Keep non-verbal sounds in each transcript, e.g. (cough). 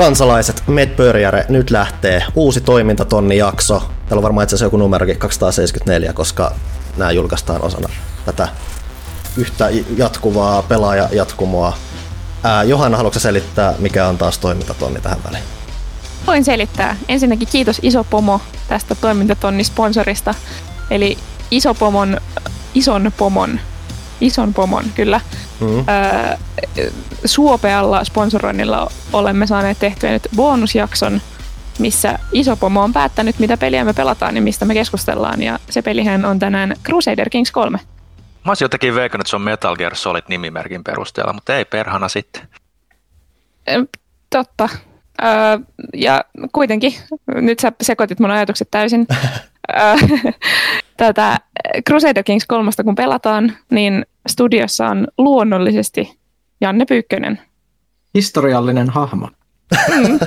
Kansalaiset, Medbörjäre, nyt lähtee uusi toimintatonni jakso. Täällä on varmaan itse asiassa joku numerokin 274, koska nämä julkaistaan osana tätä yhtä jatkuvaa pelaajajatkumoa. Ää, Johanna, haluatko selittää, mikä on taas toimintatonni tähän väliin? Voin selittää. Ensinnäkin kiitos Iso Pomo tästä toimintatonni-sponsorista. Eli Iso Pomon, Ison Pomon, Ison Pomon, kyllä. Mm-hmm. Öö, suopealla sponsoroinnilla olemme saaneet tehtyä nyt bonusjakson, missä Iso Pomo on päättänyt, mitä peliä me pelataan ja mistä me keskustellaan. Ja se pelihän on tänään Crusader Kings 3. Mä olisin jotenkin veikannut, että se on Metal Gear Solid nimimerkin perusteella, mutta ei perhana sitten. Totta. Öö, ja kuitenkin, nyt sä sekoitit mun ajatukset täysin. (laughs) (laughs) Tätä Crusader Kings 3, kun pelataan, niin studiossa on luonnollisesti Janne Pyykkönen. Historiallinen hahmo. Mm.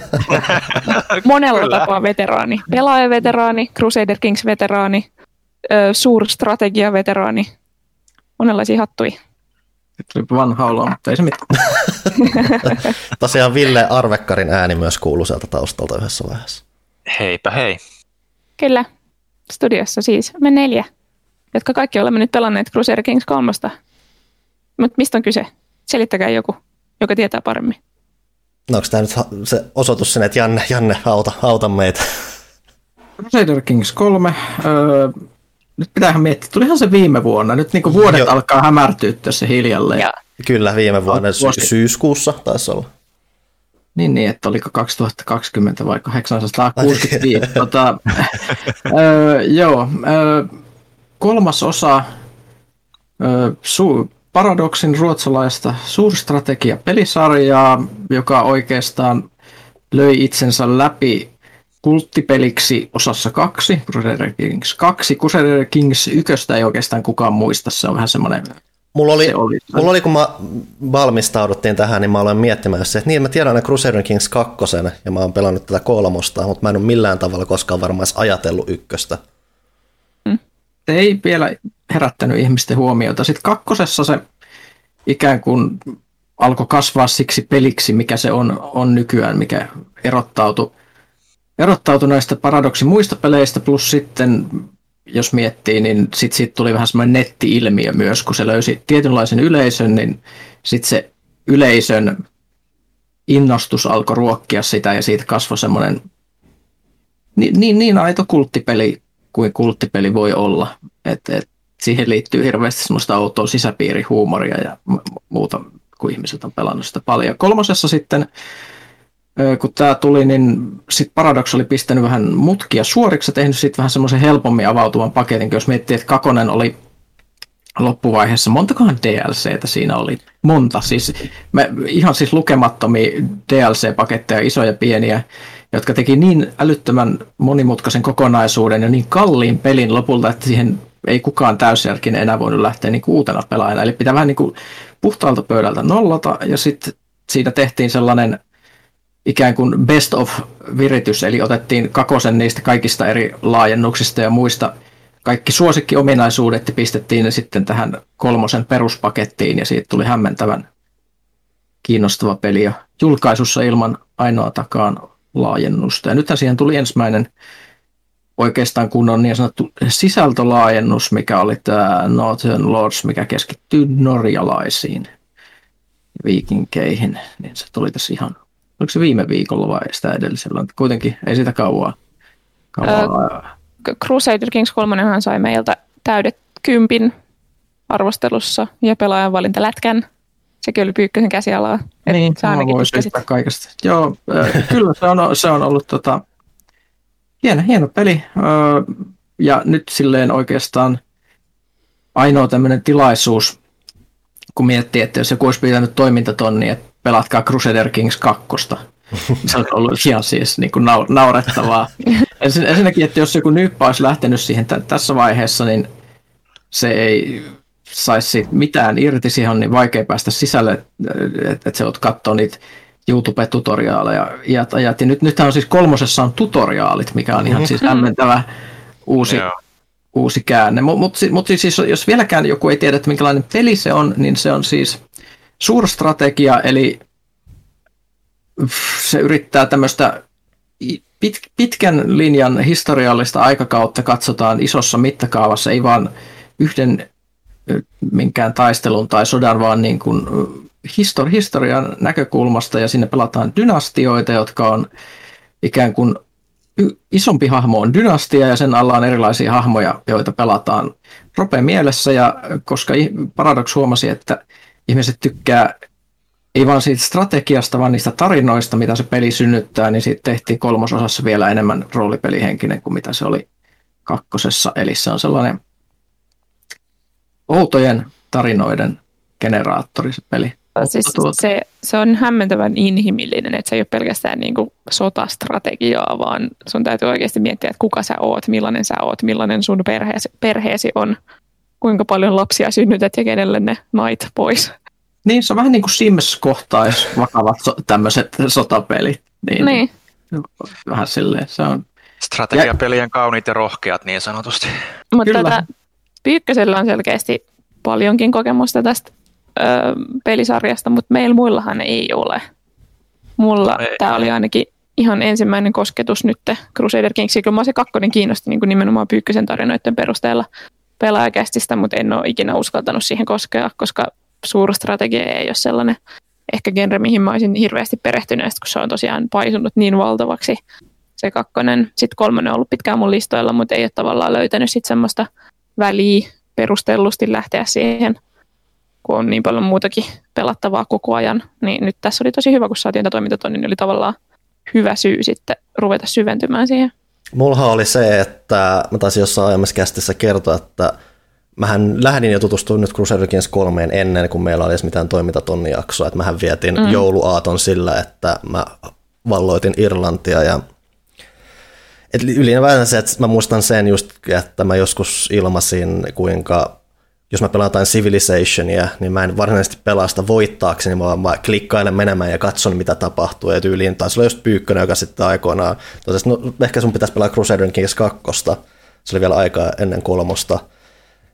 (laughs) Monella tapaa veteraani. Pelaajaveteraani, Crusader Kings-veteraani, suurstrategia-veteraani. Monenlaisia hattui. Tuli vanha olo, mutta ei se mitään. (laughs) Tosiaan Ville Arvekkarin ääni myös kuuluu sieltä taustalta yhdessä vaiheessa. Heipä hei. Kyllä. Studiossa siis me neljä, jotka kaikki olemme nyt pelanneet Crusader Kings 3. Mutta mistä on kyse? Selittäkää joku, joka tietää paremmin. No onko tämä nyt se osoitus sinne, että Janne, Janne auta, auta meitä? Crusader Kings 3. Öö, nyt pitäähän miettiä, tulihan se viime vuonna. Nyt niin vuodet jo. alkaa hämärtyä tässä hiljalleen. Ja. Kyllä, viime vuonna sy- syyskuussa taisi olla. Niin, niin, että oliko 2020 vai 865. tota, (laughs) öö, joo, öö, kolmas osa su- Paradoxin ruotsalaista suurstrategia-pelisarjaa, joka oikeastaan löi itsensä läpi kulttipeliksi osassa kaksi, Crusader Kings 2. Crusader Kings 1 ei oikeastaan kukaan muista, se on vähän semmoinen Mulla oli, oli, mulla oli, kun mä valmistauduttiin tähän, niin mä aloin miettimään, että niin mä tiedän Crusader Kings 2 ja mä oon pelannut tätä kolmosta, mutta mä en ole millään tavalla koskaan varmaan ajatellut ykköstä. Ei vielä herättänyt ihmisten huomiota. Sitten kakkosessa se ikään kuin alkoi kasvaa siksi peliksi, mikä se on, on nykyään, mikä erottautui, erottautui näistä paradoksin muista peleistä, plus sitten jos miettii, niin sitten siitä tuli vähän semmoinen netti-ilmiö myös, kun se löysi tietynlaisen yleisön, niin sitten se yleisön innostus alkoi ruokkia sitä ja siitä kasvoi semmoinen niin, niin, niin aito kulttipeli kuin kulttipeli voi olla. Et, et siihen liittyy hirveästi semmoista outoa sisäpiirihuumoria ja muuta, kun ihmiset on pelannut sitä paljon. Kolmosessa sitten kun tämä tuli, niin sit Paradox oli pistänyt vähän mutkia suoriksi ja tehnyt sitten vähän semmoisen helpommin avautuvan paketin, jos miettii, että Kakonen oli loppuvaiheessa, montakohan DLCtä siinä oli? Monta, siis me, ihan siis lukemattomia DLC-paketteja, isoja ja pieniä, jotka teki niin älyttömän monimutkaisen kokonaisuuden ja niin kalliin pelin lopulta, että siihen ei kukaan täysjärkinen enää voinut lähteä niin uutena pelaajana. Eli pitää vähän niin kuin puhtaalta pöydältä nollata ja sitten siitä tehtiin sellainen ikään kuin best of viritys, eli otettiin kakosen niistä kaikista eri laajennuksista ja muista kaikki suosikkiominaisuudet ja pistettiin ne sitten tähän kolmosen peruspakettiin ja siitä tuli hämmentävän kiinnostava peli ja julkaisussa ilman ainoa takaan laajennusta. Ja nythän siihen tuli ensimmäinen oikeastaan kunnon niin sanottu sisältölaajennus, mikä oli tämä Northern Lords, mikä keskittyy norjalaisiin viikinkeihin, niin se tuli tässä ihan Oliko se viime viikolla vai sitä edellisellä? Kuitenkin ei sitä kauaa. kauaa. Uh, Crusader Kings 3 sai meiltä täydet kympin arvostelussa ja pelaajan valinta Sekin oli Pyykkösen käsialaa. Niin, se ainakin voi kaikesta. Joo, äh, kyllä se on, se on ollut tota, hieno, hieno peli. Äh, ja nyt silleen oikeastaan ainoa tämmöinen tilaisuus, kun miettii, että jos joku olisi pitänyt toimintatonni, että pelatkaa Crusader Kings 2. Se on ollut ihan siis niin kuin naurettavaa. (laughs) Ensin, ensinnäkin, että jos joku nyyppä olisi lähtenyt siihen t- tässä vaiheessa, niin se ei saisi mitään irti, siihen on niin vaikea päästä sisälle, että et se oot katsoa niitä YouTube-tutoriaaleja iät ajat. Ja nyt, nythän on siis kolmosessa on tutoriaalit, mikä on ihan siis mm-hmm. hämmentävä uusi, uusi käänne. Mutta mut, mut siis jos vieläkään joku ei tiedä, että minkälainen peli se on, niin se on siis suurstrategia, eli se yrittää tämmöistä pit, pitkän linjan historiallista aikakautta katsotaan isossa mittakaavassa, ei vaan yhden minkään taistelun tai sodan, vaan niin kuin histori- historian näkökulmasta ja sinne pelataan dynastioita, jotka on ikään kuin isompi hahmo on dynastia ja sen alla on erilaisia hahmoja, joita pelataan rope mielessä ja koska Paradox huomasi, että ihmiset tykkää ei vaan siitä strategiasta, vaan niistä tarinoista, mitä se peli synnyttää, niin siitä tehtiin kolmososassa vielä enemmän roolipelihenkinen kuin mitä se oli kakkosessa. Eli se on sellainen outojen tarinoiden generaattori se peli. Siis tuota. se, se on hämmentävän inhimillinen, että se ei ole pelkästään niin kuin sotastrategiaa, vaan sun täytyy oikeasti miettiä, että kuka sä oot, millainen sä oot, millainen sun perheesi, perheesi on, kuinka paljon lapsia synnytät ja kenelle ne nait pois. Niin, se on vähän niin kuin Sims-kohtais vakavat so, tämmöiset sotapelit. Niin, niin. Vähän silleen, se on. Strategiapelien kauniit ja rohkeat niin sanotusti. Mutta tätä Pyykkösellä on selkeästi paljonkin kokemusta tästä ö, pelisarjasta, mutta meillä muillahan ei ole. Mulla no tämä oli ainakin ihan ensimmäinen kosketus nyt Crusader Kingsiin. Kyllä mä se kakkonen kiinnosti niin kuin nimenomaan Pyykkösen tarinoiden perusteella pelaajakästistä, mutta en ole ikinä uskaltanut siihen koskea, koska suurstrategia ei ole sellainen ehkä genre, mihin mä olisin hirveästi perehtynyt, kun se on tosiaan paisunut niin valtavaksi se kakkonen. Sitten kolmonen on ollut pitkään mun listoilla, mutta ei ole tavallaan löytänyt sitten semmoista väliä perustellusti lähteä siihen, kun on niin paljon muutakin pelattavaa koko ajan. Niin nyt tässä oli tosi hyvä, kun saatiin tätä toimintatonni, niin oli tavallaan hyvä syy sitten ruveta syventymään siihen. Mulla oli se, että mä taisin jossain aiemmassa kästissä kertoa, että mähän lähdin jo tutustumaan nyt Crusader Kings 3 ennen kuin meillä oli edes mitään toimintatonnijaksoa, että mähän vietin mm. jouluaaton sillä, että mä valloitin Irlantia ja et se, että mä muistan sen just, että mä joskus ilmasin, kuinka jos mä pelaan jotain Civilizationia, niin mä en varsinaisesti pelaa sitä voittaakseni, vaan mä klikkailen menemään ja katson, mitä tapahtuu. Ja tyyliin taisi olla just Pyykkönen, joka sitten aikoinaan, tosiaan, no, ehkä sun pitäisi pelaa Crusader Kings 2, se oli vielä aikaa ennen kolmosta.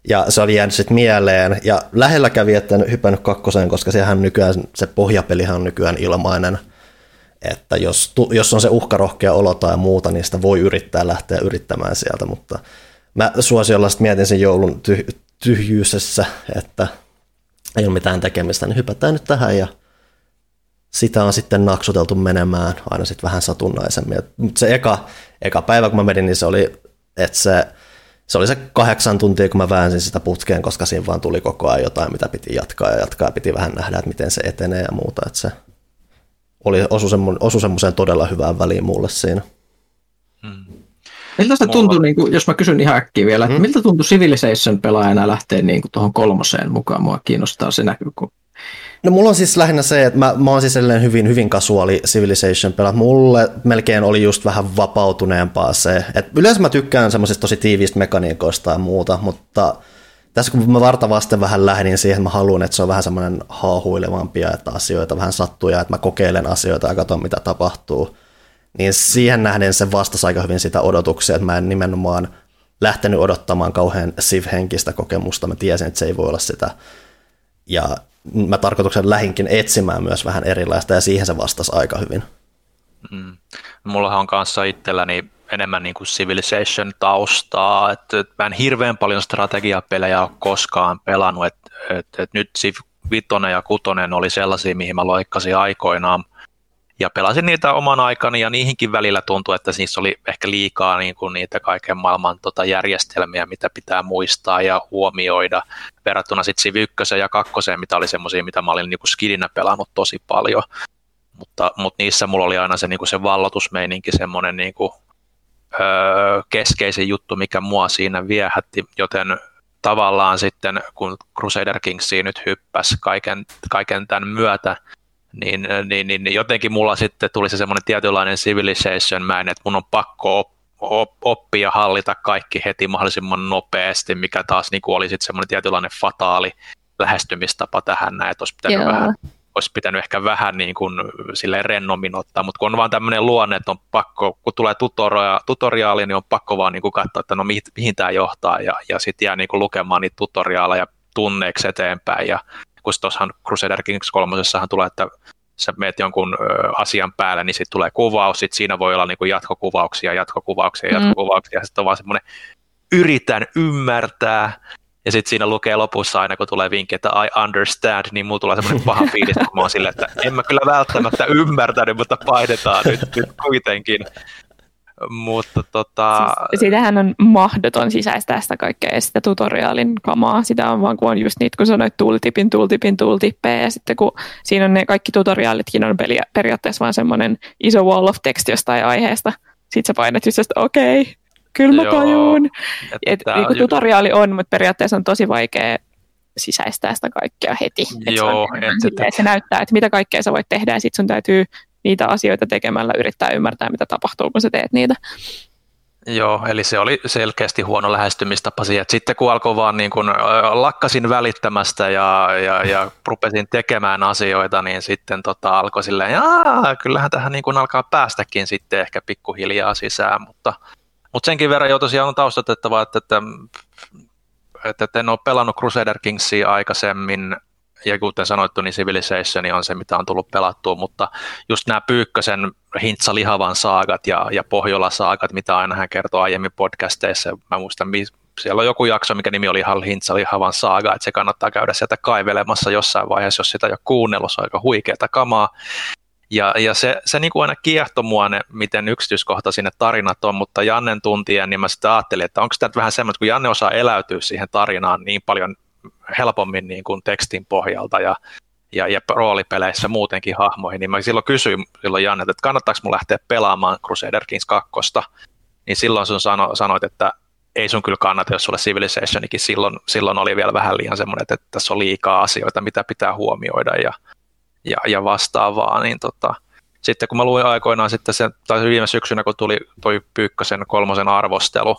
Ja se oli jäänyt sitten mieleen, ja lähellä kävi, että en hypännyt kakkoseen, koska sehän nykyään, se pohjapelihan on nykyään ilmainen että jos, jos on se uhkarohkea olo tai muuta, niin sitä voi yrittää lähteä yrittämään sieltä, mutta mä suosiolla sitten mietin sen joulun tyh- tyhjyydessä, että ei ole mitään tekemistä, niin hypätään nyt tähän ja sitä on sitten naksuteltu menemään aina sitten vähän satunnaisemmin. Mutta se eka, eka päivä, kun mä menin, niin se oli, että se, se oli se kahdeksan tuntia, kun mä väänsin sitä putkeen, koska siinä vaan tuli koko ajan jotain, mitä piti jatkaa ja jatkaa ja piti vähän nähdä, että miten se etenee ja muuta. Että se, oli, osu, semmo, osu semmoiseen todella hyvään väliin mulle siinä. Hmm. Miltä se tuntui, niin kuin, jos mä kysyn ihan äkkiä vielä, että hmm? miltä tuntui Civilization pelaajana lähteä niin kuin tuohon kolmoseen mukaan? Mua kiinnostaa se näkökulma. No mulla on siis lähinnä se, että mä, mä oon siis hyvin, hyvin kasuaali Civilization pelaat. Mulle melkein oli just vähän vapautuneempaa se. Et yleensä mä tykkään semmoisista tosi tiiviistä mekaniikoista ja muuta, mutta tässä kun mä vartavasti vähän lähdin siihen, että mä haluan, että se on vähän semmoinen haahuilevampia, että asioita vähän sattuu ja että mä kokeilen asioita ja katson mitä tapahtuu, niin siihen nähden se vastasi aika hyvin sitä odotuksia, että mä en nimenomaan lähtenyt odottamaan kauhean siv-henkistä kokemusta, mä tiesin, että se ei voi olla sitä. Ja mä tarkoituksen lähinkin etsimään myös vähän erilaista ja siihen se vastasi aika hyvin. Mm. Mullahan on kanssa itselläni enemmän niin kuin Civilization-taustaa, että, että mä en hirveän paljon strategiapelejä ole koskaan pelannut, että, että, että nyt Civ 5 ja 6 oli sellaisia, mihin mä loikkasin aikoinaan, ja pelasin niitä oman aikani ja niihinkin välillä tuntui, että niissä oli ehkä liikaa niin kuin niitä kaiken maailman tota järjestelmiä, mitä pitää muistaa ja huomioida verrattuna sitten Civ 1 ja 2, mitä oli semmoisia, mitä mä olin niin kuin skidinä pelannut tosi paljon. Mutta, mutta niissä mulla oli aina se, niin kuin se vallotusmeininki semmoinen niin kuin keskeisin juttu, mikä mua siinä viehätti, joten tavallaan sitten kun Crusader Kingsiin nyt hyppäsi kaiken, kaiken tämän myötä, niin, niin, niin, niin jotenkin mulla sitten tuli se semmoinen tietynlainen civilization man, että mun on pakko op, op, oppia hallita kaikki heti mahdollisimman nopeasti, mikä taas niin kuin oli sitten semmoinen tietynlainen fataali lähestymistapa tähän näin, että olisi pitänyt vähän olisi pitänyt ehkä vähän niin kuin silleen rennommin ottaa, mutta kun on vaan tämmöinen luonne, että on pakko, kun tulee tutoria, tutoriaali, niin on pakko vaan niin kuin katsoa, että no mihin, mihin tämä johtaa, ja, ja sitten jää niin kuin lukemaan niitä tutoriaaleja tunneiksi eteenpäin, ja kun tuossahan Crusader Kings 3 tulee, että sä meet jonkun ö, asian päälle, niin sitten tulee kuvaus, sitten siinä voi olla niin kuin jatkokuvauksia, jatkokuvauksia, mm. jatkokuvauksia, ja sitten on vaan semmoinen yritän ymmärtää, ja sitten siinä lukee lopussa aina, kun tulee vinkki, että I understand, niin mulla tulee semmoinen paha (laughs) fiilis, kun mä oon silleen, että en mä kyllä välttämättä ymmärtänyt, mutta painetaan nyt, nyt kuitenkin. Mutta tota... Siis, sitähän on mahdoton sisäistää sitä kaikkea ja sitä tutoriaalin kamaa. Sitä on vaan, kun on just niitä, kun sanoit tooltipin, tooltipin, tooltippejä ja sitten kun siinä on ne kaikki tutoriaalitkin on peli, periaatteessa vaan semmoinen iso wall of text jostain aiheesta. Sitten sä painat just että okei, okay, kyllä mä tajuun. Et, niin tutoriaali on, mutta periaatteessa on tosi vaikea sisäistää sitä kaikkea heti. Joo, se, on, et, se näyttää, että mitä kaikkea sä voit tehdä ja sitten sun täytyy niitä asioita tekemällä yrittää ymmärtää, mitä tapahtuu, kun sä teet niitä. Joo, eli se oli selkeästi huono lähestymistapa siihen. Sitten kun alkoi vaan niin kun, lakkasin välittämästä ja, ja, ja rupesin tekemään asioita, niin sitten tota, alkoi silleen, että kyllähän tähän niin kun alkaa päästäkin sitten ehkä pikkuhiljaa sisään, mutta, mutta senkin verran jo tosiaan on taustatettava, että, että, että, että en ole pelannut Crusader Kingsia aikaisemmin, ja kuten sanottu, niin Civilization on se, mitä on tullut pelattua, mutta just nämä Pyykkösen Hintsa Lihavan saagat ja, ja Pohjola-saagat, mitä aina hän kertoo aiemmin podcasteissa, mä muistan, siellä on joku jakso, mikä nimi oli Hintsa Lihavan saaga, että se kannattaa käydä sieltä kaivelemassa jossain vaiheessa, jos sitä ei ole kuunnellut, se on aika huikeata kamaa. Ja, ja se, se niin kuin aina kiehtoi mua, ne, miten yksityiskohtaisia ne tarinat on, mutta Jannen tuntien, niin mä sitten ajattelin, että onko tämä vähän semmoinen, kun Janne osaa eläytyä siihen tarinaan niin paljon helpommin niin kuin tekstin pohjalta ja, ja, ja roolipeleissä muutenkin hahmoihin, niin mä silloin kysyin silloin Janne, että kannattaako mun lähteä pelaamaan Crusader Kings 2, niin silloin sun sano, sanoit, että ei sun kyllä kannata, jos sulle Civilizationikin silloin, silloin oli vielä vähän liian semmoinen, että, että tässä on liikaa asioita, mitä pitää huomioida ja, ja, ja vastaavaa, niin tota, sitten kun mä luin aikoinaan sitten sen, tai viime syksynä, kun tuli toi Pyykkösen kolmosen arvostelu,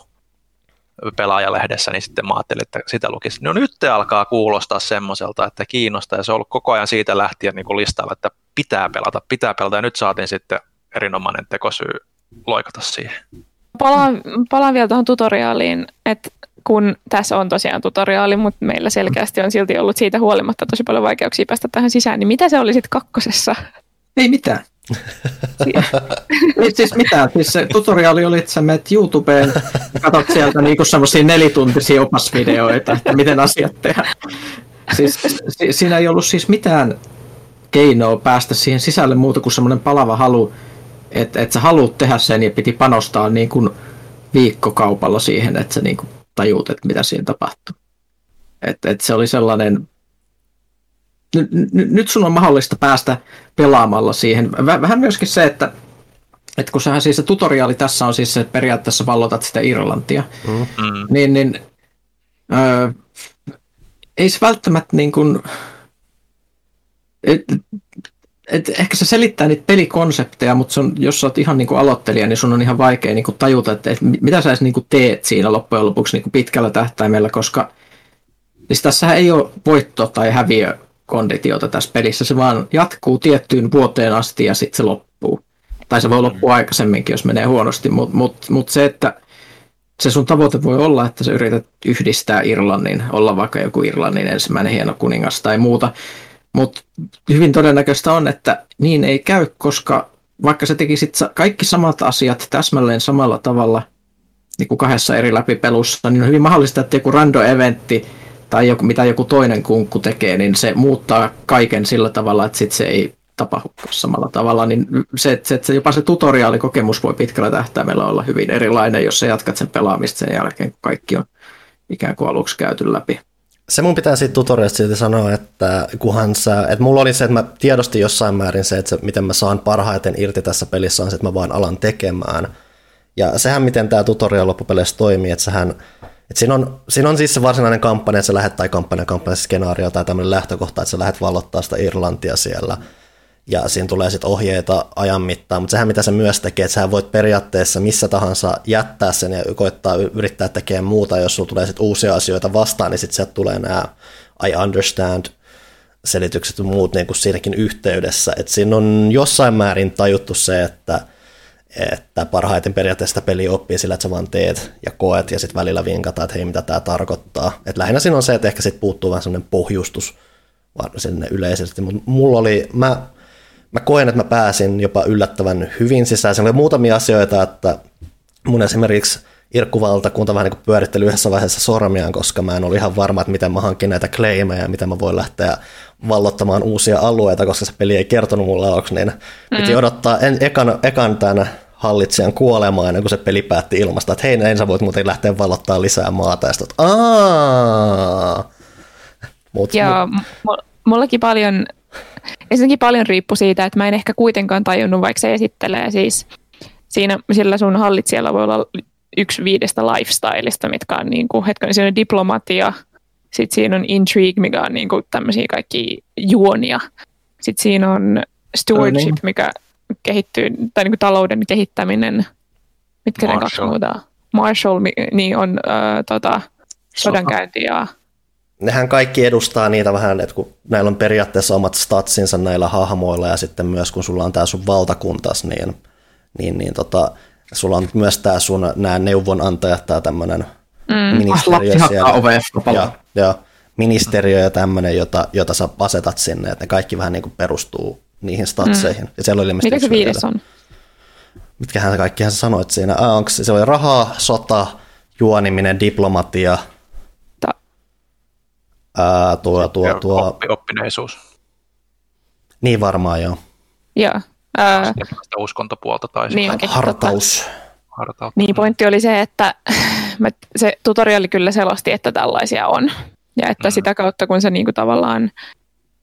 pelaajalehdessä, niin sitten mä ajattelin, että sitä lukisi. No nyt te alkaa kuulostaa semmoiselta, että kiinnostaa, ja se on ollut koko ajan siitä lähtien niin kuin listalla, että pitää pelata, pitää pelata, ja nyt saatiin sitten erinomainen tekosyy loikata siihen. Palaan, palaan vielä tuohon tutoriaaliin, että kun tässä on tosiaan tutoriaali, mutta meillä selkeästi on silti ollut siitä huolimatta tosi paljon vaikeuksia päästä tähän sisään, niin mitä se oli sitten kakkosessa? Ei mitään. (laughs) Ei siis mitään. Siis se tutoriaali oli, että sä menet YouTubeen ja katsot sieltä niinku semmoisia nelituntisia opasvideoita, että miten asiat tehdään. Siis, si- siinä ei ollut siis mitään keinoa päästä siihen sisälle muuta kuin semmoinen palava halu, että, että sä haluat tehdä sen ja piti panostaa niin kuin viikkokaupalla siihen, että sä niin kuin tajuut, että mitä siinä tapahtuu. Että, että se oli sellainen nyt sun on mahdollista päästä pelaamalla siihen. Vähän myöskin se, että, että kun sähän siis se tutoriaali tässä on siis se, että periaatteessa vallotat sitä Irlantia, mm. niin, niin öö, ei se välttämättä niin kuin, et, et ehkä se selittää niitä pelikonsepteja, mutta on, jos sä oot ihan niin kuin aloittelija, niin sun on ihan vaikea niin kuin tajuta, että, että mitä sä edes niin kuin teet siinä loppujen lopuksi niin kuin pitkällä tähtäimellä, koska siis tässähän ei ole voitto tai häviö konditiota tässä pelissä. Se vaan jatkuu tiettyyn vuoteen asti ja sitten se loppuu. Tai se voi loppua aikaisemminkin, jos menee huonosti, mutta mut, mut se, että se sun tavoite voi olla, että sä yrität yhdistää Irlannin, olla vaikka joku Irlannin ensimmäinen hieno kuningas tai muuta. Mutta hyvin todennäköistä on, että niin ei käy, koska vaikka sä tekisit kaikki samat asiat täsmälleen samalla tavalla niin kuin kahdessa eri läpipelussa, niin on hyvin mahdollista, että joku random eventti tai joku, mitä joku toinen kunkku tekee, niin se muuttaa kaiken sillä tavalla, että sit se ei tapahdu samalla tavalla, niin se, se, se, jopa se tutoriaalikokemus voi pitkällä tähtäimellä olla hyvin erilainen, jos sä jatkat sen pelaamista sen jälkeen, kun kaikki on ikään kuin aluksi käyty läpi. Se mun pitää siitä tutorialista silti sanoa, että kunhan sä, että mulla oli se, että mä tiedostin jossain määrin se, että se, miten mä saan parhaiten irti tässä pelissä on se, että mä vaan alan tekemään. Ja sehän, miten tämä tutorial loppupeleissä toimii, että sähän et siinä, on, siinä on siis se varsinainen kampanja, että sä lähet, tai kampanja, kampanja, skenaario tai tämmöinen lähtökohta, että sä lähdet vallottaa sitä Irlantia siellä. Ja siinä tulee sitten ohjeita ajan mittaan, mutta sehän mitä se myös tekee, että sä voit periaatteessa missä tahansa jättää sen ja koittaa yrittää tekemään muuta, jos sulla tulee sitten uusia asioita vastaan, niin sitten sieltä tulee nämä I understand selitykset ja muut niin kuin siinäkin yhteydessä. Et siinä on jossain määrin tajuttu se, että että parhaiten periaatteessa peli oppii sillä, että sä vaan teet ja koet ja sitten välillä vinkataan, että hei mitä tämä tarkoittaa. Et lähinnä siinä on se, että ehkä sitten puuttuu vähän sellainen pohjustus sinne yleisesti, mutta mulla oli, mä, mä koen, että mä pääsin jopa yllättävän hyvin sisään. Siellä oli muutamia asioita, että mun esimerkiksi Irkkuvaltakunta vähän niin pyöritteli yhdessä vaiheessa sormiaan, koska mä en ole ihan varma, että miten mä hankin näitä claimeja ja miten mä voin lähteä vallottamaan uusia alueita, koska se peli ei kertonut mulle aluksi, niin mm. piti odottaa en, ekan, ekan tämän hallitsijan kuolemaan ennen kuin se peli päätti ilmasta, että hei, näin sä voit muuten lähteä vallottaa lisää maata, ja sitten, Mut, Joo, mut... mullakin paljon, ensinnäkin paljon riippui siitä, että mä en ehkä kuitenkaan tajunnut, vaikka se esittelee siis siinä, sillä sun hallitsijalla voi olla yksi viidestä lifestyleista, mitkä on niin kuin, hetken, siinä on diplomatia, sitten siinä on intrigue, mikä on niin kuin tämmöisiä kaikki juonia. Sitten siinä on stewardship, niin. mikä kehittyy, tai niin kuin talouden kehittäminen. Mitkä ne kaksi muuta? Marshall, niin on äh, tota, sodankäynti ja nehän kaikki edustaa niitä vähän, että kun näillä on periaatteessa omat statsinsa näillä hahmoilla ja sitten myös kun sulla on tämä sun valtakuntas, niin, niin, niin tota, sulla on myös tämä sun nämä neuvonantajat, tämä tämmöinen mm. ministeriö ah, siellä. ja, ja, ministeriö ja tämmöinen, jota, jota sä asetat sinne, että ne kaikki vähän niin kuin perustuu niihin statseihin. Mm. Ja siellä oli Mikä se viides on? Mitkähän kaikkihan sä sanoit siinä? Ah, onko se, se oli raha, sota, juoniminen, diplomatia. Ää, tuo, tuo, tuo... Oppi, oppineisuus. Niin varmaan, joo. Joo. Ää... uskontopuolta tai niin hartaus. Hartaus. Niin, pointti oli se, että (laughs) se tutoriali kyllä selosti, että tällaisia on. Ja että mm. sitä kautta, kun sä niinku tavallaan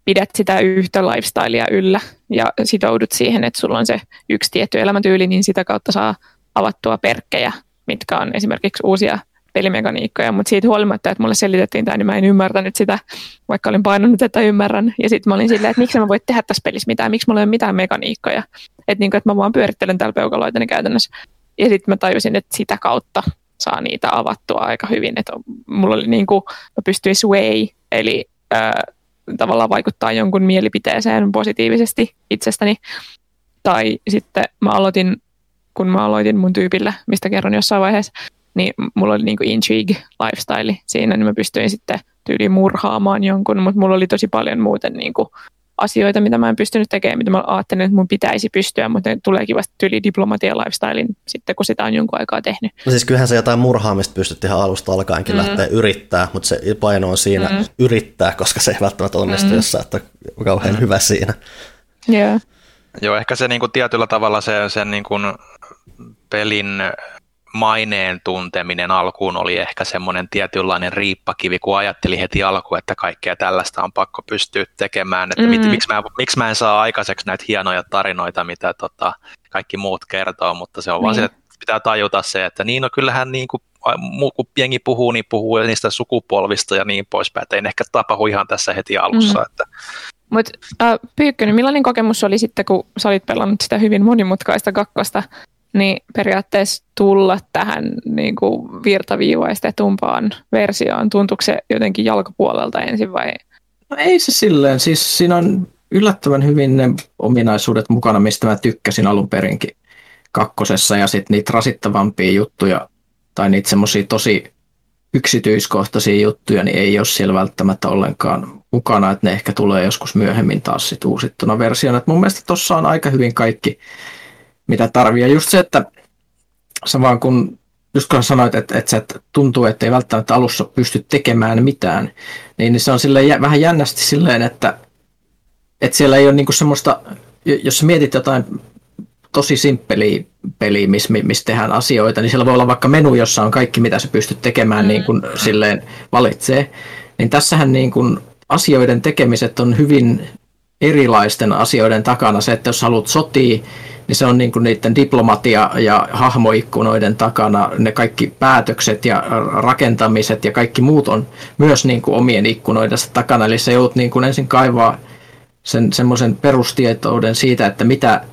pidät sitä yhtä lifestylea yllä ja sitoudut siihen, että sulla on se yksi tietty elämäntyyli, niin sitä kautta saa avattua perkkejä, mitkä on esimerkiksi uusia pelimekaniikkoja, mutta siitä huolimatta, että mulle selitettiin tämä, niin mä en ymmärtänyt sitä, vaikka olin painanut, että ymmärrän. Ja sitten mä olin silleen, että miksi mä voin tehdä tässä pelissä mitään, miksi mulla ei ole mitään mekaniikkoja. Että, niin kuin, että mä vaan pyörittelen täällä peukaloita niin käytännössä. Ja sitten mä tajusin, että sitä kautta saa niitä avattua aika hyvin. Että mulla oli niin kuin, mä pystyin sway, eli äh, tavallaan vaikuttaa jonkun mielipiteeseen positiivisesti itsestäni. Tai sitten mä aloitin, kun mä aloitin mun tyypillä, mistä kerron jossain vaiheessa, niin mulla oli niinku intrigue lifestyle siinä, niin mä pystyin sitten tyyliin murhaamaan jonkun, mutta mulla oli tosi paljon muuten niinku asioita, mitä mä en pystynyt tekemään, mitä mä ajattelin, että mun pitäisi pystyä, mutta ne tuleekin vasta tyyli diplomatia lifestylein sitten, kun sitä on jonkun aikaa tehnyt. No siis kyllähän se jotain murhaamista pystyt ihan alusta alkaenkin mm-hmm. lähteä yrittää, mutta se paino on siinä mm-hmm. yrittää, koska se ei välttämättä onnistu, mm-hmm. jos sä et ole kauhean mm-hmm. hyvä siinä. Yeah. Joo, ehkä se niin kuin tietyllä tavalla se, sen niin kuin pelin maineen tunteminen alkuun oli ehkä semmoinen tietynlainen riippakivi, kun ajatteli heti alkuun, että kaikkea tällaista on pakko pystyä tekemään, että mm. miksi, mä, miksi mä en saa aikaiseksi näitä hienoja tarinoita, mitä tota, kaikki muut kertoo, mutta se on mm. vaan niin. se, että pitää tajuta se, että niin no kyllähän niin kuin, kun pieni puhuu, niin puhuu niistä sukupolvista ja niin poispäin, että ei ehkä tapahdu ihan tässä heti alussa. Mm. Että... Mutta äh, Pyykkönen, millainen kokemus oli sitten, kun sä olit pelannut sitä hyvin monimutkaista kakkosta, niin periaatteessa tulla tähän niin kuin virtaviivaistetumpaan versioon? Tuntuuko se jotenkin jalkapuolelta ensin vai? No ei se silleen. Siis siinä on yllättävän hyvin ne ominaisuudet mukana, mistä mä tykkäsin alun perinkin kakkosessa ja sitten niitä rasittavampia juttuja tai niitä semmoisia tosi yksityiskohtaisia juttuja, niin ei ole siellä välttämättä ollenkaan mukana, että ne ehkä tulee joskus myöhemmin taas sit uusittuna versiona. Et mun mielestä tuossa on aika hyvin kaikki mitä tarvii. Ja just se, että sä vaan kun, just kun sanoit, että, että sä tuntuu, että ei välttämättä alussa pysty tekemään mitään, niin, niin se on silleen, vähän jännästi silleen, että, että siellä ei ole niinku semmoista, jos sä mietit jotain tosi simppeliä peliä, missä, missä tehdään asioita, niin siellä voi olla vaikka menu, jossa on kaikki, mitä sä pystyt tekemään, mm. niin kuin silleen valitsee. Niin tässähän niin kuin asioiden tekemiset on hyvin erilaisten asioiden takana. Se, että jos haluat sotia, niin se on niin kuin niiden diplomatia ja hahmoikkunoiden takana. Ne kaikki päätökset ja rakentamiset ja kaikki muut on myös niin kuin omien ikkunoidensa takana. Eli se joudut niin kuin ensin kaivaa sen semmoisen perustietouden siitä, että mitä,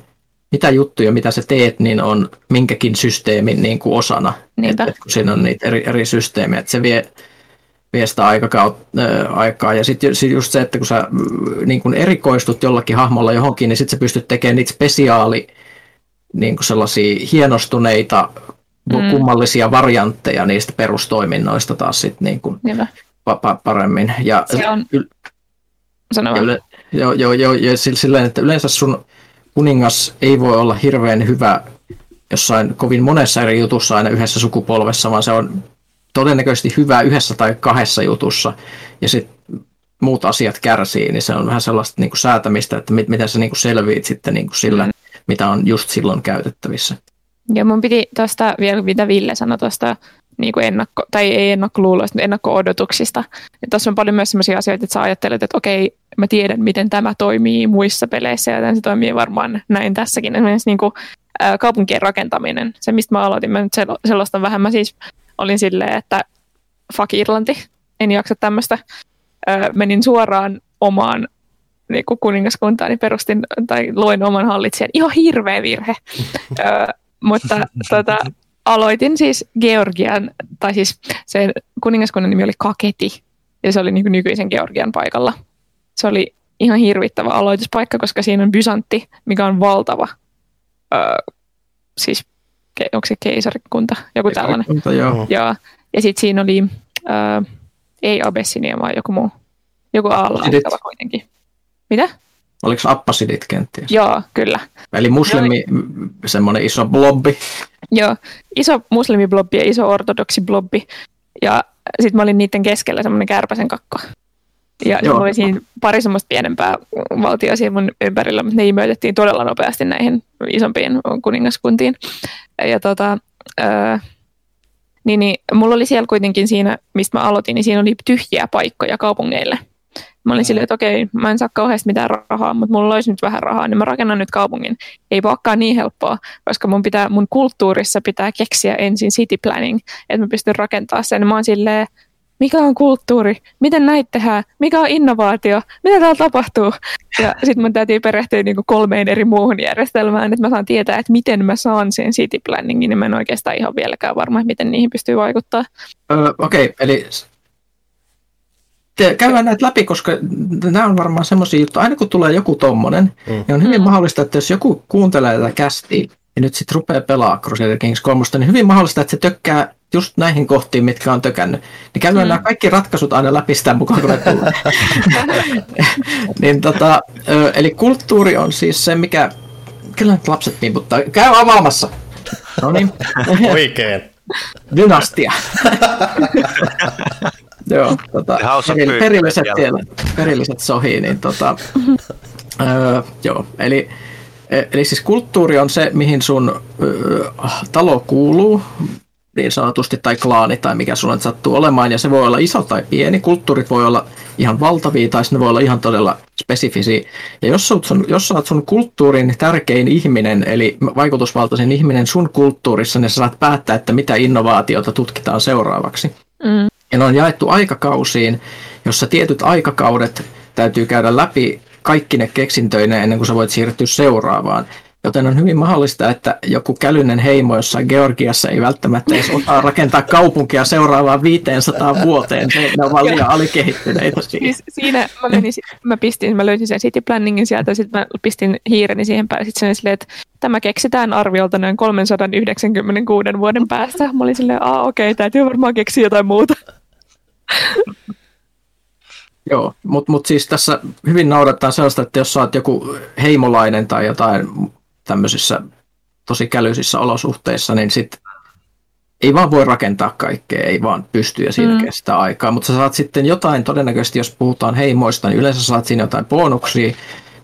mitä juttuja, mitä sä teet, niin on minkäkin systeemin niin kuin osana. Että, että kun siinä on niitä eri, eri systeemejä, että se vie, vie sitä äh, aikaa. Ja sitten sit just se, että kun sä niin kun erikoistut jollakin hahmolla johonkin, niin sitten sä pystyt tekemään niitä spesiaali niin kuin sellaisia hienostuneita mm. kummallisia variantteja niistä perustoiminnoista taas sitten niin kuin pa- pa- paremmin. Ja, se on... Yle- Joo, joo, joo, ja silleen, että yleensä sun kuningas ei voi olla hirveän hyvä jossain kovin monessa eri jutussa aina yhdessä sukupolvessa, vaan se on todennäköisesti hyvä yhdessä tai kahdessa jutussa, ja sitten muut asiat kärsii, niin se on vähän sellaista niin kuin säätämistä, että mit, miten sä niin kuin selviit sitten niin kuin sillä, mm. Mitä on just silloin käytettävissä. Ja mun piti tuosta vielä, mitä Ville sanoi tuosta niin kuin ennakko, tai ei ennakkoluuloista, ennakko-odotuksista. Tuossa on paljon myös sellaisia asioita, että sä ajattelet, että okei, mä tiedän, miten tämä toimii muissa peleissä, ja se toimii varmaan näin tässäkin. Esimerkiksi niin kuin, ä, kaupunkien rakentaminen, se mistä mä aloitin, mä nyt sellaista vähän, mä siis olin silleen, että fuck Irlanti, en jaksa tämmöistä. Menin suoraan omaan niin kuin kuningaskuntaani perustin tai loin oman hallitsijan. Ihan hirveä virhe. (laughs) ö, mutta tota, aloitin siis Georgian, tai siis sen kuningaskunnan nimi oli Kaketi, ja se oli niin kuin nykyisen Georgian paikalla. Se oli ihan hirvittävä aloituspaikka, koska siinä on Byzantti, mikä on valtava, ö, siis onko se keisarikunta, joku tällainen. Joo. joo. Ja sitten siinä oli, ö, ei Abessinia, vaan joku muu, joku alla kuitenkin. Mitä? Oliko Appasidit kenties? Joo, kyllä. Eli muslimi, semmoinen iso blobbi. Joo, iso muslimiblobbi ja iso ortodoksi blobbi. Ja sitten mä olin niiden keskellä semmoinen kärpäsen kakko. Ja Joo. oli siinä pari semmoista pienempää valtioa siinä mun ympärillä, mutta ne imeytettiin todella nopeasti näihin isompiin kuningaskuntiin. Ja tota, öö, niin, niin, mulla oli siellä kuitenkin siinä, mistä mä aloitin, niin siinä oli tyhjiä paikkoja kaupungeille. Mä olin silleen, että okei, mä en saa kauheasti mitään rahaa, mutta mulla olisi nyt vähän rahaa, niin mä rakennan nyt kaupungin. Ei olekaan niin helppoa, koska mun, pitää, mun kulttuurissa pitää keksiä ensin city planning, että mä pystyn rakentamaan sen. Mä oon silleen, mikä on kulttuuri, miten näitä tehdään, mikä on innovaatio, mitä täällä tapahtuu. Ja sitten mun täytyy perehtyä niin kuin kolmeen eri muuhun järjestelmään, että mä saan tietää, että miten mä saan sen city planningin, niin mä en oikeastaan ihan vieläkään varma, miten niihin pystyy vaikuttaa. Öö, Okei, okay, eli käydään näitä läpi, koska nämä on varmaan semmoisia juttuja, aina kun tulee joku tommonen, mm. niin on hyvin mm. mahdollista, että jos joku kuuntelee tätä kästiä ja nyt sitten rupeaa pelaa Crusader Kings 3, niin hyvin mahdollista, että se tökkää just näihin kohtiin, mitkä on tökännyt. Niin käydään mm. nämä kaikki ratkaisut aina läpi sitä mukaan, kun ne tulee. (laughs) niin tota, eli kulttuuri on siis se, mikä... Kyllä nyt lapset pimputtaa. Käy avaamassa! No niin. (laughs) Oikein. Dynastia. (laughs) Joo, (laughs) tota, peril, perilliset, siellä, perilliset sohii, niin tota, (laughs) öö, joo, eli, e, eli siis kulttuuri on se, mihin sun öö, talo kuuluu, niin sanotusti, tai klaani, tai mikä sulla sattuu olemaan, ja se voi olla iso tai pieni. Kulttuurit voi olla ihan valtavia, tai ne voi olla ihan todella spesifisiä. Ja jos olet sun, jos olet sun kulttuurin tärkein ihminen, eli vaikutusvaltaisen ihminen sun kulttuurissa, niin sä saat päättää, että mitä innovaatiota tutkitaan seuraavaksi. Mm. Ja ne on jaettu aikakausiin, jossa tietyt aikakaudet täytyy käydä läpi kaikki ne keksintöineen ennen kuin sä voit siirtyä seuraavaan. Joten on hyvin mahdollista, että joku kälynen heimo jossain Georgiassa ei välttämättä edes osaa rakentaa kaupunkia seuraavaan 500 vuoteen. Ne ovat liian alikehittyneitä. Siis siinä mä, menin, mä, pistin, mä löysin sen city planningin sieltä, sitten mä pistin hiireni siihen päälle. Sitten silleen, että tämä keksitään arviolta noin 396 vuoden päästä. Mä olin silleen, aa okei, okay, täytyy varmaan keksiä jotain muuta. (laughs) Joo, mutta mut siis tässä hyvin noudattaa sellaista, että jos oot joku heimolainen tai jotain tämmöisissä tosi kälyisissä olosuhteissa, niin sit ei vaan voi rakentaa kaikkea, ei vaan pysty ja siinä mm. kestää aikaa, mutta sä saat sitten jotain, todennäköisesti jos puhutaan heimoista, niin yleensä saat siinä jotain bonuksia,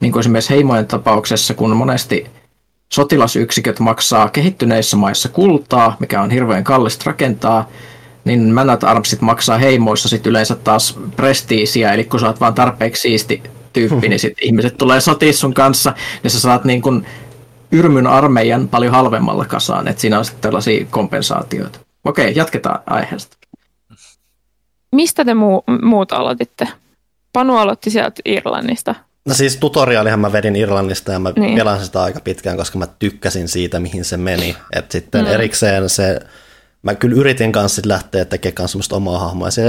niin kuin esimerkiksi heimojen tapauksessa, kun monesti sotilasyksiköt maksaa kehittyneissä maissa kultaa, mikä on hirveän kallista rakentaa, niin Man at Armsit maksaa heimoissa sit yleensä taas prestiisiä, eli kun sä oot vaan tarpeeksi siisti tyyppi, niin sit ihmiset tulee sotia sun kanssa, niin sä saat niin kun Yrmyn armeijan paljon halvemmalla kasaan, että siinä on sitten tällaisia kompensaatioita. Okei, jatketaan aiheesta. Mistä te muu, muut aloititte? Panu aloitti sieltä Irlannista. No siis tutoriaalihan mä vedin Irlannista ja mä niin. pelasin sitä aika pitkään, koska mä tykkäsin siitä, mihin se meni. Et sitten mm. erikseen se, mä kyllä yritin kanssa lähteä tekemään semmoista omaa hahmoa. Se,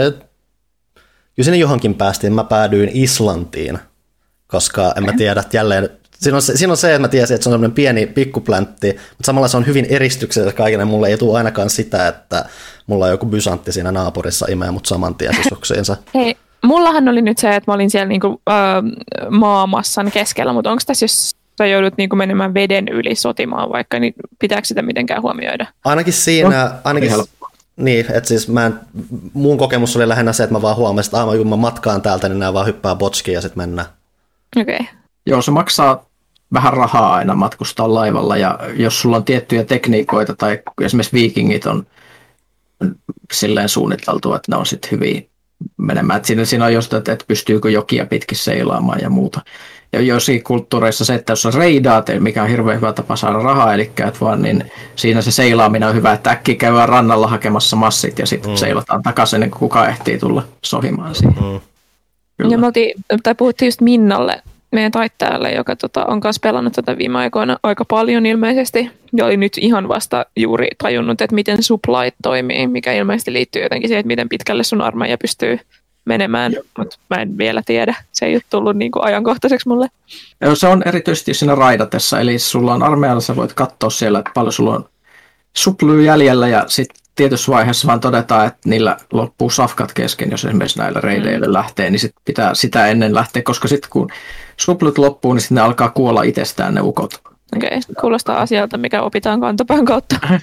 kyllä sinne johonkin päästiin, mä päädyin Islantiin, koska en mä tiedä, että jälleen Siinä on, se, siinä on se, että mä tiesin, että se on semmoinen pieni pikkupläntti, mutta samalla se on hyvin eristyksellinen kaikille. Mulle ei tule ainakaan sitä, että mulla on joku bysantti siinä naapurissa imee mut saman tien sisuksiinsa. (laughs) Hei, mullahan oli nyt se, että mä olin siellä niinku, ö, maamassan keskellä, mutta onko tässä, jos sä joudut niinku menemään veden yli sotimaan vaikka, niin pitääkö sitä mitenkään huomioida? Ainakin siinä, no, ainakin, niin, että siis mä en, mun kokemus oli lähinnä se, että mä vaan huomasin, että aah, kun mä matkaan täältä, niin nämä vaan hyppää botskiin ja sitten mennään. Okei. Okay. Joo, se maksaa vähän rahaa aina matkustaa laivalla ja jos sulla on tiettyjä tekniikoita tai esimerkiksi viikingit on silleen suunniteltu, että ne on sitten hyviä menemään. Et siinä, siinä on just, että, että pystyykö jokia pitkin seilaamaan ja muuta. Ja joissakin kulttuureissa se, että jos on reidaat, mikä on hirveän hyvä tapa saada rahaa, eli että vaan, niin siinä se seilaaminen on hyvä, että äkki käydään rannalla hakemassa massit ja sitten mm. seilataan takaisin, niin kuka ehtii tulla sohimaan siihen. Mm. Ja me oltiin, tai puhuttiin just Minnalle, meidän taittajalle, joka tota, on myös pelannut tätä viime aikoina aika paljon ilmeisesti. Ja oli nyt ihan vasta juuri tajunnut, että miten supply toimii, mikä ilmeisesti liittyy jotenkin siihen, että miten pitkälle sun armeija pystyy menemään, mutta mä en vielä tiedä. Se ei ole tullut niin kuin ajankohtaiseksi mulle. Joo, se on erityisesti siinä raidatessa, eli sulla on armeijalla, sä voit katsoa siellä, että paljon sulla on suplyy jäljellä ja sitten tietyssä vaiheessa vaan todetaan, että niillä loppuu safkat kesken, jos esimerkiksi näillä reideillä mm. lähtee, niin sit pitää sitä ennen lähteä, koska sitten kun suplut loppuu, niin sitten ne alkaa kuolla itsestään ne ukot. Okei, okay. kuulostaa asialta, mikä opitaan kantapään kautta. (laughs)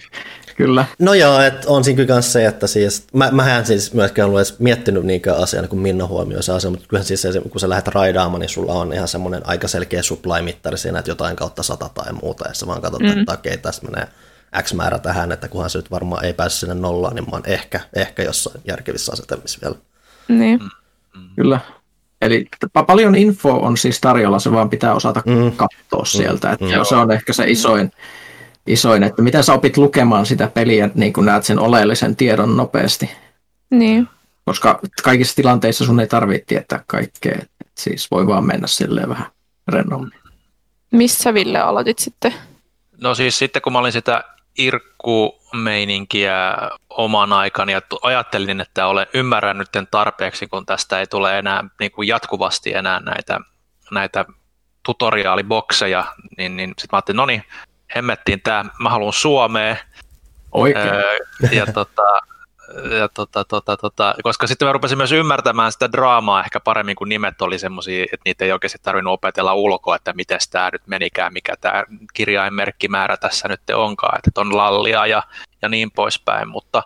Kyllä. No joo, että on siinä kyllä se, että siis, mä, mä en siis myöskään ollut edes miettinyt niinkään asiaa, kun Minna huomioi se asia, mutta kyllähän siis se, kun sä lähdet raidaamaan, niin sulla on ihan semmoinen aika selkeä supply-mittari siinä, että jotain kautta sata tai muuta, ja sä vaan katsot, mm. että okei, okay, tässä menee X määrä tähän, että kunhan se nyt varmaan ei pääse sinne nollaan, niin mä oon ehkä, ehkä jossain järkevissä asetelmissa vielä. Niin. Mm. Kyllä. Eli paljon info on siis tarjolla, se vaan pitää osata mm. katsoa sieltä. Että mm. Se on ehkä se isoin, isoin, että miten sä opit lukemaan sitä peliä, niin kun näet sen oleellisen tiedon nopeasti. Niin. Koska kaikissa tilanteissa sun ei tarvitse tietää kaikkea. Et siis voi vaan mennä silleen vähän rennommin. Missä Ville aloitit sitten? No siis sitten kun mä olin sitä irkkumeininkiä oman aikani ja ajattelin, että olen ymmärrän nyt tarpeeksi, kun tästä ei tule enää niin kuin jatkuvasti enää näitä, näitä tutoriaalibokseja, niin, niin sitten mä ajattelin, no niin, hemmettiin tämä, mä haluan Suomeen. Oikein. Öö, ja tota, (laughs) ja tota, tota, tota, koska sitten mä rupesin myös ymmärtämään sitä draamaa ehkä paremmin, kun nimet oli semmoisia, että niitä ei oikeasti tarvinnut opetella ulkoa, että miten tämä nyt menikään, mikä tämä kirjainmerkkimäärä tässä nyt onkaan, että on lallia ja, ja niin poispäin, mutta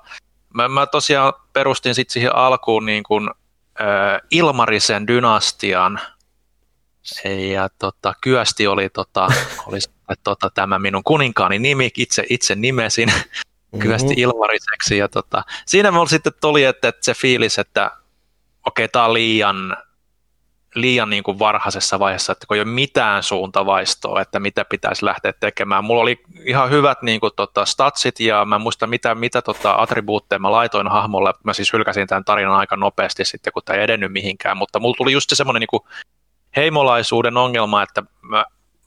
mä, mä tosiaan perustin sitten siihen alkuun niin kuin, äh, Ilmarisen dynastian, ja tota, Kyösti oli, tota, oli tota, tämä minun kuninkaani nimi, itse, itse nimesin, kyvästi mm-hmm. ilmariseksi. Ja tota, siinä mulla sitten tuli, että, että se fiilis, että okei, okay, tämä on liian, liian niin kuin varhaisessa vaiheessa, että kun ei ole mitään suuntavaistoa, että mitä pitäisi lähteä tekemään. Mulla oli ihan hyvät niin kuin, tota, statsit ja mä muistan mitä, mitä tota, attribuutteja mä laitoin hahmolle. Mä siis hylkäsin tämän tarinan aika nopeasti sitten, kun tämä ei edennyt mihinkään, mutta mulla tuli just semmoinen niin kuin, heimolaisuuden ongelma, että mä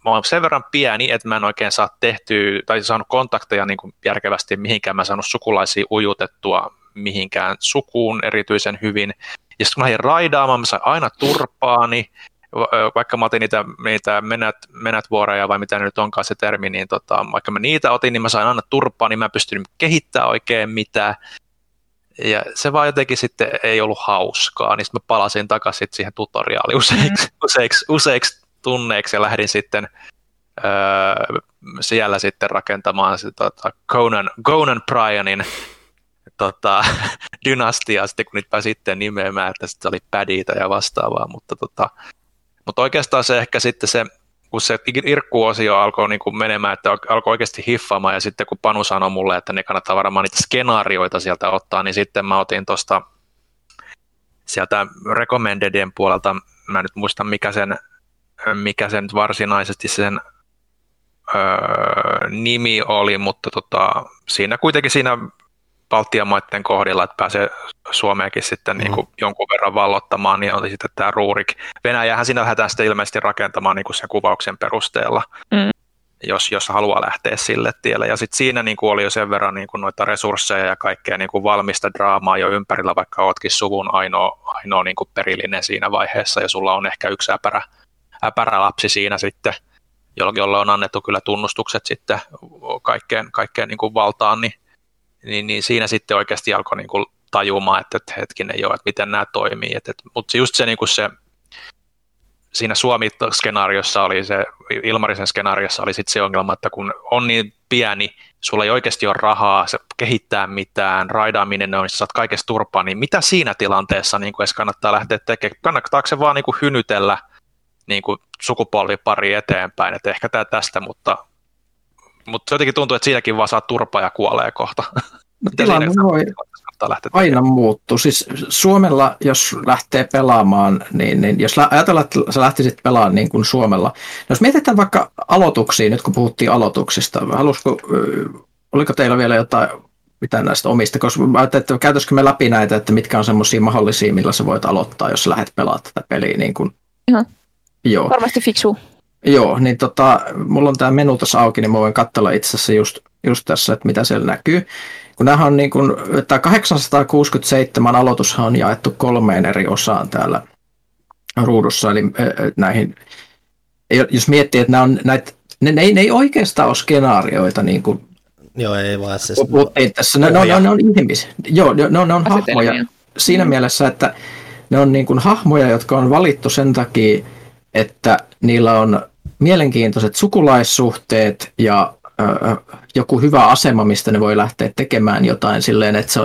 mä oon sen verran pieni, että mä en oikein saa tehtyä tai saanut kontakteja niin kuin järkevästi mihinkään. Mä en saanut sukulaisia ujutettua mihinkään sukuun erityisen hyvin. Ja sitten kun mä lähdin raidaamaan, mä sain aina turpaani, vaikka mä otin niitä, niitä menät, menätvuoroja vai mitä nyt onkaan se termi, niin tota, vaikka mä niitä otin, niin mä sain aina turpaa, niin mä en pystynyt kehittämään oikein mitään. Ja se vaan jotenkin sitten ei ollut hauskaa, niin sitten mä palasin takaisin siihen tutoriaaliin useiksi, mm. useiksi, useiksi tunneiksi ja lähdin sitten öö, siellä sitten rakentamaan se, tota, Conan, Conan Bryanin tota, (laughs) dynastiaa, sitten kun niitä sitten nimeämään, että sitten oli pädiitä ja vastaavaa, mutta, tota, mutta oikeastaan se ehkä sitten se, kun se irkkuosio alkoi niin kuin menemään, että alkoi oikeasti hiffaamaan, ja sitten kun Panu sanoi mulle, että ne kannattaa varmaan niitä skenaarioita sieltä ottaa, niin sitten mä otin tuosta sieltä recommendedien puolelta, mä nyt muistan mikä sen mikä se nyt varsinaisesti sen öö, nimi oli, mutta tota, siinä kuitenkin siinä Baltian maiden kohdilla, että pääsee Suomeenkin sitten mm. niin kuin jonkun verran vallottamaan, niin oli sitten tämä Ruurik. Venäjähän siinä lähdetään sitten ilmeisesti rakentamaan niin kuin sen kuvauksen perusteella, mm. jos, jos haluaa lähteä sille tielle. Ja sitten siinä niin kuin oli jo sen verran niin kuin noita resursseja ja kaikkea niin kuin valmista draamaa jo ympärillä, vaikka oletkin suvun ainoa, ainoa niin kuin perillinen siinä vaiheessa, ja sulla on ehkä yksi äpärä äpärälapsi siinä sitten, jolle on annettu kyllä tunnustukset sitten kaikkeen, kaikkeen niin kuin valtaan, niin, niin, niin siinä sitten oikeasti alkoi niin kuin tajumaan, että, että hetkinen joo, että miten nämä toimii. Että, että, mutta just se, niin kuin se siinä Suomi-skenaariossa oli se, Ilmarisen skenaariossa oli sitten se ongelma, että kun on niin pieni, sulla ei oikeasti ole rahaa se kehittää mitään, raidaaminen on, saat kaikesta turpaa, niin mitä siinä tilanteessa niin kuin edes kannattaa lähteä tekemään? Kannattaako se vaan niin kuin hynytellä niin kuin sukupolvipari eteenpäin, että ehkä tämä tästä, mutta, mutta jotenkin tuntuu, että siinäkin vaan saa turpaa ja kuolee kohta. No, (laughs) tilanne voi aina muuttuu. Siis Suomella, jos lähtee pelaamaan, niin, niin jos ajatellaan, että sä lähtisit pelaamaan niin kuin Suomella. No jos mietitään vaikka aloituksia, nyt kun puhuttiin aloituksista, halusko, oliko teillä vielä jotain mitä näistä omista, koska mä ajattelin, että käytäisikö me läpi näitä, että mitkä on semmoisia mahdollisia, millä sä voit aloittaa, jos lähdet pelaamaan tätä peliä. Niin kuin. Ihan. Joo. Varmasti fiksu. Joo, niin tota, mulla on tämä menu tässä auki, niin mä voin katsella itse asiassa just, just tässä, että mitä siellä näkyy. Kun nämä on niin kuin, tämä 867 aloitushan on jaettu kolmeen eri osaan täällä ruudussa, eli näihin, jos miettii, että nämä on näitä, ne, ne, ei, ne ei oikeastaan ole skenaarioita, niin kuin Joo, ei vaan siis... Ei tässä, ne, ne, on, ne on ihmisiä. Joo, ne, ne on, ne on hahmoja siinä mm. mielessä, että ne on niin kuin hahmoja, jotka on valittu sen takia, että niillä on mielenkiintoiset sukulaissuhteet ja joku hyvä asema, mistä ne voi lähteä tekemään jotain silleen, että se,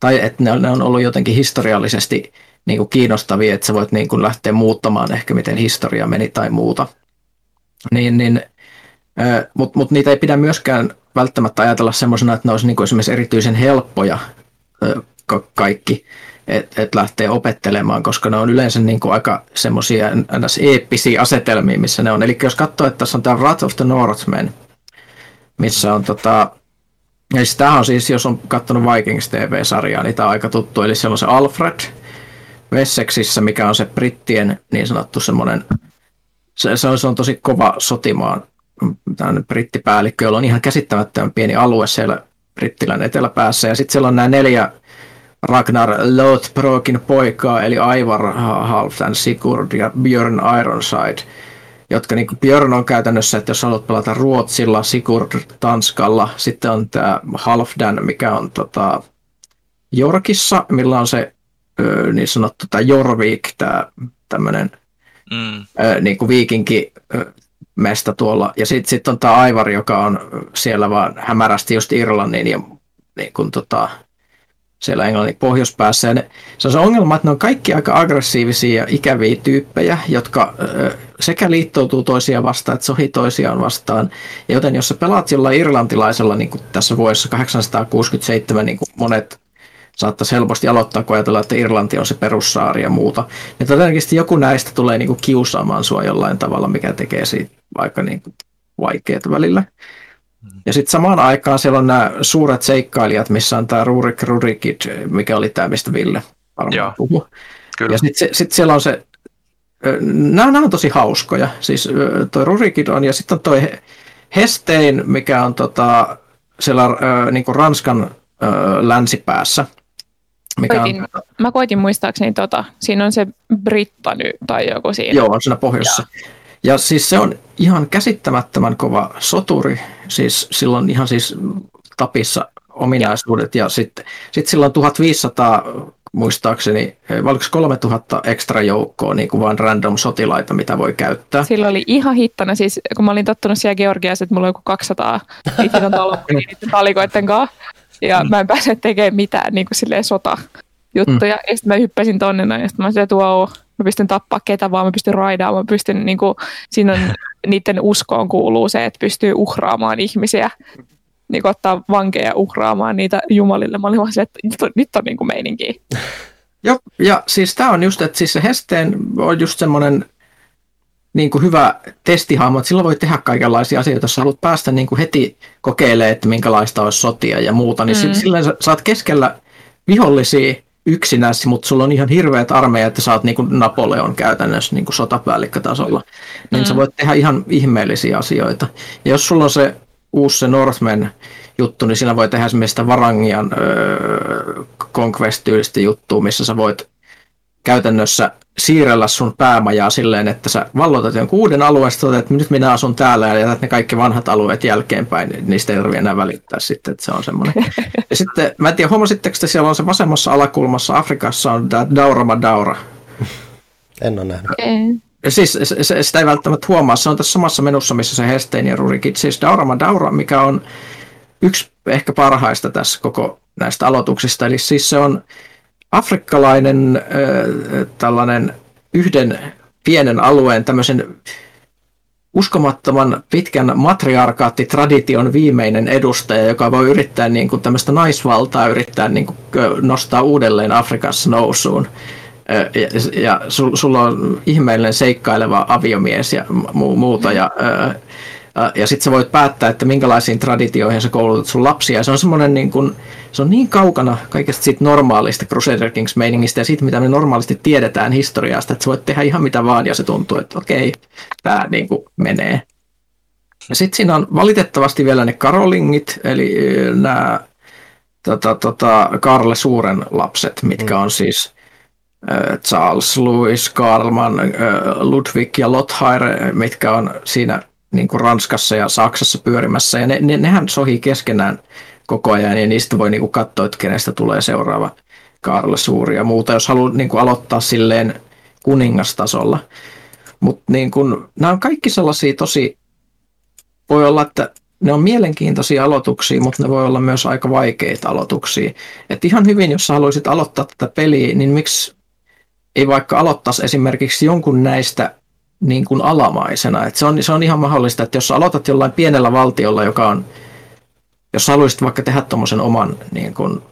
tai että ne, ne on ollut jotenkin historiallisesti niin kuin kiinnostavia, että sä voit niin kuin lähteä muuttamaan ehkä miten historia meni tai muuta. Niin, niin, Mutta mut niitä ei pidä myöskään välttämättä ajatella semmoisena, että ne olisi niin kuin esimerkiksi erityisen helppoja ka- kaikki, että et lähtee opettelemaan, koska ne on yleensä niin kuin aika semmoisia eeppisiä asetelmia, missä ne on. Eli jos katsoo, että tässä on tämä Wrath of the Northmen, missä on tota, ja siis tämähän on siis, jos on katsonut Vikings TV-sarjaa, niin tämä on aika tuttu. Eli siellä on se Alfred Wessexissä, mikä on se brittien niin sanottu semmoinen, se, se, on, se on tosi kova sotimaan tämmöinen brittipäällikkö, jolla on ihan käsittämättömän pieni alue siellä Brittilän eteläpäässä. Ja sitten siellä on nämä neljä Ragnar Lothbrokin poikaa, eli Aivar Halfdan, Sigurd ja Björn Ironside – jotka niin kuin Björn on käytännössä, että jos haluat pelata Ruotsilla, Sigurd Tanskalla, sitten on tämä Halfdan, mikä on tota, Jorkissa, millä on se niin sanottu tämä Jorvik, tämä tämmöinen mm. niin kuin viikinki mesta tuolla. Ja sitten sit on tämä Aivar, joka on siellä vaan hämärästi just Irlannin ja niin kuin tota, siellä Englannin pohjoispäässä. Ja ne, se on se ongelma, että ne on kaikki aika aggressiivisia ja ikäviä tyyppejä, jotka sekä liittoutuu toisiaan vastaan, että sohi toisiaan vastaan. Ja joten jos sä pelaat jollain irlantilaisella, niin kuin tässä vuodessa 867, niin kuin monet saattaisi helposti aloittaa, kun ajatellaan, että Irlanti on se perussaari ja muuta. Ja todennäköisesti joku näistä tulee niin kuin kiusaamaan sua jollain tavalla, mikä tekee siitä vaikka niin kuin vaikeat välillä. Ja sitten samaan aikaan siellä on nämä suuret seikkailijat, missä on tämä Rurik Rurikid, mikä oli tämä, mistä Ville varmaan puhui. Kyllä. Ja sitten sit siellä on se, nämä, nämä on tosi hauskoja. Siis toi Rurikid on, ja sitten on toi Hestein, mikä on tota, siellä äh, niinku Ranskan äh, länsipäässä. Mikä koitin, on, mä koitin muistaakseni, tota, siinä on se Brittany tai joku siinä. Joo, on siinä pohjoisessa. Ja. Ja siis se on ihan käsittämättömän kova soturi, siis silloin ihan siis tapissa ominaisuudet ja sitten sit silloin 1500 muistaakseni, vai oliko 3000 ekstra joukkoa, niin kuin vaan random sotilaita, mitä voi käyttää. Silloin oli ihan hittana, siis kun mä olin tottunut siellä Georgiassa, että mulla on joku 200 (laughs) niiden talikoiden kanssa, ja mm. mä en pääse tekemään mitään niin kuin silleen sota juttuja. Mm. Ja sitten mä hyppäsin tonne ja sitten mä sanoin, että wow, mä pystyn tappaa ketä vaan, mä pystyn raidaamaan, mä pystyn, niin kuin, siinä on, (laughs) niiden uskoon kuuluu se, että pystyy uhraamaan ihmisiä, niin kuin ottaa vankeja uhraamaan niitä jumalille. Mä olin vaan se, että nyt on, nyt on niin kuin meininki. Joo, ja siis tämä on just, että siis se Hesteen on just semmoinen niin kuin hyvä testihahmo, että silloin voi tehdä kaikenlaisia asioita, jos haluat päästä niin kuin heti kokeilemaan, että minkälaista olisi sotia ja muuta, niin mm. silloin sä saat keskellä vihollisia, yksinäsi, mutta sulla on ihan hirveät armeijat, että sä oot niin kuin Napoleon käytännössä niin kuin sotapäällikkötasolla, niin mm. sä voit tehdä ihan ihmeellisiä asioita. Ja jos sulla on se uusi se Northmen juttu, niin siinä voi tehdä esimerkiksi sitä Varangian öö, conquest-tyylistä juttua, missä sä voit käytännössä siirrellä sun päämajaa silleen, että sä vallotat jonkun uuden alueen, että nyt minä asun täällä ja jätät ne kaikki vanhat alueet jälkeenpäin, niin niistä ei tarvitse enää välittää sitten, että se on semmoinen. (laughs) Ja sitten, mä en tiedä, huomasitteko, että siellä on se vasemmassa alakulmassa Afrikassa on tämä Daura Daura. En ole nähnyt. Ja siis se, se, sitä ei välttämättä huomaa, se on tässä samassa menussa, missä se Hestein ja Rurikit, siis Daura Daura, mikä on yksi ehkä parhaista tässä koko näistä aloituksista, eli siis se on afrikkalainen tällainen yhden pienen alueen tämmöisen uskomattoman pitkän matriarkaattitradition viimeinen edustaja, joka voi yrittää niin kuin tämmöistä naisvaltaa yrittää niin kuin nostaa uudelleen Afrikassa nousuun. Ja, ja sulla on ihmeellinen seikkaileva aviomies ja muuta. Ja, ja sitten sä voit päättää, että minkälaisiin traditioihin sä koulutat sun lapsia. Ja se on semmoinen niin kuin, se on niin kaukana kaikesta siitä normaalista Crusader Kings meiningistä ja siitä, mitä me normaalisti tiedetään historiasta, että sä voit tehdä ihan mitä vaan ja se tuntuu, että okei, tämä niin kuin menee. Ja sitten siinä on valitettavasti vielä ne Karolingit, eli nämä tota, tota, Karle Suuren lapset, mitkä mm. on siis Charles, Louis, Karlman, Ludwig ja Lothar, mitkä on siinä niin kuin Ranskassa ja Saksassa pyörimässä, ja ne, ne, nehän sohii keskenään koko ajan, ja niistä voi niin kuin katsoa, että kenestä tulee seuraava Karle Suuri ja muuta, jos haluaa niin kuin aloittaa silleen kuningastasolla. Mutta niin nämä on kaikki sellaisia tosi, voi olla, että ne on mielenkiintoisia aloituksia, mutta ne voi olla myös aika vaikeita aloituksia. Et ihan hyvin, jos haluaisit aloittaa tätä peliä, niin miksi ei vaikka aloittaisi esimerkiksi jonkun näistä niin kuin alamaisena. Et se, on, se on ihan mahdollista, että jos aloitat jollain pienellä valtiolla, joka on, jos haluaisit vaikka tehdä tuommoisen oman, niin kuin,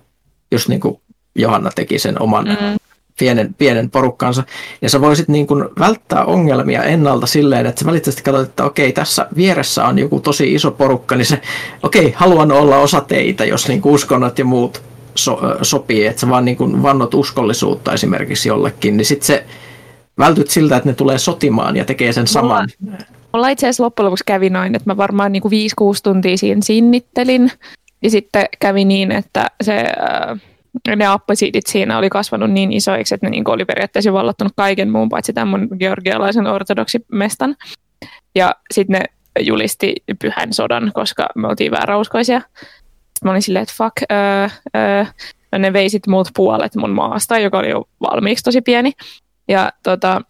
just niin kuin Johanna teki sen oman mm. pienen, pienen porukkansa, ja sä voisit niin kuin välttää ongelmia ennalta silleen, että sä välittömästi katsot, että okei, tässä vieressä on joku tosi iso porukka, niin se, okei, haluan olla osa teitä, jos niin kuin uskonnot ja muut so, sopii, että sä vaan niin kuin vannot uskollisuutta esimerkiksi jollekin, niin sitten se vältyt siltä, että ne tulee sotimaan ja tekee sen saman. Mulla, mulla itse asiassa loppujen lopuksi kävi noin, että mä varmaan niin 5-6 tuntia siinä sinnittelin. Ja sitten kävi niin, että se, äh, ne appasiidit siinä oli kasvanut niin isoiksi, että ne niin oli periaatteessa vallottanut kaiken muun paitsi tämän mun georgialaisen ortodoksimestan. Ja sitten ne julisti pyhän sodan, koska me oltiin vääräuskoisia. Mä olin silleen, että fuck, öö, öö, ne veisit muut puolet mun maasta, joka oli jo valmiiksi tosi pieni. Ja tota,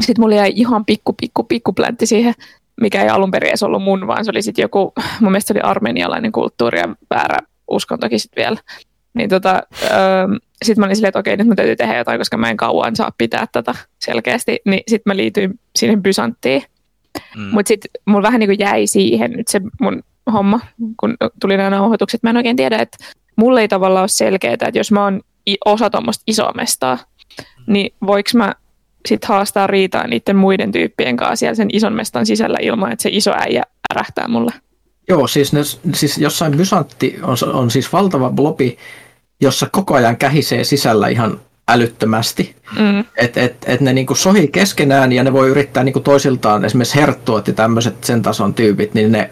sitten mulla jäi ihan pikku, pikku, pikku pläntti siihen, mikä ei alun perin edes ollut mun, vaan se oli sitten joku, mun mielestä se oli armenialainen kulttuuri ja väärä uskontokin sitten vielä. Niin tota, öö, sitten mä olin silleen, että okei, nyt mä täytyy tehdä jotain, koska mä en kauan saa pitää tätä selkeästi. Niin sitten mä liityin siihen Bysanttiin. Mm. Mutta sitten mulla vähän niin kuin jäi siihen nyt se mun homma, kun tuli nämä nauhoitukset. Mä en oikein tiedä, että mulle ei tavallaan ole selkeää, että jos mä oon osa tuommoista isoa mestaa, niin voiko mä sitten haastaa riitaa niiden muiden tyyppien kanssa siellä sen ison mestan sisällä ilman, että se iso äijä ärähtää mulle? Joo, siis, ne, siis jossain Bysantti on, on siis valtava blobi, jossa koko ajan kähisee sisällä ihan älyttömästi. Mm. Että et, et ne niinku sohii keskenään ja ne voi yrittää niinku toisiltaan, esimerkiksi herttuot ja tämmöiset sen tason tyypit, niin ne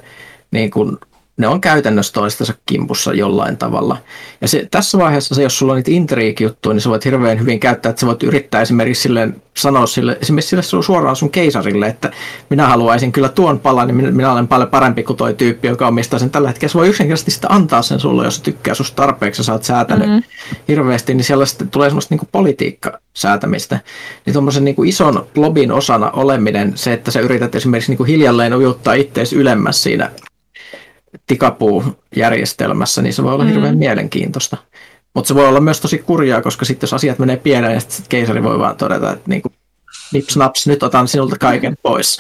niinku ne on käytännössä toistensa kimpussa jollain tavalla. Ja se, tässä vaiheessa se, jos sulla on niitä intriikijuttuja, niin sä voit hirveän hyvin käyttää, että sä voit yrittää esimerkiksi silleen, sanoa sille, esimerkiksi sille suoraan sun keisarille, että minä haluaisin kyllä tuon palan, niin minä, minä olen paljon parempi kuin toi tyyppi, joka omistaa sen tällä hetkellä. Se voi yksinkertaisesti sitä antaa sen sulle, jos tykkää susta tarpeeksi ja sä oot säätänyt mm-hmm. hirveästi, niin siellä sitten tulee semmoista niin politiikka-säätämistä. Niin tuommoisen niin ison lobin osana oleminen, se, että sä yrität esimerkiksi niin hiljalleen ujuttaa itseäsi ylemmäs siinä tikapuujärjestelmässä, niin se voi olla mm. hirveän mielenkiintoista. Mutta se voi olla myös tosi kurjaa, koska sitten jos asiat menee pieneen, niin sitten keisari voi vaan todeta, että niinku, nips naps, nyt otan sinulta kaiken pois.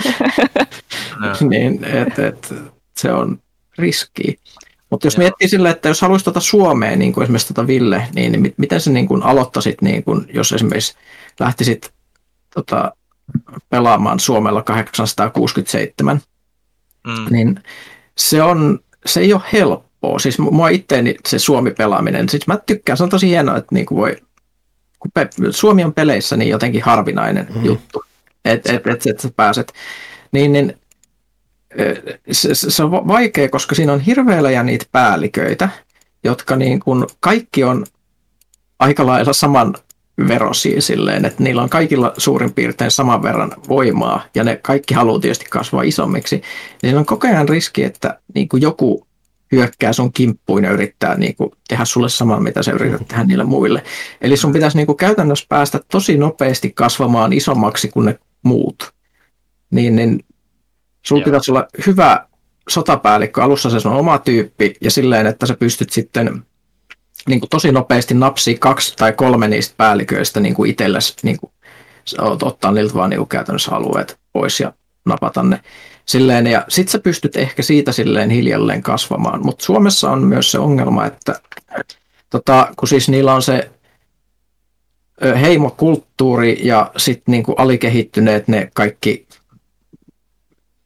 (laughs) niin, et, et, se on riski. Mutta jos Joo. miettii sille, että jos haluaisit tuota Suomeen, niin kuin esimerkiksi tuota Ville, niin, niin miten sä niin kuin aloittaisit, niin kuin, jos esimerkiksi lähtisit tota, pelaamaan Suomella 867, mm. niin se, on, se ei ole helppoa. Siis mua itteeni se Suomi-pelaaminen, siis mä tykkään, se on tosi hienoa, että niin kuin voi, kun pe- Suomi on peleissä niin jotenkin harvinainen mm. juttu, että et, et, et sä pääset. Niin, niin se, se on vaikea, koska siinä on hirveellä ja niitä päälliköitä, jotka niin kuin kaikki on aika lailla saman verosia silleen, että niillä on kaikilla suurin piirtein saman verran voimaa ja ne kaikki haluaa tietysti kasvaa isommiksi. Niin on koko ajan riski, että niin kuin joku hyökkää sun kimppuun ja yrittää niin kuin, tehdä sulle samaa, mitä sä yrität tehdä niille muille. Eli sun pitäisi niin kuin, käytännössä päästä tosi nopeasti kasvamaan isommaksi kuin ne muut. Niin, niin sulla pitäisi olla hyvä sotapäällikkö, alussa se on oma tyyppi ja silleen, että sä pystyt sitten niin kuin tosi nopeasti napsii kaksi tai kolme niistä päälliköistä niin kuin itsellesi, niin kuin, ottaa niiltä vaan niin käytännössä alueet pois ja napata ne. Silleen, ja sit sä pystyt ehkä siitä silleen hiljalleen kasvamaan. Mutta Suomessa on myös se ongelma, että tota, kun siis niillä on se heimokulttuuri ja sitten niinku alikehittyneet ne kaikki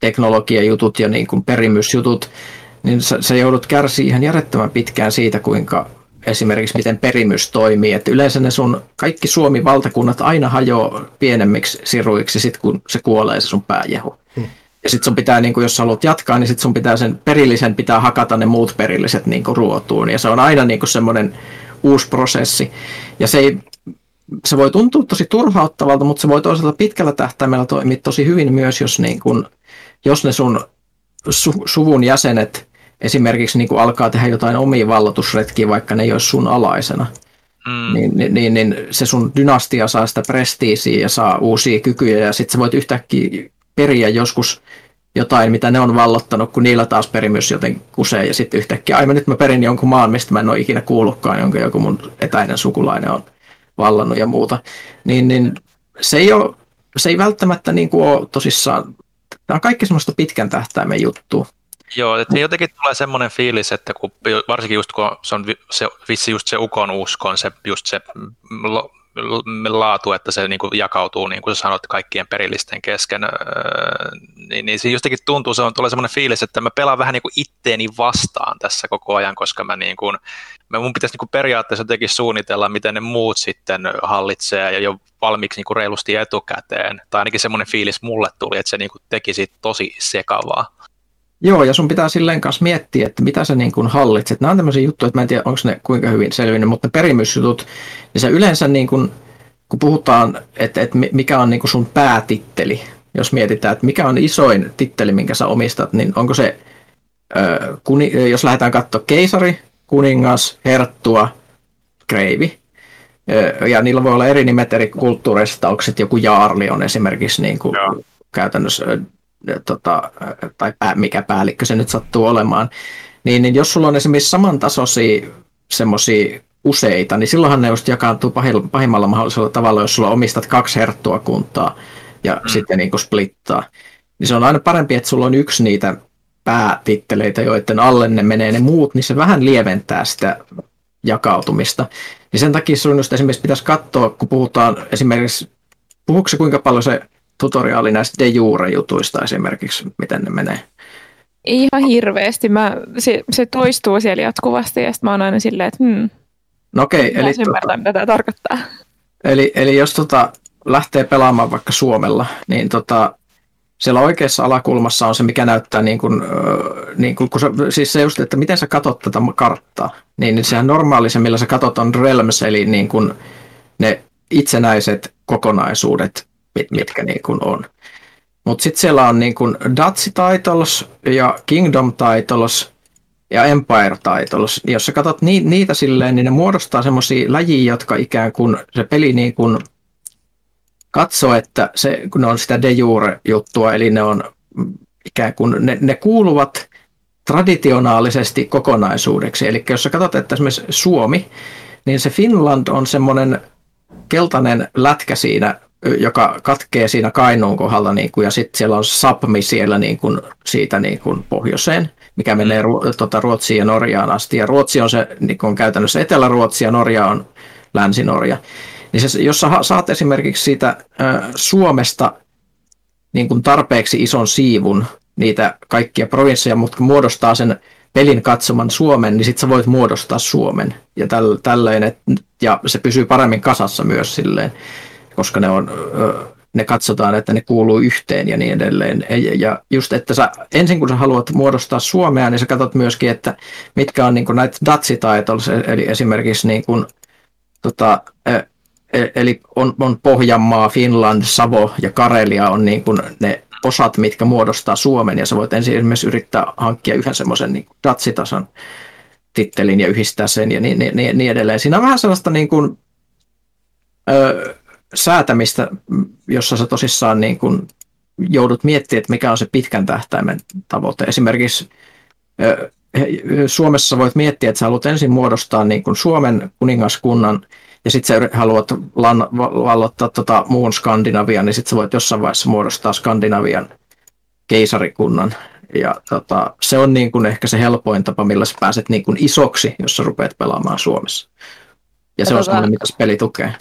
teknologiajutut ja niinku perimysjutut, niin sä, sä joudut kärsiä ihan järjettömän pitkään siitä, kuinka esimerkiksi miten perimys toimii. Että yleensä ne sun kaikki Suomi-valtakunnat aina hajoaa pienemmiksi siruiksi sit kun se kuolee se sun pääjehu. Hmm. Ja sitten sun pitää, niin kun jos haluat jatkaa, niin sitten sun pitää sen perillisen pitää hakata ne muut perilliset niin ruotuun. Ja se on aina niin semmoinen uusi prosessi. Ja se, ei, se voi tuntua tosi turhauttavalta, mutta se voi toisaalta pitkällä tähtäimellä toimia tosi hyvin myös, jos, niin kun, jos ne sun su, suvun jäsenet esimerkiksi niin alkaa tehdä jotain omia vallatusretkiä, vaikka ne ei olisi sun alaisena. Mm. Niin, niin, niin, niin se sun dynastia saa sitä prestiisiä ja saa uusia kykyjä ja sitten sä voit yhtäkkiä periä joskus jotain, mitä ne on vallottanut, kun niillä taas perimys joten kusee ja sitten yhtäkkiä, aivan nyt mä perin jonkun maan, mistä mä en ole ikinä kuullutkaan, jonka joku mun etäinen sukulainen on vallannut ja muuta. Niin, niin se, ei ole, se ei välttämättä niin kuin ole tosissaan, tämä on kaikki semmoista pitkän tähtäimen juttu. Joo, että jotenkin tulee semmoinen fiilis, että kun, varsinkin just kun se on se, vissi just se ukon uskon, se, just se laatu, että se niin kuin jakautuu, niin kuin sä sanoit, kaikkien perillisten kesken, öö, niin, niin se jostakin tuntuu, se on tulee semmoinen fiilis, että mä pelaan vähän niin kuin itteeni vastaan tässä koko ajan, koska mä niin kuin, mä mun pitäisi niin kuin periaatteessa jotenkin suunnitella, miten ne muut sitten hallitsee ja jo valmiiksi niin kuin reilusti etukäteen, tai ainakin semmoinen fiilis mulle tuli, että se niin kuin teki siitä tosi sekavaa. Joo, ja sun pitää silleen kanssa miettiä, että mitä sä niin kuin hallitset. Nämä on tämmöisiä juttuja, että mä en tiedä, onko ne kuinka hyvin selvinnyt, mutta ne perimysjutut, niin se yleensä niin kuin, kun puhutaan, että, että mikä on niin kuin sun päätitteli, jos mietitään, että mikä on isoin titteli, minkä sä omistat, niin onko se, kuni, jos lähdetään katsoa keisari, kuningas, herttua, kreivi, ja niillä voi olla eri nimet eri kulttuureista, onko se joku jaarli on esimerkiksi niin kuin käytännössä tota, tai pää, mikä päällikkö se nyt sattuu olemaan, niin, niin jos sulla on esimerkiksi samantasoisia semmoisia useita, niin silloinhan ne just jakaantuu pahimmalla mahdollisella tavalla, jos sulla omistat kaksi herttua kuntaa ja mm. sitten niin splittaa. Niin se on aina parempi, että sulla on yksi niitä päätitteleitä, joiden alle ne menee ne muut, niin se vähän lieventää sitä jakautumista. Niin sen takia sun just esimerkiksi pitäisi katsoa, kun puhutaan esimerkiksi, puhuuko se kuinka paljon se tutoriaali näistä de jure-jutuista esimerkiksi, miten ne menee? Ihan hirveästi. Mä, se, se toistuu siellä jatkuvasti ja sitten mä oon aina silleen, että hmm, no okei, okay, eli tota, mitä tämä tarkoittaa. Eli, eli jos tota, lähtee pelaamaan vaikka Suomella, niin tota, siellä oikeassa alakulmassa on se, mikä näyttää niin kuin, niin kuin kun sä, siis se just, että miten sä katot tätä karttaa, niin, niin sehän normaali se, millä sä katot on realms, eli niin kuin ne itsenäiset kokonaisuudet, mitkä niin kuin on. Mutta sitten siellä on niin kuin Dutch Titles ja Kingdom Titles ja Empire Titles. Jos sä katsot ni, niitä silleen, niin ne muodostaa semmoisia läjiä, jotka ikään kuin se peli niin kuin katsoo, että se, kun ne on sitä de jure juttua, eli ne on ikään kuin, ne, ne kuuluvat traditionaalisesti kokonaisuudeksi. Eli jos sä katsot, että esimerkiksi Suomi, niin se Finland on semmoinen keltainen lätkä siinä joka katkee siinä Kainuun kohdalla, niin kuin, ja sitten siellä on Sapmi siellä niin kuin, siitä niin kuin, pohjoiseen, mikä menee mm. tota, Ruotsiin ja Norjaan asti. Ja Ruotsi on se niin kuin, käytännössä Etelä-Ruotsi ja Norja on Länsi-Norja. Niin se, jos sä saat esimerkiksi siitä äh, Suomesta niin kuin tarpeeksi ison siivun niitä kaikkia provinsseja, mutta muodostaa sen pelin katsoman Suomen, niin sitten sä voit muodostaa Suomen. Ja, täl, tälleen, et, ja se pysyy paremmin kasassa myös silleen koska ne, on, ne katsotaan, että ne kuuluu yhteen ja niin edelleen. Ja just, että sä, ensin kun sä haluat muodostaa Suomea, niin sä katsot myöskin, että mitkä on niin näitä Dutch titles, eli esimerkiksi niin kuin, tota, E- eli on, on Pohjanmaa, Finland, Savo ja Karelia on niin kuin ne osat, mitkä muodostaa Suomen, ja sä voit ensin esimerkiksi yrittää hankkia yhden semmoisen niin datsitason tittelin ja yhdistää sen ja niin, niin, niin, niin edelleen. Siinä on vähän sellaista niin kuin, säätämistä, jossa sä tosissaan niin kuin joudut miettimään, että mikä on se pitkän tähtäimen tavoite. Esimerkiksi Suomessa voit miettiä, että sä haluat ensin muodostaa niin kuin Suomen kuningaskunnan ja sitten sä haluat vallottaa tota muun Skandinavian, niin sitten sä voit jossain vaiheessa muodostaa Skandinavian keisarikunnan. Ja tota, se on niin kuin ehkä se helpoin tapa, millä sä pääset niin kuin isoksi, jos sä rupeat pelaamaan Suomessa. Ja, se tota, on semmoinen, mitä peli tukee.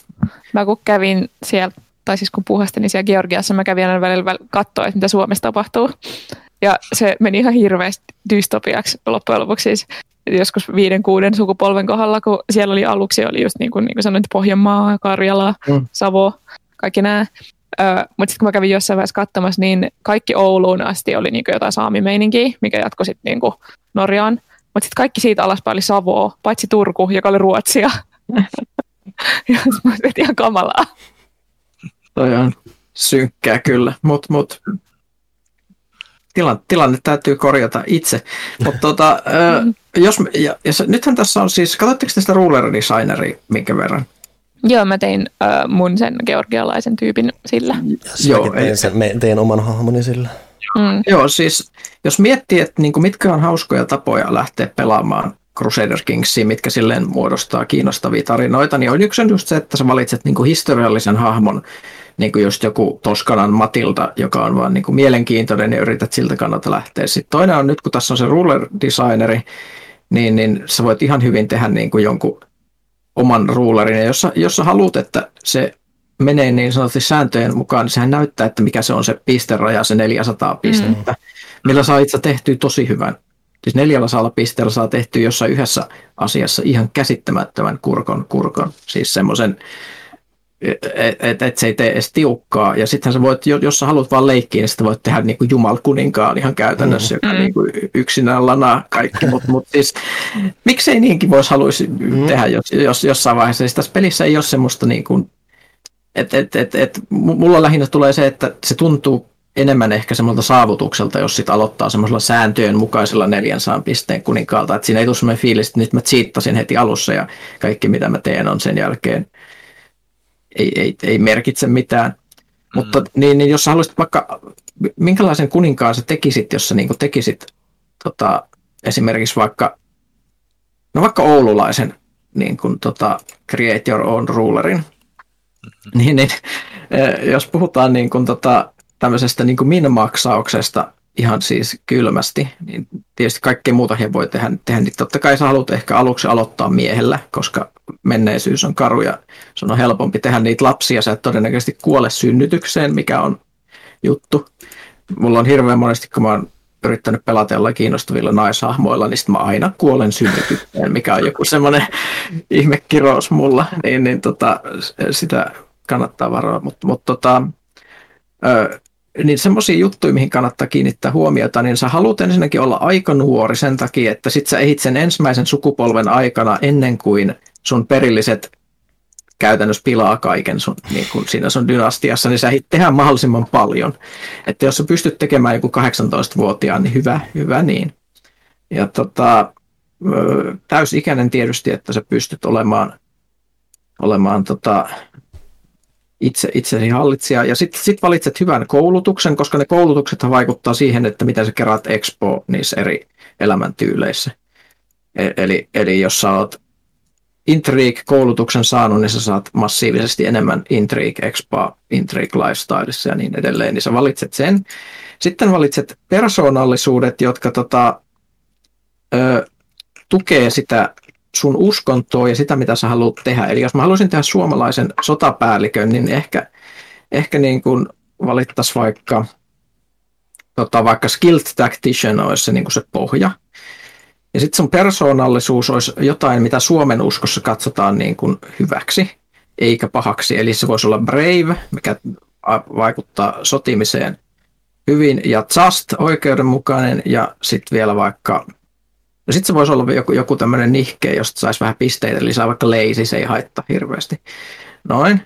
Mä kun kävin siellä, tai siis kun puhastin, niin siellä Georgiassa mä kävin aina välillä katsoa, että mitä Suomessa tapahtuu. Ja se meni ihan hirveästi dystopiaksi loppujen lopuksi. Siis joskus viiden, kuuden sukupolven kohdalla, kun siellä oli aluksi oli just niin kuin, niin kuin sanoit, Pohjanmaa, Karjala, mm. Savo, kaikki nämä. Mutta sitten kun mä kävin jossain vaiheessa katsomassa, niin kaikki Ouluun asti oli niin jotain saamimeininkiä, mikä jatkoi sitten niin Norjaan. Mutta sitten kaikki siitä alaspäin oli Savoa, paitsi Turku, joka oli Ruotsia. (laughs) ja mä ihan kamalaa. Toi on synkkää kyllä, mutta mut, tilanne, tilanne täytyy korjata itse. Mutta tota, (laughs) jos, ja, ja se, nythän tässä on siis, katsotteko tästä ruler designeria minkä verran? Joo, mä tein äh, mun sen georgialaisen tyypin sillä. Joo, tein, sen, me, tein oman hahmoni sillä. Mm. Joo, siis jos miettii, että niin kuin mitkä on hauskoja tapoja lähteä pelaamaan Crusader Kingsia, mitkä silleen muodostaa kiinnostavia tarinoita, niin on yksi on just se, että sä valitset niin kuin historiallisen hahmon, niin kuin just joku Toskanan Matilda, joka on vaan niin kuin mielenkiintoinen ja yrität siltä kannalta lähteä. Sitten toinen on nyt, kun tässä on se ruler designeri, niin, niin sä voit ihan hyvin tehdä niin kuin jonkun oman rulerin. Ja jos, sä, jos sä haluat, että se menee niin sanotusti sääntöjen mukaan, niin sehän näyttää, että mikä se on se pisteraja, se 400 pistettä, mm. millä saa itse tehtyä tosi hyvän. Siis 400 pisteellä saa tehtyä jossain yhdessä asiassa ihan käsittämättömän kurkon kurkon. Siis semmoisen että et, et se ei tee edes tiukkaa. Ja sittenhän sä voit, jos sä haluat vaan leikkiä, niin sitten voit tehdä niin kuin jumalkuninkaan ihan käytännössä, mm. joka niin kuin yksinään lanaa kaikki. Mutta mut siis, miksei niinkin voisi haluaisi mm. tehdä jos, jos, jossain vaiheessa. Siis tässä pelissä ei ole semmoista niin kuin, että et, et, et, mulla lähinnä tulee se, että se tuntuu enemmän ehkä semmoilta saavutukselta, jos sit aloittaa semmoisella sääntöjen mukaisella 400 pisteen kuninkaalta. Että siinä ei tule semmoinen fiilis, että nyt mä cheattasin heti alussa ja kaikki mitä mä teen on sen jälkeen ei, ei, ei merkitse mitään. Mm. Mutta niin, niin jos sä haluaisit vaikka, minkälaisen kuninkaan sä tekisit, jos sä niin tekisit tota, esimerkiksi vaikka, no vaikka oululaisen niin kuin, tota, create your own rulerin, mm-hmm. niin, niin (laughs) eh, jos puhutaan niin kuin, tota, tämmöisestä niin min-maksauksesta, ihan siis kylmästi, niin tietysti kaikkea muuta he voi tehdä, tehdä, niin totta kai sä haluat ehkä aluksi aloittaa miehellä, koska menneisyys on karu ja sun on helpompi tehdä niitä lapsia, sä et todennäköisesti kuole synnytykseen, mikä on juttu. Mulla on hirveän monesti, kun mä oon yrittänyt pelata jollain kiinnostavilla naishahmoilla, niin mä aina kuolen synnytykseen, mikä on joku semmoinen (laughs) ihmekirous mulla, niin, niin tota, sitä kannattaa varoa, mutta mut, tota, niin semmoisia juttuja, mihin kannattaa kiinnittää huomiota, niin sä haluat ensinnäkin olla aika nuori sen takia, että sit sä ehit sen ensimmäisen sukupolven aikana ennen kuin sun perilliset käytännössä pilaa kaiken sun, niin kun siinä sun dynastiassa, niin sä ehdit tehdä mahdollisimman paljon. Että jos sä pystyt tekemään joku 18-vuotiaan, niin hyvä, hyvä niin. Ja tota, täysikäinen tietysti, että sä pystyt olemaan, olemaan tota, itse, itsesi hallitsija. Ja sitten sit valitset hyvän koulutuksen, koska ne koulutukset vaikuttaa siihen, että miten sä kerät expo niissä eri elämäntyyleissä. E, eli, eli jos sä oot Intrigue-koulutuksen saanut, niin sä saat massiivisesti enemmän Intrigue Expo, Intrigue Lifestyleissa ja niin edelleen, niin sä valitset sen. Sitten valitset persoonallisuudet, jotka tota, ö, tukee sitä sun uskontoa ja sitä, mitä sä haluat tehdä. Eli jos mä haluaisin tehdä suomalaisen sotapäällikön, niin ehkä, ehkä niin kuin valittaisiin vaikka, tota, vaikka skilled tactician olisi se, niin kuin se pohja. Ja sitten sun persoonallisuus olisi jotain, mitä Suomen uskossa katsotaan niin kuin hyväksi, eikä pahaksi. Eli se voisi olla brave, mikä vaikuttaa sotimiseen hyvin, ja just, oikeudenmukainen, ja sitten vielä vaikka No sitten se voisi olla joku, joku tämmöinen nihke, josta saisi vähän pisteitä lisää, vaikka leisi, se ei haittaa hirveästi. Noin.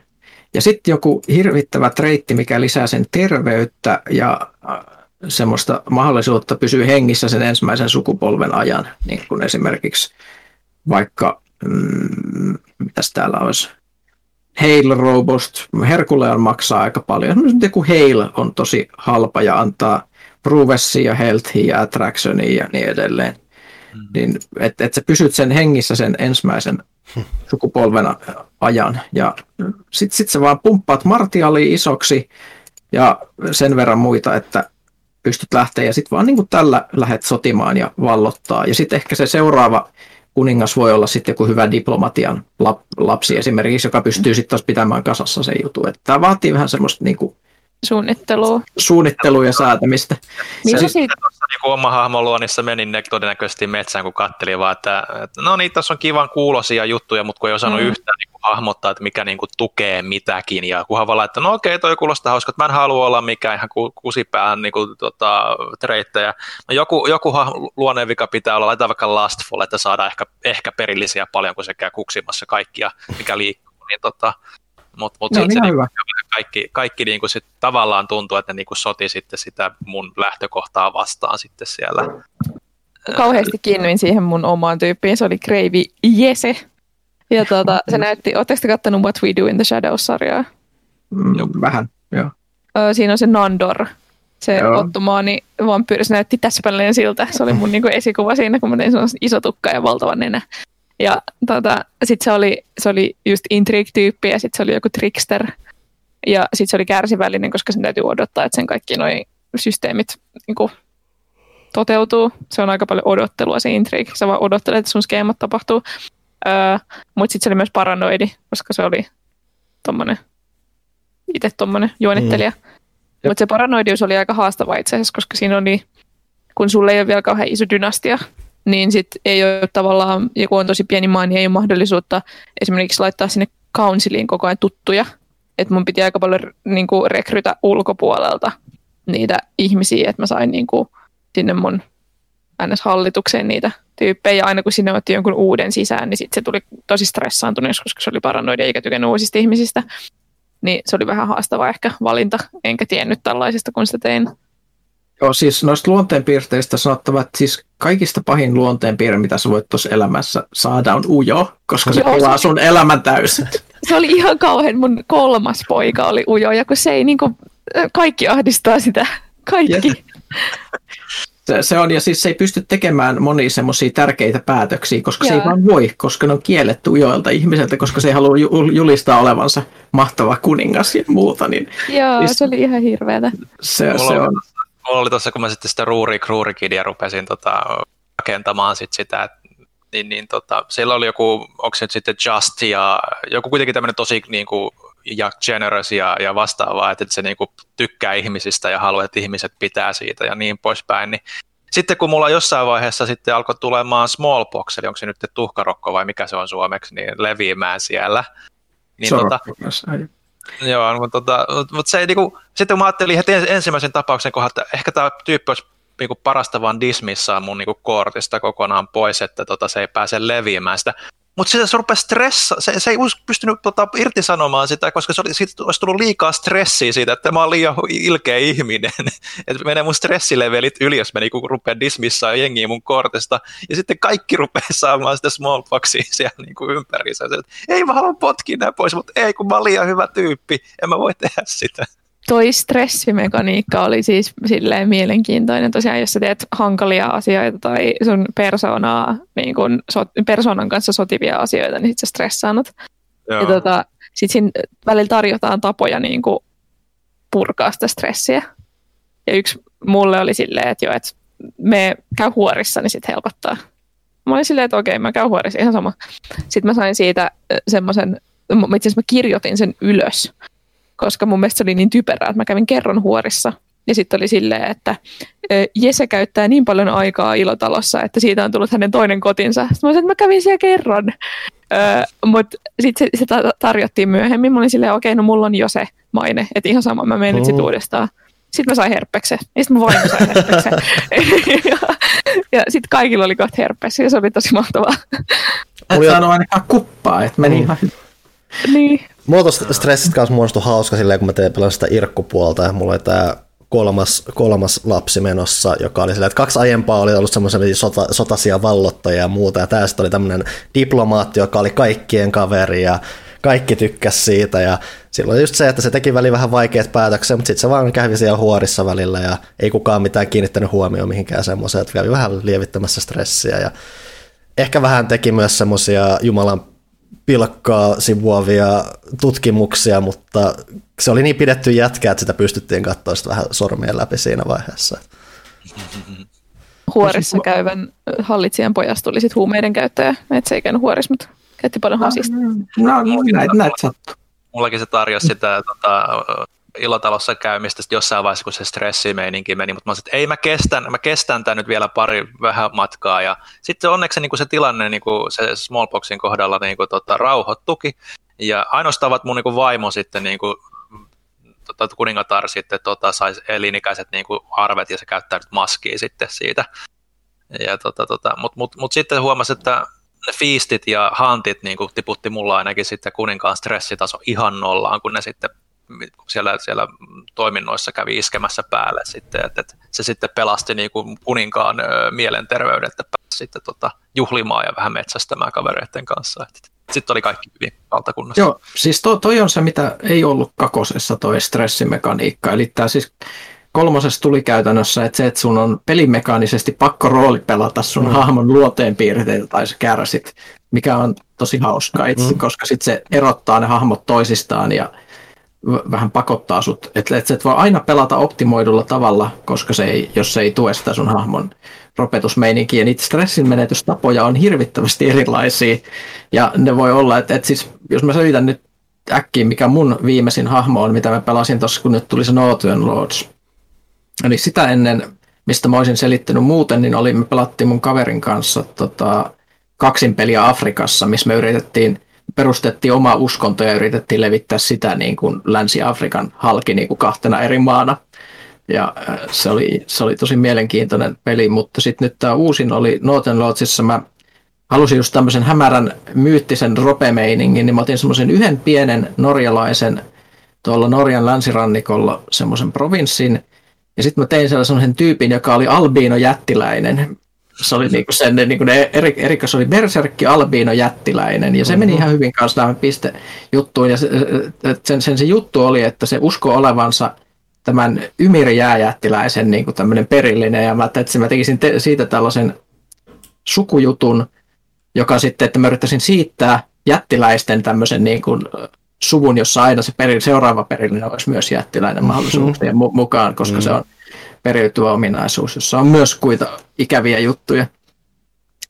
Ja sitten joku hirvittävä treitti, mikä lisää sen terveyttä ja äh, semmoista mahdollisuutta pysyä hengissä sen ensimmäisen sukupolven ajan, niin kuin esimerkiksi vaikka, mm, mitäs täällä olisi, Hail Robust, Herkuleon maksaa aika paljon. Joku Hail on tosi halpa ja antaa Provessia Healthia Attractionia ja niin edelleen. Mm. Niin, että et sä pysyt sen hengissä sen ensimmäisen (laughs) sukupolven ajan. Ja sit, sit sä vaan pumppaat martialia isoksi ja sen verran muita, että pystyt lähteä ja sitten vaan niin kuin tällä lähdet sotimaan ja vallottaa. Ja sitten ehkä se seuraava kuningas voi olla sitten joku hyvä diplomatian lapsi esimerkiksi, joka pystyy sitten taas pitämään kasassa sen jutun. Tämä vaatii vähän semmoista niin kuin Suunnittelua. Suunnittelua ja säätämistä. Niin se sitten tuossa niin oma hahmon luonnissa menin ne todennäköisesti metsään, kun kattelin vaan, että, että no niin, tässä on kivan kuulosia juttuja, mutta kun ei osannut mm. yhtään niin kuin hahmottaa, että mikä niin kuin tukee mitäkin, ja kunhan vaan laittaa, no okei, toi kuulostaa hauska, että mä en halua olla mikään ihan kusipään niin kuin, tota, treittejä. No joku, joku luonnevika pitää olla, laitetaan vaikka lastful, että saadaan ehkä, ehkä perillisiä paljon, kun se käy kuksimassa kaikkia, mikä liikkuu. Niin tota, mutta mut, mut sitten se niinku, kaikki, kaikki niinku sit tavallaan tuntuu, että ne niinku soti sitten sitä mun lähtökohtaa vastaan sitten siellä. Kauheasti kiinnyin siihen mun omaan tyyppiin, se oli Kreivi Jese. Ja tuota, se näytti, ootteko te kattonut What We Do in the Shadows-sarjaa? Mm, vähän, joo. Siinä on se Nandor, se Joo. ottomaani vampyyri, se näytti täsmälleen siltä. Se oli mun (laughs) niinku esikuva siinä, kun mä tein iso tukka ja valtava nenä. Ja tota, sitten se oli, se oli just intrigue-tyyppi ja sitten se oli joku trickster. Ja sitten se oli kärsivällinen, koska sen täytyy odottaa, että sen kaikki nuo systeemit niin kuin, toteutuu. Se on aika paljon odottelua se intrigue. Sä vaan odottelet, että sun skeemat tapahtuu. Öö, Mutta sitten se oli myös paranoidi, koska se oli tommonen, itse tuommoinen juonittelija. Mm. Mutta se paranoidius oli aika haastava itse asiassa, koska siinä oli, kun sulle ei ole vielä kauhean iso dynastia, niin sitten ei ole tavallaan, joku on tosi pieni maa, niin ei ole mahdollisuutta esimerkiksi laittaa sinne counciliin koko ajan tuttuja. Että mun piti aika paljon niin kuin, rekrytä ulkopuolelta niitä ihmisiä, että mä sain niin kuin, sinne mun NS-hallitukseen niitä tyyppejä. Ja aina kun sinne otti jonkun uuden sisään, niin sitten se tuli tosi stressaantuneeksi, koska se oli paranoida eikä tykännyt uusista ihmisistä. Niin se oli vähän haastava ehkä valinta, enkä tiennyt tällaisesta, kun sitä tein. Joo, siis noista luonteenpiirteistä sanottava, että siis kaikista pahin luonteenpiirre, mitä sä voit tuossa elämässä saada, on ujo, koska se pelaa sun elämän täysin. (laughs) Se oli ihan kauhean. Mun kolmas poika oli ujo, ja kun se ei niin kuin, kaikki ahdistaa sitä. Kaikki. Se, se on, ja siis se ei pysty tekemään monia semmoisia tärkeitä päätöksiä, koska Jaa. se ei vaan voi, koska ne on kielletty ujoilta ihmiseltä, koska se ei halua julistaa olevansa mahtava kuningas ja muuta. Niin, Joo, siis, se oli ihan hirveätä. Se, se on mulla oli tuossa, kun mä sitten sitä Ruuri Kruurikidia rupesin tota, rakentamaan sit sitä, että niin, niin tota, siellä oli joku, onko se sitten Just ja joku kuitenkin tämmöinen tosi niin kuin, ja generous ja, ja vastaavaa, että se niin kuin, tykkää ihmisistä ja haluaa, että ihmiset pitää siitä ja niin poispäin, niin sitten kun mulla jossain vaiheessa sitten alkoi tulemaan smallpox, eli onko se nyt tuhkarokko vai mikä se on suomeksi, niin leviämään siellä. Niin, tota, Joo, mutta, tota, mutta se, niinku, sitten kun mä ajattelin heti ensimmäisen tapauksen kohdalla, että ehkä tämä tyyppi olisi niinku parasta vaan dismissaa mun niinku kortista kokonaan pois, että tota, se ei pääse leviämään sitä. Mutta sitten se rupesi stressa, se, se ei pystynyt tota, irtisanomaan sitä, koska se oli, siitä olisi tullut liikaa stressiä siitä, että mä oon liian ilkeä ihminen. (laughs) että menee mun stressilevelit yli, jos mä niinku rupean dismissaa jengiä mun kortista. Ja sitten kaikki rupeaa saamaan sitä smallpoxia (laughs) siellä niinku ympärissä. Ei mä haluan potkia nämä pois, mutta ei kun mä oon liian hyvä tyyppi, en mä voi tehdä sitä toi stressimekaniikka oli siis silleen mielenkiintoinen. Tosiaan, jos sä teet hankalia asioita tai sun persoonaa, niin kun so, persoonan kanssa sotivia asioita, niin sit sä stressaannut. Joo. Ja tota, sit siinä välillä tarjotaan tapoja niin kuin purkaa sitä stressiä. Ja yksi mulle oli silleen, että jo, että me käy huorissa, niin sit helpottaa. Mä olin silleen, että okei, mä käyn huorissa, ihan sama. Sitten mä sain siitä semmoisen, itse asiassa mä kirjoitin sen ylös koska mun mielestä se oli niin typerää, että mä kävin kerran huorissa. Ja sitten oli silleen, että Jese käyttää niin paljon aikaa ilotalossa, että siitä on tullut hänen toinen kotinsa. Sitten mä olisin, että mä kävin siellä kerran. Mutta sitten se, se tarjottiin myöhemmin. Mä olin silleen, okei, okay, no mulla on jo se maine, että ihan sama, mä menen nyt sit uudestaan. Sitten mä sain herpeksen. Ja sitten mä vain sain herpeksen. (laughs) ja ja sitten kaikilla oli kohta herpes, ja se oli tosi mahtavaa. Et saanut ainakaan kuppaa, että meni mm. ihan Niin. Mulla tuosta stressistä kanssa muodostui hauska silleen, kun mä tein pelän sitä irkkupuolta ja mulla oli tää kolmas, kolmas lapsi menossa, joka oli silleen, että kaksi aiempaa oli ollut semmoisia sota, sotasia vallottajia ja muuta, ja tästä oli tämmöinen diplomaatti, joka oli kaikkien kaveri, ja kaikki tykkäs siitä, ja silloin just se, että se teki väliin vähän vaikeat päätöksiä, mutta sitten se vaan kävi siellä huorissa välillä, ja ei kukaan mitään kiinnittänyt huomioon mihinkään semmoiseen, että kävi vähän lievittämässä stressiä, ja ehkä vähän teki myös semmoisia Jumalan pilkkaa sivuavia tutkimuksia, mutta se oli niin pidetty jätkä, että sitä pystyttiin katsoa sitä vähän sormien läpi siinä vaiheessa. Huorissa käyvän hallitsijan pojasta tuli sitten huumeiden käyttäjä, että se ei käynyt huorissa, mutta käytti paljon hasista. No, no näitä, näitä sattuu. Mullakin se tarjosi sitä tota, ilotalossa käymistä jossain vaiheessa, kun se stressimeininki meni, mutta mä sanoin, että ei mä kestän, mä kestän tämän nyt vielä pari vähän matkaa ja sitten onneksi niin kuin se tilanne niin kuin se smallpoxin kohdalla niin kuin, tota, rauhoittuki ja ainoastaan mun niin kuin vaimo sitten niin kuin, tota, kuningatar sitten tota, sai elinikäiset niin kuin arvet ja se käyttää nyt maskia sitten siitä. Ja, tota, tota, Mutta mut, mut sitten huomasi, että ne fiistit ja hantit niin kuin tiputti mulla ainakin sitten kuninkaan stressitaso ihan nollaan, kun ne sitten siellä, siellä toiminnoissa kävi iskemässä päälle sitten, että, että se sitten pelasti niin kuin kuninkaan mielenterveyden, että pääsi sitten tota, juhlimaan ja vähän metsästämään kavereiden kanssa. Sitten oli kaikki hyvin valtakunnassa. Joo, siis to, toi on se, mitä ei ollut kakosessa toi stressimekaniikka, eli tämä siis kolmosessa tuli käytännössä, että se, että sun on pelimekaanisesti pakko rooli pelata sun mm. hahmon luoteen piirteitä tai sä kärsit, mikä on tosi hauskaa itse, mm. koska sitten se erottaa ne hahmot toisistaan ja vähän pakottaa sut, että et, et voi aina pelata optimoidulla tavalla, koska se ei, jos se ei tue sitä sun hahmon ropetusmeininkiä, niitä stressin menetystapoja on hirvittävästi erilaisia, ja ne voi olla, että, että siis, jos mä selitän nyt äkkiä, mikä mun viimeisin hahmo on, mitä mä pelasin tuossa, kun nyt tuli se Northern Lords. Eli sitä ennen, mistä mä olisin selittänyt muuten, niin oli, me pelattiin mun kaverin kanssa tota, kaksin peliä Afrikassa, missä me yritettiin perustettiin oma uskonto ja yritettiin levittää sitä niin kuin Länsi-Afrikan halki niin kuin kahtena eri maana. Ja äh, se oli, se oli tosi mielenkiintoinen peli, mutta sitten nyt tämä uusin oli Northern Lordsissa. Mä halusin just tämmöisen hämärän myyttisen ropemeiningin, niin mä otin semmoisen yhden pienen norjalaisen tuolla Norjan länsirannikolla semmoisen provinssin, ja sitten mä tein sellaisen tyypin, joka oli albiino jättiläinen, se oli niinku sen, niinku ne Erik, Erikas oli berserkki albiino jättiläinen ja se mm-hmm. meni ihan hyvin kanssa tähän piste juttuun ja se, sen, sen, se juttu oli, että se usko olevansa tämän Ymir jääjättiläisen niin tämmöinen perillinen ja mä että mä tekisin te, siitä tällaisen sukujutun, joka sitten, että mä yrittäisin siittää jättiläisten tämmöisen niin kuin suvun, jossa aina se peri, seuraava perillinen olisi myös jättiläinen mahdollisuuksien mm-hmm. mukaan, koska mm-hmm. se on periytyvä ominaisuus, jossa on myös kuita ikäviä juttuja.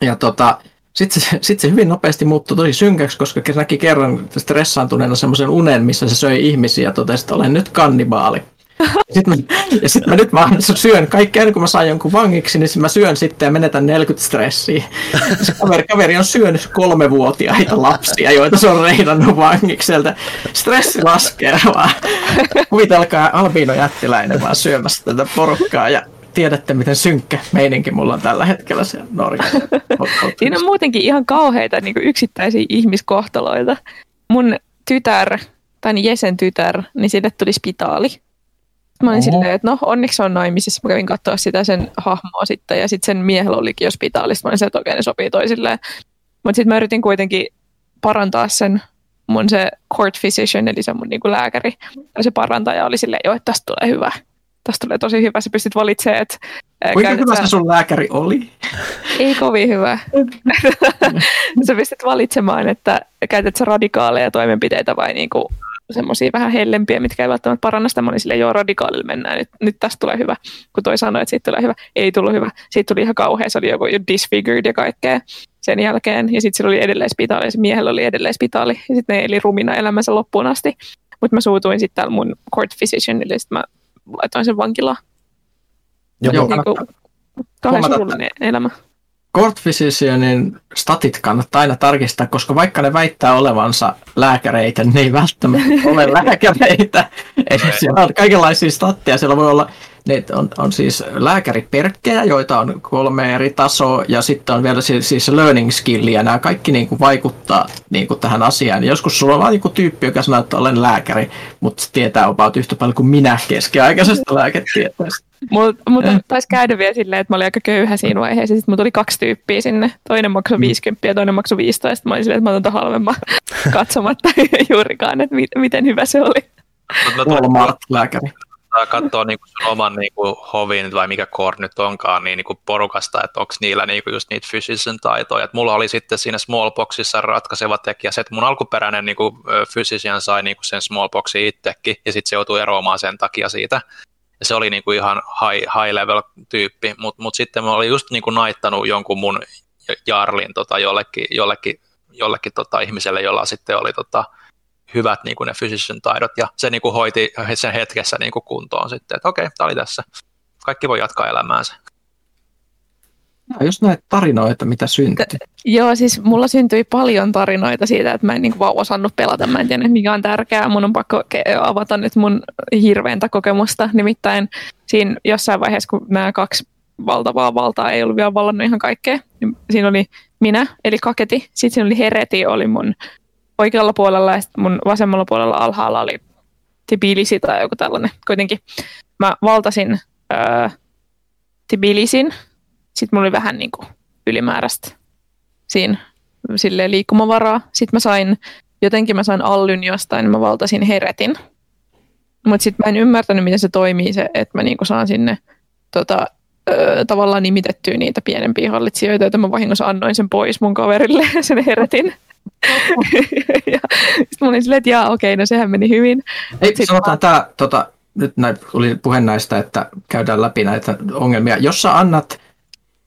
Ja tota, sitten se, (laughs) sit se hyvin nopeasti muuttui tosi synkäksi, koska näki kerran stressaantuneena semmoisen unen, missä se söi ihmisiä ja totesi, että olen nyt kannibaali. Sitten mä, ja sitten mä nyt mä syön kaikkea, ennen kuin mä saan jonkun vangiksi, niin mä syön sitten ja menetän 40 stressiä. Se kaveri, kaveri on syönyt kolmevuotiaita lapsia, joita se on reidannut vangikselta. Stressi laskee vaan. Kuvitelkaa Albino jättiläinen vaan syömässä tätä porukkaa ja tiedätte, miten synkkä meininki mulla on tällä hetkellä siellä Norjassa. Siinä on muutenkin ihan kauheita niin yksittäisiä ihmiskohtaloita. Mun tytär, tai Jesen tytär, niin sille tuli spitaali Mä olin Oho. silleen, että no onneksi on naimisissa. Mä kävin katsoa sitä sen hahmoa sitten ja sitten sen miehellä olikin jo spitaalista. Mä olin että okei, ne sopii toisilleen. Mutta sitten mä yritin kuitenkin parantaa sen mun se court physician, eli se mun niinku lääkäri, ja se parantaja oli silleen, jo, että tästä tulee hyvä. Tästä tulee tosi hyvä. Sä pystyt valitsemaan, että... Kuinka hyvä se sun lääkäri oli? (laughs) Ei kovin hyvä. (laughs) sä pystyt valitsemaan, että käytät sä radikaaleja toimenpiteitä vai niinku semmoisia vähän hellempiä, mitkä ei välttämättä paranna sitä. Mä olin silleen, joo, radikaalille mennään, nyt, nyt tästä tulee hyvä. Kun toi sanoi, että siitä tulee hyvä, ei tullut hyvä. Siitä tuli ihan kauhea, se oli joku disfigured ja kaikkea sen jälkeen. Ja sitten sillä oli edelleen spitaali, ja se miehellä oli edelleen spitaali. Ja sitten ne eli rumina elämänsä loppuun asti. Mutta mä suutuin sitten täällä mun court physicianille, ja sitten mä laitoin sen vankilaan. Joo, niin kuin, kauhean surullinen elämä. Court Physicianin statit kannattaa aina tarkistaa, koska vaikka ne väittää olevansa lääkäreitä, niin ne ei välttämättä (laughs) ole lääkäreitä. Eli siellä on kaikenlaisia statteja. Siellä voi olla Ne on, on siis lääkäriperkkejä, joita on kolme eri tasoa, ja sitten on vielä siis, siis learning skill, ja nämä kaikki niin kuin vaikuttaa niin kuin tähän asiaan. Joskus sulla on vain joku tyyppi, joka sanoo, että olen lääkäri, mutta se tietää about yhtä paljon kuin minä keskiaikaisesta (laughs) lääketieteestä. Mutta mut taisi käydä vielä silleen, että mä olin aika köyhä siinä vaiheessa. Sitten mulla tuli kaksi tyyppiä sinne. Toinen maksoi 50 ja toinen maksoi 15. Mä olin silleen, että mä otan halvemman (laughs) katsomatta (laughs) juurikaan, että miten hyvä se oli. Walmart-lääkäri katsoa niin kuin sun oman niin kuin hovin vai mikä core nyt onkaan niin, niin kuin porukasta, että onko niillä niin kuin just niitä physician taitoja. Et mulla oli sitten siinä smallboxissa ratkaiseva tekijä se, että mun alkuperäinen niin kuin physician sai niin kuin sen smallboxin itsekin ja sitten se joutui eroamaan sen takia siitä. Ja se oli niin kuin ihan high, high level tyyppi, mutta mut sitten mä olin just niin kuin naittanut jonkun mun jarlin tota, jollekin, jollekin, jollekin tota, ihmiselle, jolla sitten oli tota, hyvät niin kuin ne physician taidot, ja se niin kuin hoiti sen hetkessä niin kuin kuntoon sitten, että okei, tämä oli tässä. Kaikki voi jatkaa elämäänsä. No, jos näet tarinoita, mitä syntyi. Joo, siis mulla syntyi paljon tarinoita siitä, että mä en niin vaan osannut pelata. Mä en tiedä, mikä on tärkeää. Mun on pakko avata nyt mun hirveintä kokemusta. Nimittäin siinä jossain vaiheessa, kun nämä kaksi valtavaa valtaa ei ollut vielä vallannut ihan kaikkea, niin siinä oli minä, eli kaketi. Sitten siinä oli hereti, oli mun oikealla puolella ja mun vasemmalla puolella alhaalla oli Tbilisi tai joku tällainen. Kuitenkin mä valtasin ää, Tbilisin, sitten mulla oli vähän niin kuin ylimääräistä siinä silleen liikkumavaraa. Sitten mä sain, jotenkin mä sain allyn jostain, niin mä valtasin Heretin. Mutta sitten mä en ymmärtänyt, miten se toimii se, että mä niinku saan sinne tota, ö, tavallaan nimitettyä niitä pienempiä hallitsijoita, joita mä vahingossa annoin sen pois mun kaverille (laughs) sen Heretin (laughs) ja sitten mä olin silleen, että jaa, okei, no sehän meni hyvin. Ei, Sitten sanotaan mä... tämä, tota, nyt näin, oli puhe näistä, että käydään läpi näitä ongelmia. Jos sä annat,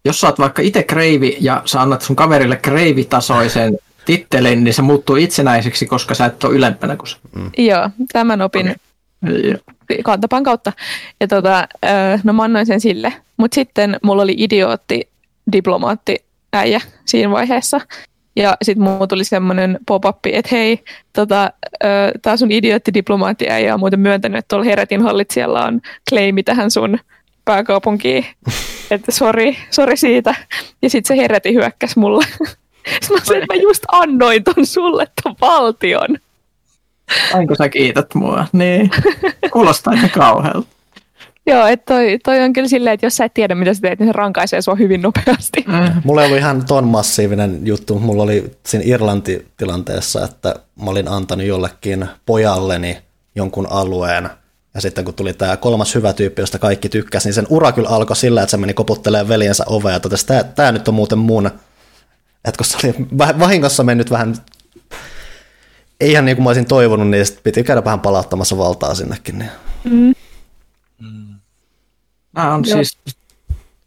jos sä oot vaikka itse kreivi ja sä annat sun kaverille kreivitasoisen tittelin, niin se muuttuu itsenäiseksi, koska sä et ole ylempänä kuin se. Mm. Joo, tämän opin okay. kantapan kautta. Ja tota, no mä annoin sen sille. Mutta sitten mulla oli idiootti diplomaatti äijä siinä vaiheessa, ja sitten mulla tuli semmoinen pop-up, että hei, tota, tämä sun idioottidiplomaatti ei ole muuten myöntänyt, että tuolla Heretin hallitsijalla on claimi tähän sun pääkaupunkiin. (laughs) että sori, sori siitä. Ja sitten se Hereti hyökkäsi mulle. Sitten (laughs) mä sanoin, että mä just annoin ton sulle ton valtion. Aiko sä kiität mua? Niin. Kuulostaa ihan kauhealta. Joo, että toi, toi on kyllä silleen, että jos sä et tiedä, mitä sä teet, niin se rankaisee sua hyvin nopeasti. Mm. Mulla ollut ihan ton massiivinen juttu. Mulla oli siinä Irlanti-tilanteessa, että mä olin antanut jollekin pojalleni jonkun alueen, ja sitten kun tuli tämä kolmas hyvä tyyppi, josta kaikki tykkäsi, niin sen ura kyllä alkoi sillä, että se meni koputtelemaan veljensä ovea ja totesi, että tämä nyt on muuten mun. Että kun se oli vahingossa mennyt vähän, ei ihan niin kuin mä olisin toivonut, niin piti käydä vähän palauttamassa valtaa sinnekin. Niin. Mm. Nämä on siis,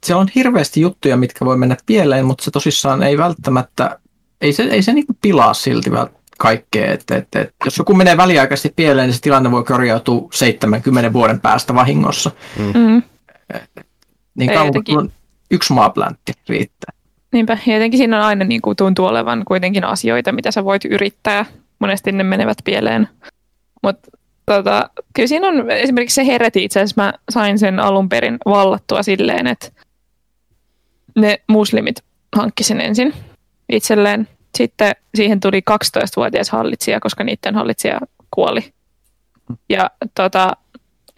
se on hirveästi juttuja, mitkä voi mennä pieleen, mutta se tosissaan ei välttämättä, ei se, ei se niin pilaa silti kaikkea. Että, että, että, jos joku menee väliaikaisesti pieleen, niin se tilanne voi korjautua 70 vuoden päästä vahingossa. Mm. mm. Niin kauan kuin yksi maapläntti riittää. Niinpä, ja jotenkin siinä on aina niin kuin tuntuu olevan kuitenkin asioita, mitä sä voit yrittää. Monesti ne menevät pieleen. Mutta tota, kyllä siinä on esimerkiksi se hereti itse asiassa mä sain sen alun perin vallattua silleen, että ne muslimit hankki sen ensin itselleen. Sitten siihen tuli 12-vuotias hallitsija, koska niiden hallitsija kuoli. Ja tota,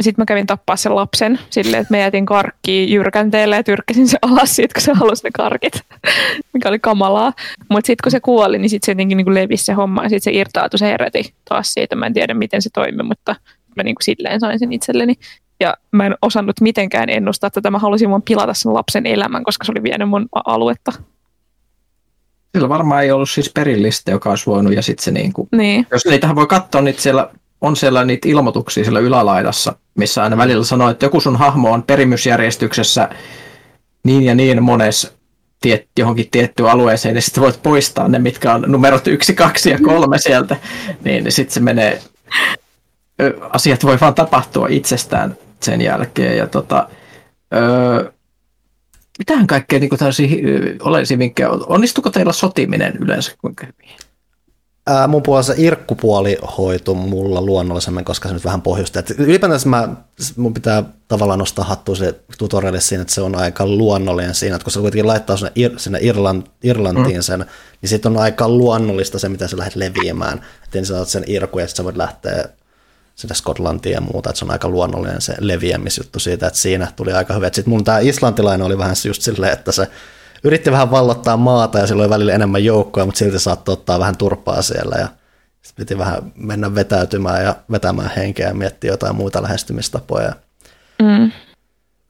sitten mä kävin tappaa sen lapsen silleen, että mä jätin karkkiin jyrkänteelle ja tyrkkäsin se alas siitä, kun se halusi ne karkit, (laughs) mikä oli kamalaa. Mutta sitten kun se kuoli, niin sitten se jotenkin niin levisi se homma ja sitten se irtautui, se heräti taas siitä. Mä en tiedä, miten se toimi, mutta mä niin kuin silleen sain sen itselleni. Ja mä en osannut mitenkään ennustaa että Mä halusin vaan pilata sen lapsen elämän, koska se oli vienyt mun aluetta. Sillä varmaan ei ollut siis perillistä, joka olisi voinut, ja sitten se niin kuin, niin. jos niitähän voi katsoa, niin siellä on siellä niitä ilmoituksia siellä ylälaidassa, missä aina välillä sanoo, että joku sun hahmo on perimysjärjestyksessä niin ja niin mones tiet, johonkin tiettyyn alueeseen, niin sitten voit poistaa ne, mitkä on numerot yksi, kaksi ja kolme sieltä, niin, niin sitten se menee, asiat voi vaan tapahtua itsestään sen jälkeen. Ja tota, öö, mitähän kaikkea niin tällaisia oleellisia vinkkejä, onnistuko teillä sotiminen yleensä kuinka hyvin? Ää, mun puolella se irkkupuoli hoitu mulla luonnollisemmin, koska se nyt vähän pohjusti. Et ylipäätään mä, mun pitää tavallaan nostaa hattua se tutoriali siinä, että se on aika luonnollinen siinä, että kun se kuitenkin laittaa sinne, Ir- sinne Irlant, Irlantiin mm. sen, niin sitten on aika luonnollista se, mitä sä lähdet leviämään. Että ensin saat sen irku ja sitten sä voit lähteä sinne Skotlantiin ja muuta, että se on aika luonnollinen se leviämisjuttu siitä, että siinä tuli aika hyvä. Sitten mun tämä islantilainen oli vähän just silleen, että se yritti vähän vallottaa maata ja silloin välillä enemmän joukkoja, mutta silti saattoi ottaa vähän turpaa siellä ja sitten piti vähän mennä vetäytymään ja vetämään henkeä ja miettiä jotain muita lähestymistapoja. Mm.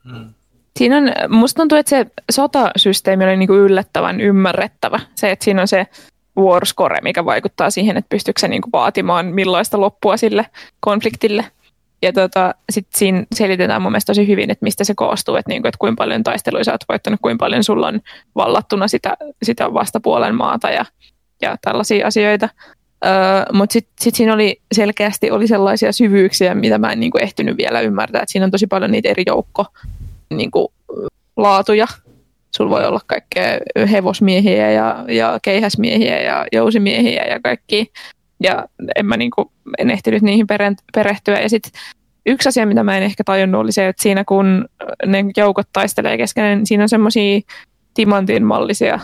Mm. Siinä on, musta tuntuu, että se sotasysteemi oli niinku yllättävän ymmärrettävä. Se, että siinä on se war score, mikä vaikuttaa siihen, että pystyykö se niinku vaatimaan millaista loppua sille konfliktille. Ja tota, sitten siinä selitetään mun mielestä tosi hyvin, että mistä se koostuu, että, niinku, että kuinka paljon taisteluja sä oot voittanut, kuinka paljon sulla on vallattuna sitä, sitä vastapuolen maata ja, ja tällaisia asioita. Öö, Mutta sitten sit siinä oli selkeästi oli sellaisia syvyyksiä, mitä mä en niinku ehtinyt vielä ymmärtää. Et siinä on tosi paljon niitä eri joukko niinku, laatuja. Sulla voi olla kaikkea hevosmiehiä ja, ja keihäsmiehiä ja jousimiehiä ja kaikki. Ja en mä niinku, en ehtinyt niihin perehtyä. Ja sitten yksi asia, mitä mä en ehkä tajunnut, oli se, että siinä kun ne joukot taistelee keskenään, niin siinä on semmoisia timantin mallisia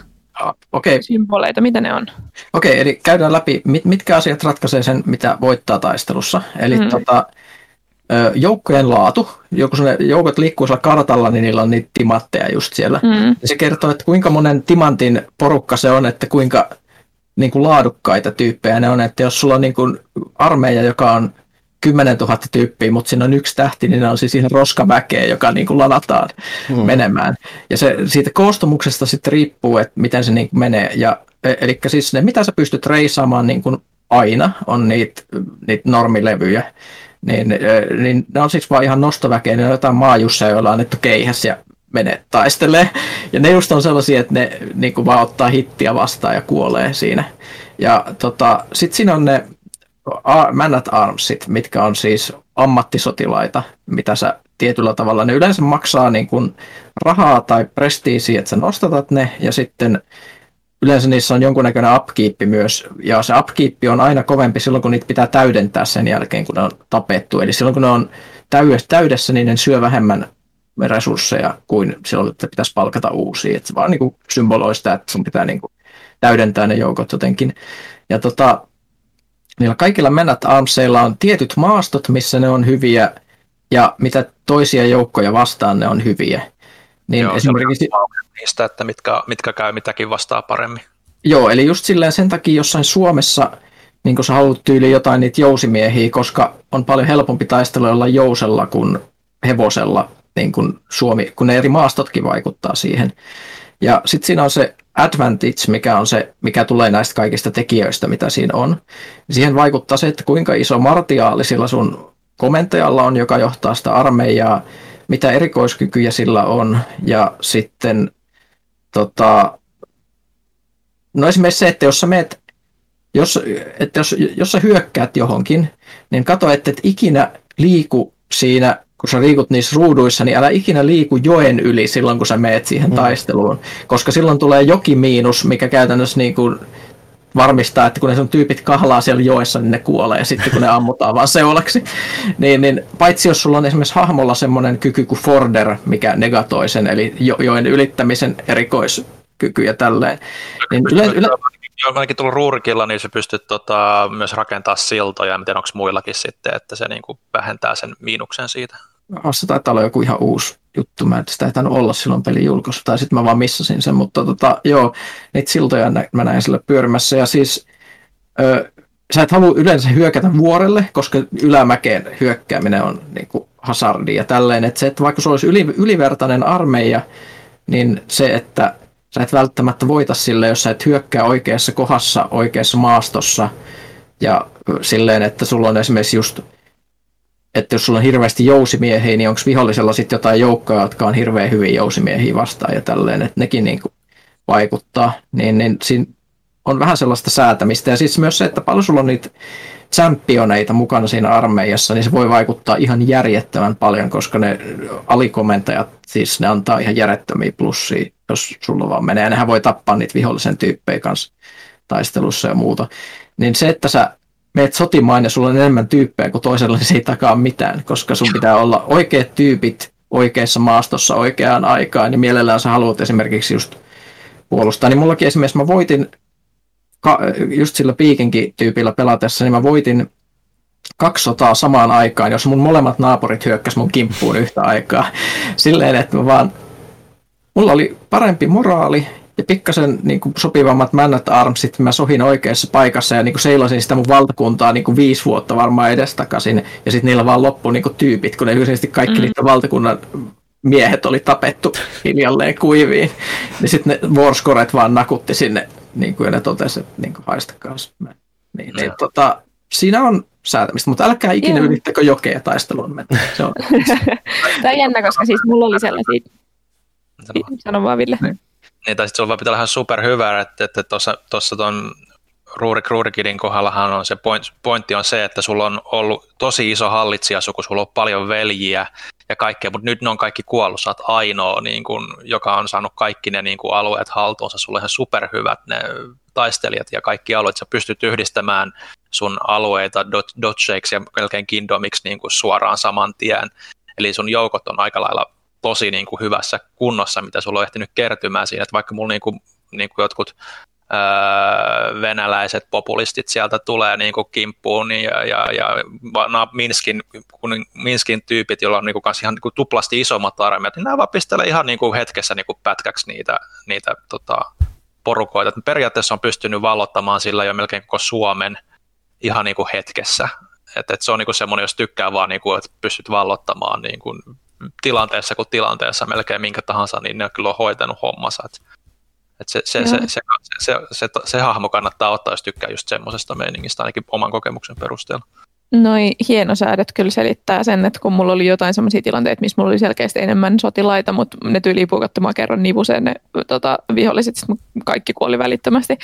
okay. symboleita. Mitä ne on? Okei, okay, eli käydään läpi, mitkä asiat ratkaisee sen, mitä voittaa taistelussa. Eli mm. tota, joukkojen laatu, joku joukot liikkuu siellä kartalla, niin niillä on niitä timantteja just siellä. Mm. Se kertoo, että kuinka monen timantin porukka se on, että kuinka niin kuin laadukkaita tyyppejä ne on. Että jos sulla on niin kuin armeija, joka on 10 000 tyyppiä, mutta siinä on yksi tähti, niin ne on siis ihan roskaväkeä, joka niin kuin lanataan mm. menemään. Ja se siitä koostumuksesta sitten riippuu, että miten se niin kuin menee. Ja, e, eli siis ne, mitä sä pystyt reisaamaan niin kuin aina, on niitä, niitä normilevyjä. Niin, niin ne on siis vaan ihan nostoväkeä, ne on jotain maajusseja, joilla on annettu keihäs ja menee taistelee. Ja ne just on sellaisia, että ne niin kuin vaan ottaa hittiä vastaan ja kuolee siinä. Ja tota, sitten siinä on ne Man at Armsit, mitkä on siis ammattisotilaita, mitä sä tietyllä tavalla, ne yleensä maksaa niin kuin rahaa tai prestiisiä, että sä nostatat ne, ja sitten yleensä niissä on jonkunnäköinen upkeep myös, ja se upkeep on aina kovempi silloin, kun niitä pitää täydentää sen jälkeen, kun ne on tapettu. Eli silloin, kun ne on täydessä, niin ne syö vähemmän resursseja kuin silloin, että pitäisi palkata uusia. Että se vaan niin kuin symboloi sitä, että sun pitää niin kuin täydentää ne joukot jotenkin. Ja tota, niillä kaikilla Menat Armseilla on tietyt maastot, missä ne on hyviä, ja mitä toisia joukkoja vastaan ne on hyviä. Niin Joo, esimerkiksi... niistä, että mitkä, mitkä käy mitäkin vastaa paremmin. Joo, eli just silleen sen takia jossain Suomessa, niin kun sä haluat tyyli jotain niitä jousimiehiä, koska on paljon helpompi taistella jousella kuin hevosella, niin kuin Suomi, kun ne eri maastotkin vaikuttaa siihen. Ja sitten siinä on se advantage, mikä on se, mikä tulee näistä kaikista tekijöistä, mitä siinä on. Siihen vaikuttaa se, että kuinka iso martiaali sillä sun komentajalla on, joka johtaa sitä armeijaa, mitä erikoiskykyjä sillä on, ja sitten tota, no esimerkiksi se, että jos sä meet, jos, että jos, jos sä hyökkäät johonkin, niin kato, että et ikinä liiku siinä kun sä liikut niissä ruuduissa, niin älä ikinä liiku joen yli silloin, kun sä meet siihen mm. taisteluun. Koska silloin tulee jokimiinus, mikä käytännössä niin kuin varmistaa, että kun ne sun tyypit kahlaa siellä joessa, niin ne kuolee sitten, kun ne ammutaan vaan seulaksi. niin, niin, paitsi jos sulla on esimerkiksi hahmolla semmoinen kyky kuin Forder, mikä negatoi sen, eli jo, joen ylittämisen erikoiskyky ja tälleen. Niin yle, yle, Joo, ainakin tullut ruurikilla, niin se pystyt tota, myös rakentaa siltoja, miten onko muillakin sitten, että se niin kuin vähentää sen miinuksen siitä. Se taitaa olla joku ihan uusi juttu. Mä en sitä ei olla silloin pelin julkaisu, tai sitten mä vaan missasin sen, mutta tota, joo, niitä siltoja nä- mä näin sille pyörimässä. Ja siis ö, sä et halua yleensä hyökätä vuorelle, koska ylämäkeen hyökkääminen on niin kuin hazardi ja tälleen. Että se, että vaikka se olisi yli, ylivertainen armeija, niin se, että sä et välttämättä voita sille, jos sä et hyökkää oikeassa kohdassa, oikeassa maastossa ja silleen, että sulla on esimerkiksi just että jos sulla on hirveästi jousimiehiä, niin onko vihollisella sitten jotain joukkoja, jotka on hirveän hyvin jousimiehiä vastaan ja tälleen, että nekin niin kuin vaikuttaa, niin, niin siinä on vähän sellaista säätämistä. Ja siis myös se, että paljon sulla on niitä championeita mukana siinä armeijassa, niin se voi vaikuttaa ihan järjettömän paljon, koska ne alikomentajat, siis ne antaa ihan järjettömiä plussia, jos sulla vaan menee. Ja nehän voi tappaa niitä vihollisen tyyppejä kanssa taistelussa ja muuta. Niin se, että sä meet sotimaan ja sulla on enemmän tyyppejä kuin toisella, niin se ei takaa mitään, koska sun pitää olla oikeat tyypit oikeassa maastossa oikeaan aikaan, niin mielellään sä haluat esimerkiksi just puolustaa. Niin mullakin esimerkiksi mä voitin just sillä piikinkin tyypillä pelatessa, niin mä voitin kaksi sotaa samaan aikaan, jos mun molemmat naapurit hyökkäs mun kimppuun yhtä aikaa. Silleen, että mä vaan, mulla oli parempi moraali ja pikkasen niin kuin, sopivammat männät armsit, mä sohin oikeassa paikassa ja niin kuin, seilasin sitä mun valtakuntaa niin kuin, viisi vuotta varmaan edestakaisin. Ja sitten niillä vaan loppui niin kuin, tyypit, kun ne yleisesti kaikki mm. niitä valtakunnan miehet oli tapettu hiljalleen kuiviin. Ja sitten ne warscoret vaan nakutti sinne, niin kuin, ja ne totesi, että niin kuin, haistakaa. Niin, niin, tota, siinä on säätämistä, mutta älkää ikinä Joo. yrittäkö jokea taisteluun Se on. (laughs) Tämä on jännä, koska siis mulla oli sellaisia... Sano vaan, Ville. Niin. Niin, tai sitten sulla pitää olla ihan superhyvä, että tuossa että tuon Ruurik Ruurikidin kohdallahan on se point, pointti on se, että sulla on ollut tosi iso hallitsijasuku, sulla on paljon veljiä ja kaikkea, mutta nyt ne on kaikki kuollut, sä oot ainoa, niin kun, joka on saanut kaikki ne niin kun, alueet haltuunsa, sulla on ihan superhyvät ne taistelijat ja kaikki alueet, sä pystyt yhdistämään sun alueita dodgeiksi ja melkein kingdomiksi niin kuin suoraan saman tien. Eli sun joukot on aika lailla tosi niin kuin hyvässä kunnossa, mitä sulla on ehtinyt kertymään siinä, että vaikka mulla niin kuin, niin kuin jotkut öö, venäläiset populistit sieltä tulee niin kuin kimppuun niin ja, ja, ja Minskin, kun Minskin tyypit, joilla on niin kuin kanssa ihan niin kuin tuplasti isommat armeijat, niin nämä vaan pistelee ihan niin kuin hetkessä niin kuin pätkäksi niitä, niitä tota, porukoita. Et periaatteessa on pystynyt vallottamaan sillä jo melkein koko Suomen ihan niin kuin hetkessä. Et, et se on niin kuin semmoinen, jos tykkää vaan, niin kuin, että pystyt vallottamaan niin kuin tilanteessa kuin tilanteessa melkein minkä tahansa, niin ne kyllä on hoitanut hommansa. Et, et se, se, se, se, se, se, se, hahmo kannattaa ottaa, jos tykkää just semmoisesta meiningistä, ainakin oman kokemuksen perusteella. Noi hienosäädöt kyllä selittää sen, että kun mulla oli jotain sellaisia tilanteita, missä mulla oli selkeästi enemmän sotilaita, mutta ne tyyliin puukattu kerran nivuseen ne tota, viholliset, sitten kaikki kuoli välittömästi.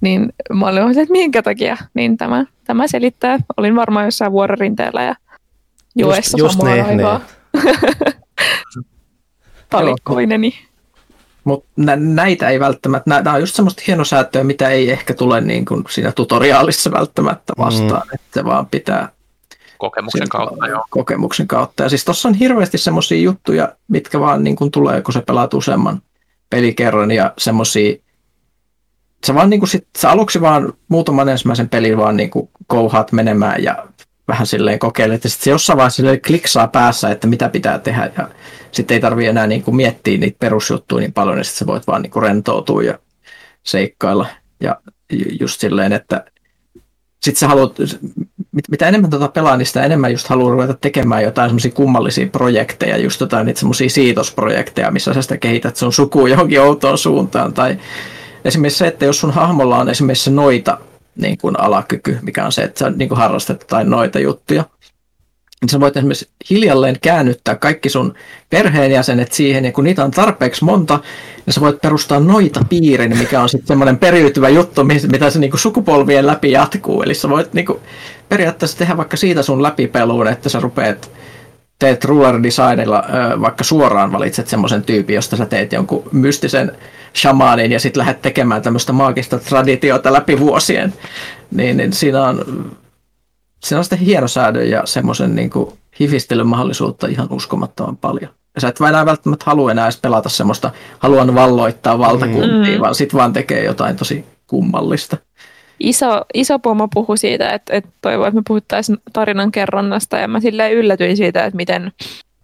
Niin mä olin että minkä takia, niin tämä, tämä selittää. Olin varmaan jossain vuororinteellä ja juessa just, just samaan niin, aikaan. Niin. Talikkoineni. Mutta nä- näitä ei välttämättä, nämä on just semmoista hienosäätöä, mitä ei ehkä tule niin kuin siinä tutoriaalissa välttämättä vastaan, mm. että se vaan pitää kokemuksen kautta. Joo. Kokemuksen kautta. Ja siis tuossa on hirveästi semmoisia juttuja, mitkä vaan niin kuin tulee, kun se pelaat useamman pelikerran ja semmoisia sä vaan niin kuin sit, sä aluksi vaan muutaman ensimmäisen pelin vaan niin kuin kouhaat menemään ja vähän silleen kokeile, että sitten se jossain vaiheessa kliksaa päässä, että mitä pitää tehdä ja sitten ei tarvitse enää niin kuin miettiä niitä perusjuttuja niin paljon, niin sitten sä voit vaan niin kuin rentoutua ja seikkailla. Ja just silleen, että sitten sä haluat, mitä enemmän tota pelaa, niin sitä enemmän just haluaa ruveta tekemään jotain semmoisia kummallisia projekteja, just jotain niitä semmoisia siitosprojekteja, missä sä sitä kehität sun sukuun johonkin outoon suuntaan, tai esimerkiksi se, että jos sun hahmolla on esimerkiksi noita niin kuin alakyky, mikä on se, että sä niin kuin harrastat jotain noita juttuja. Niin sä voit esimerkiksi hiljalleen käännyttää kaikki sun perheenjäsenet siihen, ja kun niitä on tarpeeksi monta, niin sä voit perustaa noita piirin, mikä on sitten semmoinen periytyvä juttu, mitä se niin kuin sukupolvien läpi jatkuu. Eli sä voit niin kuin periaatteessa tehdä vaikka siitä sun läpipeluun, että sä rupeat teet ruler designilla vaikka suoraan valitset semmoisen tyypin, josta sä teet jonkun mystisen shamaanin ja sitten lähdet tekemään tämmöistä maagista traditiota läpi vuosien, niin, niin siinä on siinä on sitten hienosäädön ja semmoisen niin hifistelyn mahdollisuutta ihan uskomattoman paljon. Ja sä et enää välttämättä halua enää edes pelata semmoista, haluan valloittaa valtakuntia, mm. vaan sit vaan tekee jotain tosi kummallista. Iso, iso pomo puhui siitä, että, että toivoi, että me puhuttaisiin tarinan kerronnasta ja mä silleen yllätyin siitä, että miten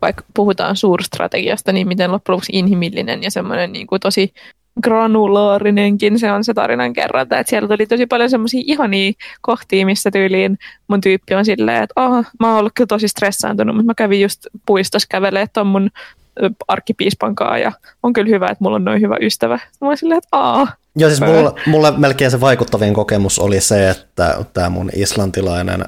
vaikka puhutaan suurstrategiasta, niin miten loppujen lopuksi inhimillinen ja semmoinen niin kuin tosi granulaarinenkin se on se tarinan kerralta, että siellä tuli tosi paljon semmoisia ihania kohtia, missä tyyliin mun tyyppi on silleen, että oh, mä oon ollut kyllä tosi stressaantunut, mutta mä kävin just puistossa kävelemään ton mun arkkipiispan kanssa ja on kyllä hyvä, että mulla on noin hyvä ystävä. Mä oon silleen, että aa. Joo, siis mulle, mulle melkein se vaikuttavin kokemus oli se, että tämä mun islantilainen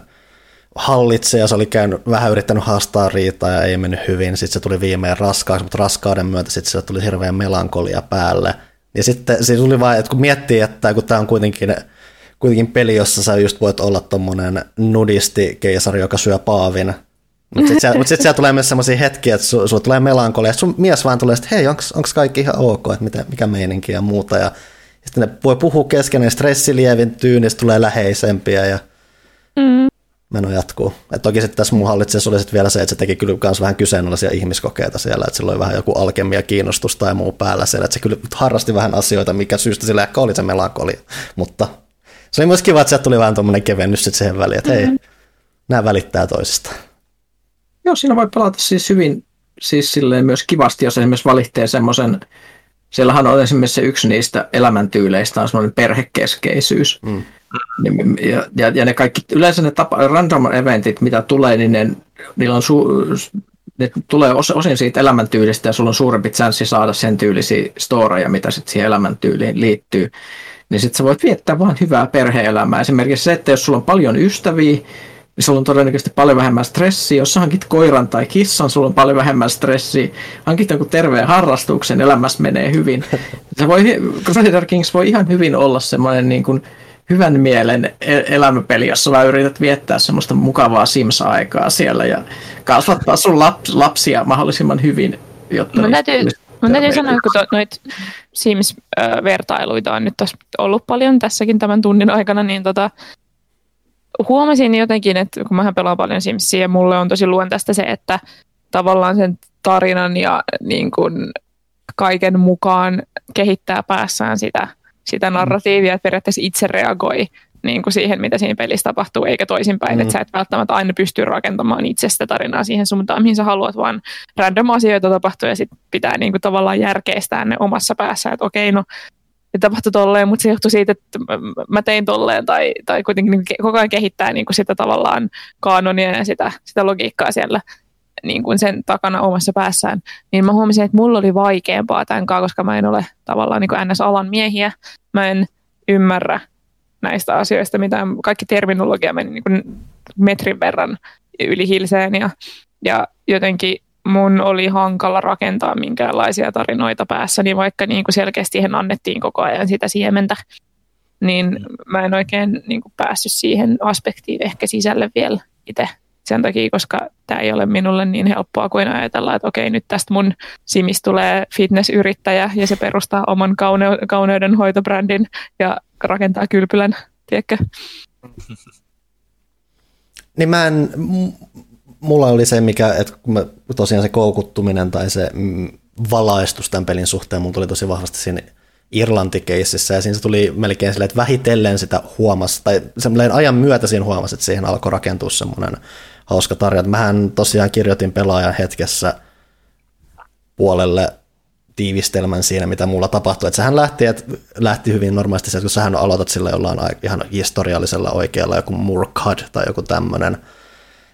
hallitsija, se oli käynyt, vähän yrittänyt haastaa riitaa ja ei mennyt hyvin, sitten se tuli viimein raskaaksi, mutta raskauden myötä sitten se tuli hirveän melankolia päälle – ja sitten se tuli vain, että kun miettii, että kun tämä on kuitenkin, kuitenkin peli, jossa sä just voit olla tommonen nudisti-keisari, joka syö paavin, mutta sitten siellä, mut sit siellä tulee myös sellaisia hetkiä, että su, sulla tulee melankolia, sun mies vaan tulee, että hei, onko kaikki ihan ok, että mitä, mikä meininki ja muuta. Ja, Sitten ne voi puhua keskenään, stressi lievintyy, niin tulee läheisempiä ja mm. meno jatkuu. Et toki sitten tässä mun hallitsessa oli sitten vielä se, että se teki kyllä myös vähän kyseenalaisia ihmiskokeita siellä, että sillä oli vähän joku alkemia kiinnostus tai muu päällä siellä, että se kyllä harrasti vähän asioita, mikä syystä sillä ehkä oli se melankoli, mutta se oli myös kiva, että sieltä tuli vähän tuommoinen kevennys sitten siihen väliin, että mm-hmm. hei, nämä välittää toisistaan. Joo, siinä voi pelata siis hyvin, siis silleen myös kivasti, jos esimerkiksi valitsee semmoisen, siellähän on esimerkiksi yksi niistä elämäntyyleistä on semmoinen perhekeskeisyys. Mm. Ja, ja, ja, ne kaikki, yleensä ne tapa, random eventit, mitä tulee, niin ne, niillä on su, ne tulee osin siitä elämäntyylistä ja sulla on suurempi chanssi saada sen tyylisiä storeja, mitä sitten siihen elämäntyyliin liittyy. Niin sitten sä voit viettää vaan hyvää perhe-elämää. Esimerkiksi se, että jos sulla on paljon ystäviä, niin sulla on todennäköisesti paljon vähemmän stressiä. Jos sä hankit koiran tai kissan, sulla on paljon vähemmän stressiä. Hankit jonkun terveen harrastuksen, elämässä menee hyvin. (laughs) Se voi, Crusader Kings voi ihan hyvin olla semmoinen niin kuin hyvän mielen e- elämäpeli, jossa vaan yrität viettää semmoista mukavaa Sims-aikaa siellä ja kasvattaa sun lapsia mahdollisimman hyvin. Jotta no, täytyy, Mun täytyy sanoa, kun to, noit Sims-vertailuita on nyt ollut paljon tässäkin tämän tunnin aikana, niin tota, huomasin jotenkin, että kun mä pelaan paljon Simsia mulle on tosi luontaista se, että tavallaan sen tarinan ja niin kuin kaiken mukaan kehittää päässään sitä, sitä narratiivia, että periaatteessa itse reagoi niin kuin siihen, mitä siinä pelissä tapahtuu, eikä toisinpäin, mm. että sä et välttämättä aina pysty rakentamaan itsestä tarinaa siihen suuntaan, mihin sä haluat, vaan random asioita tapahtuu ja sitten pitää niin kuin tavallaan järkeistää ne omassa päässä, että okei, no se tapahtui tolleen, mutta se johtui siitä, että mä tein tolleen tai, tai kuitenkin niin koko ajan kehittää niin kuin sitä tavallaan kaanonia ja sitä, sitä logiikkaa siellä niin kuin sen takana omassa päässään, niin mä huomasin, että mulla oli vaikeampaa tämän koska mä en ole tavallaan niin kuin NS-alan miehiä. Mä en ymmärrä näistä asioista, mitä kaikki terminologia meni niin kuin metrin verran yli hilseen ja, ja jotenkin mun oli hankala rakentaa minkäänlaisia tarinoita päässäni, vaikka niin kuin selkeästi siihen annettiin koko ajan sitä siementä, niin mä en oikein niin kuin päässyt siihen aspektiin ehkä sisälle vielä itse sen takia, koska tämä ei ole minulle niin helppoa kuin ajatella, että okei, nyt tästä mun simis tulee fitnessyrittäjä ja se perustaa oman kaune- kauneudenhoitobrändin ja rakentaa kylpylän, tiedätkö? Niin mä en, mulla oli se, mikä, että mä, tosiaan se koukuttuminen tai se mm, valaistus tämän pelin suhteen, mulla tuli tosi vahvasti siinä Irlanti-keississä, ja siinä se tuli melkein silleen, että vähitellen sitä huomasi, tai semmoinen ajan myötä siinä huomasi, että siihen alkoi rakentua semmoinen hauska tarja. Mähän tosiaan kirjoitin pelaajan hetkessä puolelle tiivistelmän siinä, mitä mulla tapahtui. Että sehän lähti, että lähti hyvin normaalisti se, kun sähän aloitat sillä jollain ihan historiallisella oikealla, joku Murkhad tai joku tämmöinen,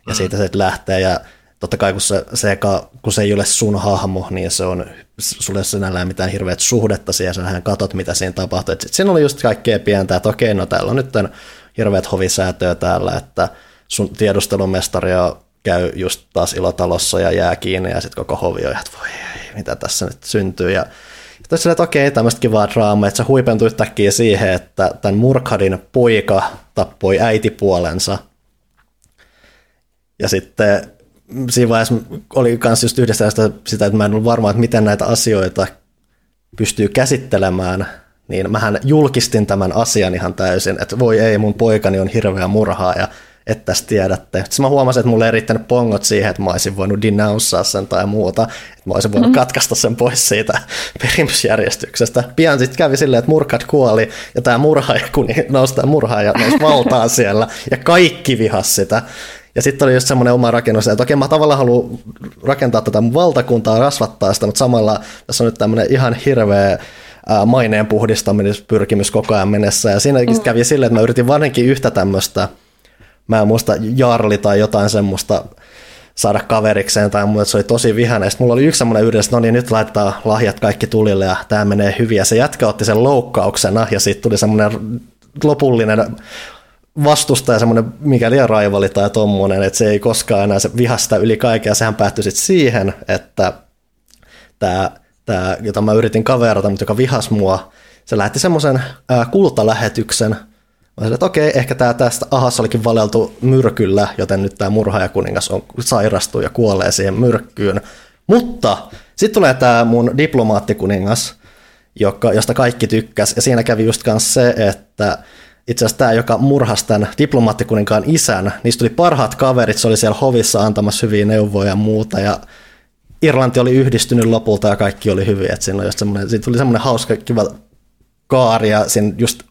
ja mm. siitä se lähtee, ja totta kai kun se, se, kun se ei ole sun hahmo, niin se on sulle sinällään mitään hirveät suhdetta siihen, sähän katot, mitä siinä tapahtuu. Et siinä oli just kaikkea pientä, että okei, no täällä on nyt hirveät hovisäätöä täällä, että sun tiedustelumestari käy just taas ilotalossa ja jää kiinni ja sitten koko hovi on, että voi ei, mitä tässä nyt syntyy. Ja sitten että okei, tämmöistä kivaa draamaa, että se huipentui yhtäkkiä siihen, että tämän Murkhadin poika tappoi äitipuolensa. Ja sitten siinä vaiheessa oli myös just yhdessä sitä, sitä, että mä en ollut varma, että miten näitä asioita pystyy käsittelemään, niin mähän julkistin tämän asian ihan täysin, että voi ei, mun poikani on hirveä murhaa ja että tästä tiedätte. Sitten mä huomasin, että mulle ei riittänyt pongot siihen, että mä olisin voinut denounceaa sen tai muuta, että mä olisin voinut mm. katkaista sen pois siitä (laughs) perimysjärjestyksestä. Pian sitten kävi silleen, että murkat kuoli ja tämä murhaaja, kun nousi tämä murhaaja nousi valtaan siellä ja kaikki vihas sitä. Ja sitten oli just semmoinen oma rakennus, että okei mä tavallaan haluan rakentaa tätä valtakuntaa, rasvattaa sitä, mutta samalla tässä on nyt tämmöinen ihan hirveä maineen puhdistamispyrkimys koko ajan mennessä. Ja siinäkin mm. kävi silleen, että mä yritin varsinkin yhtä tämmöistä mä en muista Jarli tai jotain semmoista saada kaverikseen tai muuta, se oli tosi vihane. Sitten mulla oli yksi semmoinen yhdessä, no niin nyt laitetaan lahjat kaikki tulille ja tämä menee hyvin. Ja se jätkä otti sen loukkauksena ja sitten tuli semmoinen lopullinen vastustaja, semmoinen mikä raivali tai tommonen, että se ei koskaan enää se vihasta yli kaikkea. Sehän päättyi sitten siihen, että tämä, tämä, jota mä yritin kaverata, mutta joka vihas mua, se lähti semmoisen kultalähetyksen, Mä sanoin, että okei, ehkä tämä tästä ahassa olikin valeltu myrkyllä, joten nyt tämä murhaajakuningas on sairastuu ja kuolee siihen myrkkyyn. Mutta sitten tulee tämä mun diplomaattikuningas, joka, josta kaikki tykkäs. Ja siinä kävi just kanssa se, että itse asiassa tämä, joka murhasi tämän diplomaattikuninkaan isän, niistä tuli parhaat kaverit, se oli siellä hovissa antamassa hyviä neuvoja ja muuta, ja Irlanti oli yhdistynyt lopulta ja kaikki oli hyviä, että siinä, oli just siinä tuli semmoinen hauska, kiva kaari, ja siinä just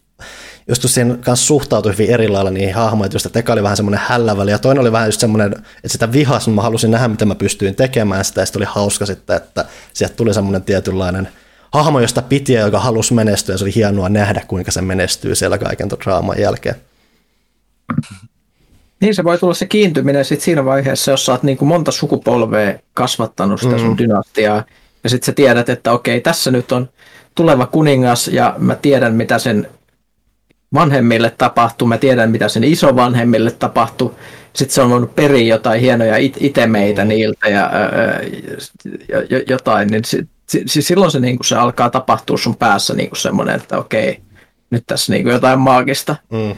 just siinä kanssa suhtautui hyvin eri lailla niihin hahmoihin, just että eka oli vähän semmoinen hälläväli ja toinen oli vähän just semmoinen, että sitä vihas, mä halusin nähdä, mitä mä pystyin tekemään sitä ja sitten oli hauska sitten, että sieltä tuli semmoinen tietynlainen hahmo, josta piti ja joka halusi menestyä ja se oli hienoa nähdä, kuinka se menestyy siellä kaiken tuon draaman jälkeen. Niin se voi tulla se kiintyminen sit siinä vaiheessa, jos sä oot niin kuin monta sukupolvea kasvattanut sitä sun mm. dynastiaa ja sitten sä tiedät, että okei, tässä nyt on tuleva kuningas ja mä tiedän, mitä sen vanhemmille tapahtuu, mä tiedän mitä sen isovanhemmille tapahtuu, sitten se on voinut periä jotain hienoja it- itemeitä niiltä ja, ja, ja jotain, niin si, si, silloin se, niin se alkaa tapahtua sun päässä niin semmoinen, että okei, nyt tässä niin jotain maagista mm.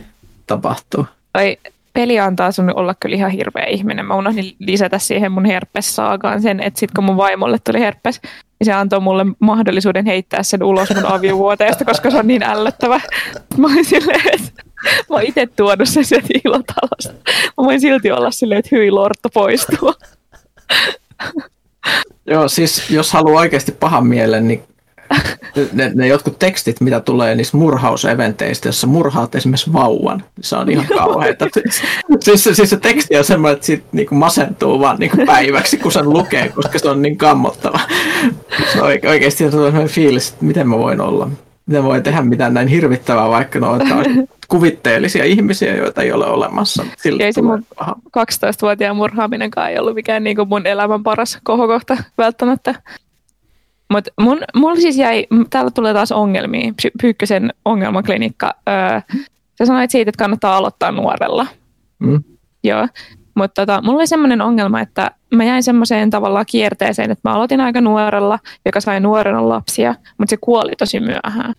tapahtuu. Tai peli antaa sun olla kyllä ihan hirveä ihminen. Mä unohdin lisätä siihen mun herpessaakaan sen, että sit kun mun vaimolle tuli herpes, niin se antoi mulle mahdollisuuden heittää sen ulos mun aviovuoteesta, koska se on niin ällöttävä. Mä olin silleen, että mä oon itse tuonut sen sieltä ilotalosta. Mä voin silti olla silleen, että hyi lorto poistuu. Joo, siis jos haluaa oikeasti pahan mielen, niin ne, ne jotkut tekstit, mitä tulee niistä murhauseventeistä, jossa murhaat esimerkiksi vauvan, niin se on ihan kauheita. siis, siis se teksti on semmoinen, että siitä niinku masentuu vaan niinku päiväksi, kun sen lukee, koska se on niin kammottava. Se on oikeasti on sellainen fiilis, että miten mä voin olla, mä voin tehdä mitään näin hirvittävää, vaikka että on (laughs) kuvitteellisia ihmisiä, joita ei ole olemassa. Silti ei se mun 12-vuotiaan murhaaminenkaan ei ollut mikään niin kuin mun elämän paras kohokohta välttämättä. Mutta mun, mulla siis jäi, täällä tulee taas ongelmia, Py- Pyykkösen ongelmaklinikka. Öö, sä sanoit siitä, että kannattaa aloittaa nuorella. Mm. Joo, mutta tota, mulla oli semmoinen ongelma, että mä jäin semmoiseen tavallaan kierteeseen, että mä aloitin aika nuorella, joka sai nuorena lapsia, mutta se kuoli tosi myöhään.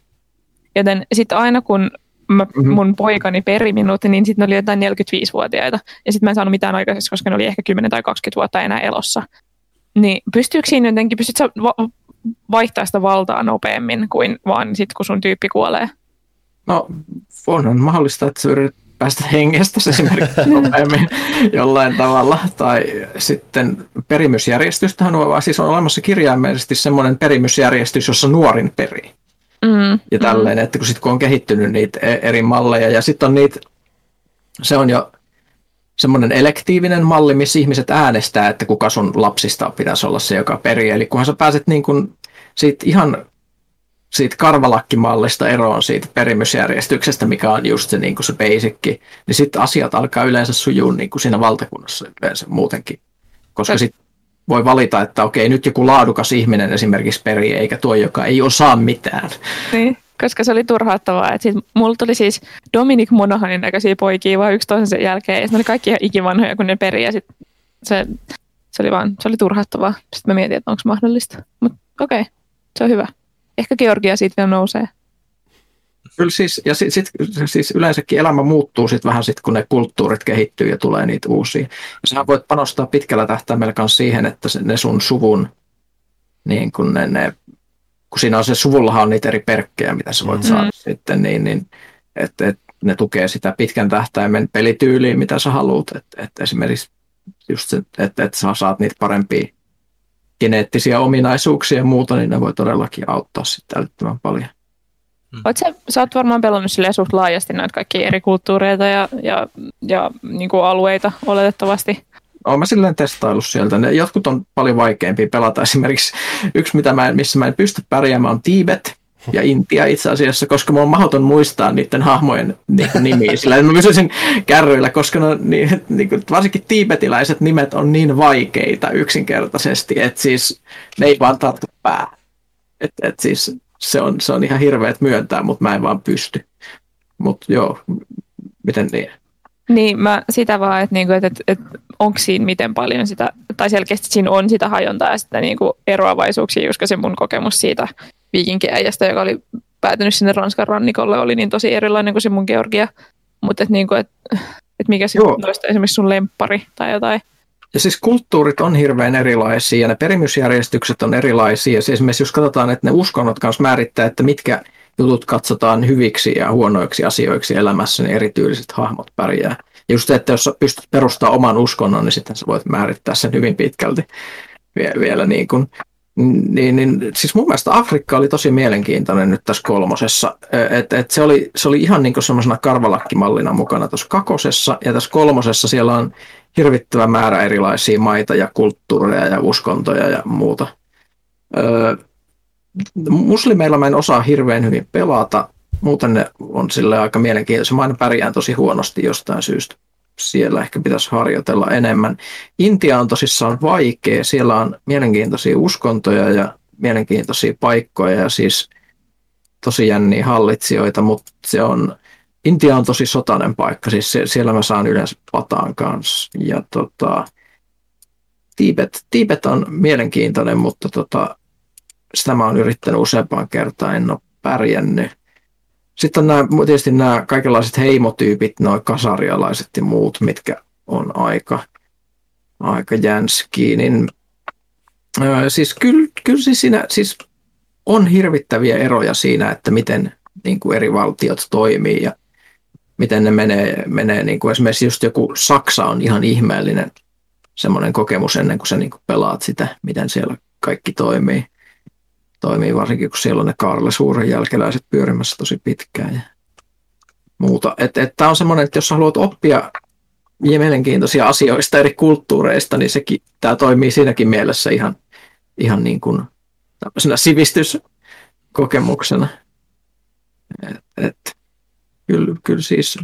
Joten sitten aina kun mä, mm-hmm. mun poikani peri minut, niin sitten oli jotain 45-vuotiaita. Ja sitten mä en saanut mitään aikaiseksi, koska ne oli ehkä 10 tai 20 vuotta enää elossa. Niin pystyykö siinä jotenkin, pystytkö va- vaihtaa sitä valtaa nopeammin kuin vaan sitten, kun sun tyyppi kuolee? No, on mahdollista, että sä yrität päästä hengestä esimerkiksi nopeammin jollain tavalla. Tai sitten perimysjärjestystähän on, siis on olemassa kirjaimellisesti semmoinen perimysjärjestys, jossa nuorin perii. Mm, ja tälleen, mm. että kun, sit, kun on kehittynyt niitä e- eri malleja ja sitten on niitä, se on jo semmoinen elektiivinen malli, missä ihmiset äänestää, että kuka sun lapsista pitäisi olla se, joka perii. Eli kunhan sä pääset niin kuin siitä ihan siitä karvalakkimallista eroon siitä perimysjärjestyksestä, mikä on just se, niin kuin se basicki, niin sitten asiat alkaa yleensä sujuu niin kuin siinä valtakunnassa yleensä muutenkin. Koska sitten voi valita, että okei, nyt joku laadukas ihminen esimerkiksi perii, eikä tuo, joka ei osaa mitään. Niin koska se oli turhauttavaa. Et sit mulla tuli siis Dominic Monahanin näköisiä poikia vaan yksi toisen jälkeen, ja ne oli kaikki ihan ikivanhoja, kun ne peri, ja sit se, se oli vaan, se oli turhauttavaa. Sitten mä mietin, että onko mahdollista. Mutta okei, okay, se on hyvä. Ehkä Georgia siitä vielä nousee. Kyllä siis, ja sit, sit, siis yleensäkin elämä muuttuu sit vähän sit, kun ne kulttuurit kehittyy ja tulee niitä uusia. Ja sähän voit panostaa pitkällä tähtäimellä myös siihen, että se, ne sun suvun niin kun ne, ne kun siinä on se suvullahan on niitä eri perkkejä, mitä sä voit mm-hmm. saada sitten, niin, niin että et, ne tukee sitä pitkän tähtäimen pelityyliä, mitä sä haluat. Että et esimerkiksi just se, että et sä saat niitä parempia geneettisiä ominaisuuksia ja muuta, niin ne voi todellakin auttaa sitten älyttömän paljon. Mm. Oot sä, sä oot varmaan pelannut suht laajasti näitä kaikkia eri kulttuureita ja, ja, ja niin kuin alueita oletettavasti olen mä silleen testaillut sieltä. Ne jotkut on paljon vaikeampia pelata. Esimerkiksi yksi, mitä mä en, missä mä en pysty pärjäämään, on Tibet ja Intia itse asiassa, koska mulla on mahdoton muistaa niiden hahmojen niin nimiä. Sillä mä pysyisin kärryillä, koska no, niin, niin varsinkin tiibetiläiset nimet on niin vaikeita yksinkertaisesti, että siis ne ei vaan tartu pää. Et, et siis se on, se on ihan hirveet myöntää, mutta mä en vaan pysty. Mutta joo, miten niin? Niin, mä sitä vaan, että, niinku, että, että, että onko siinä miten paljon sitä, tai selkeästi siinä on sitä hajontaa ja sitä niinku eroavaisuuksia, koska se mun kokemus siitä viikinkiäijästä, joka oli päätynyt sinne Ranskan rannikolle, oli niin tosi erilainen kuin se mun Georgia. Mutta että niinku, et, et mikä sitten noista esimerkiksi sun lemppari tai jotain? ja siis kulttuurit on hirveän erilaisia ja ne perimysjärjestykset on erilaisia. Ja siis esimerkiksi jos katsotaan, että ne uskonnot kanssa määrittää, että mitkä jutut katsotaan hyviksi ja huonoiksi asioiksi elämässä, niin erityyliset hahmot pärjää. Ja just se, että jos pystyt perustamaan oman uskonnon, niin sitten sä voit määrittää sen hyvin pitkälti vielä niin kuin niin, niin, siis mun mielestä Afrikka oli tosi mielenkiintoinen nyt tässä kolmosessa. Et, et se, oli, se oli ihan niin semmoisena karvalakkimallina mukana tuossa kakosessa, ja tässä kolmosessa siellä on hirvittävä määrä erilaisia maita ja kulttuureja ja uskontoja ja muuta. Öö, muslimeilla mä en osaa hirveän hyvin pelata, muuten ne on sille aika mielenkiintoisia. Mä aina pärjään tosi huonosti jostain syystä siellä ehkä pitäisi harjoitella enemmän. Intia on tosissaan vaikea, siellä on mielenkiintoisia uskontoja ja mielenkiintoisia paikkoja ja siis tosi jänniä hallitsijoita, mutta se on, Intia on tosi sotainen paikka, siis siellä mä saan yleensä pataan kanssa. Ja tota, Tibet, Tibet on mielenkiintoinen, mutta tota, sitä mä oon yrittänyt useampaan kertaan, en ole pärjännyt. Sitten on nämä, tietysti nämä kaikenlaiset heimotyypit, noin kasarialaiset ja muut, mitkä on aika, aika jänskiä, niin öö, siis kyllä, kyllä siis siinä siis on hirvittäviä eroja siinä, että miten niin kuin eri valtiot toimii ja miten ne menee, menee niin kuin esimerkiksi just joku Saksa on ihan ihmeellinen semmoinen kokemus ennen kuin sä niin kuin pelaat sitä, miten siellä kaikki toimii toimii, varsinkin kun siellä on ne Karle Suuren jälkeläiset pyörimässä tosi pitkään ja muuta. Että et, tämä on semmoinen, että jos haluat oppia mielenkiintoisia asioista eri kulttuureista, niin sekin, tämä toimii siinäkin mielessä ihan, ihan niin kuin sivistyskokemuksena. Et, et, kyllä, kyllä siis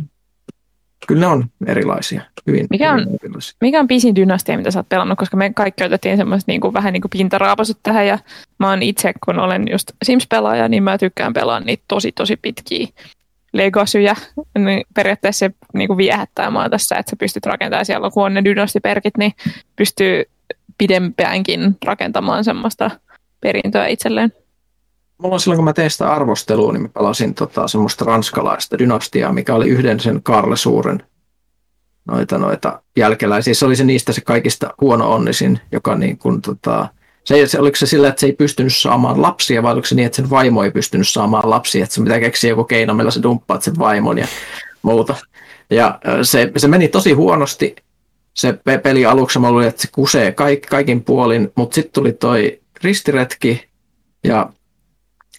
kyllä ne on erilaisia. Hyvin, mikä, on, hyvin erilaisia. mikä on pisin dynastia, mitä sä oot pelannut? Koska me kaikki otettiin semmoiset niin kuin, vähän niin kuin pintaraapasut tähän ja mä oon itse, kun olen just Sims-pelaaja, niin mä tykkään pelaa niitä tosi tosi pitkiä legasyjä. Niin periaatteessa se niin kuin viehättää mua tässä, että sä pystyt rakentamaan siellä, kun on ne dynastiperkit, niin pystyy pidempäänkin rakentamaan semmoista perintöä itselleen. Mulla silloin, kun mä tein sitä arvostelua, niin mä pelasin tota, semmoista ranskalaista dynastiaa, mikä oli yhden sen Karle Suuren noita, noita jälkeläisiä. Se oli se niistä se kaikista huono-onnisin, joka niin kuin, tota, se, se, oliko se sillä, että se ei pystynyt saamaan lapsia, vai oliko se niin, että sen vaimo ei pystynyt saamaan lapsia, että se pitää keksiä joku keino, millä se dumppaat sen vaimon ja muuta. Ja se, se meni tosi huonosti. Se peli aluksi mä luulin, että se kusee kaik, kaikin puolin, mutta sitten tuli toi ristiretki, ja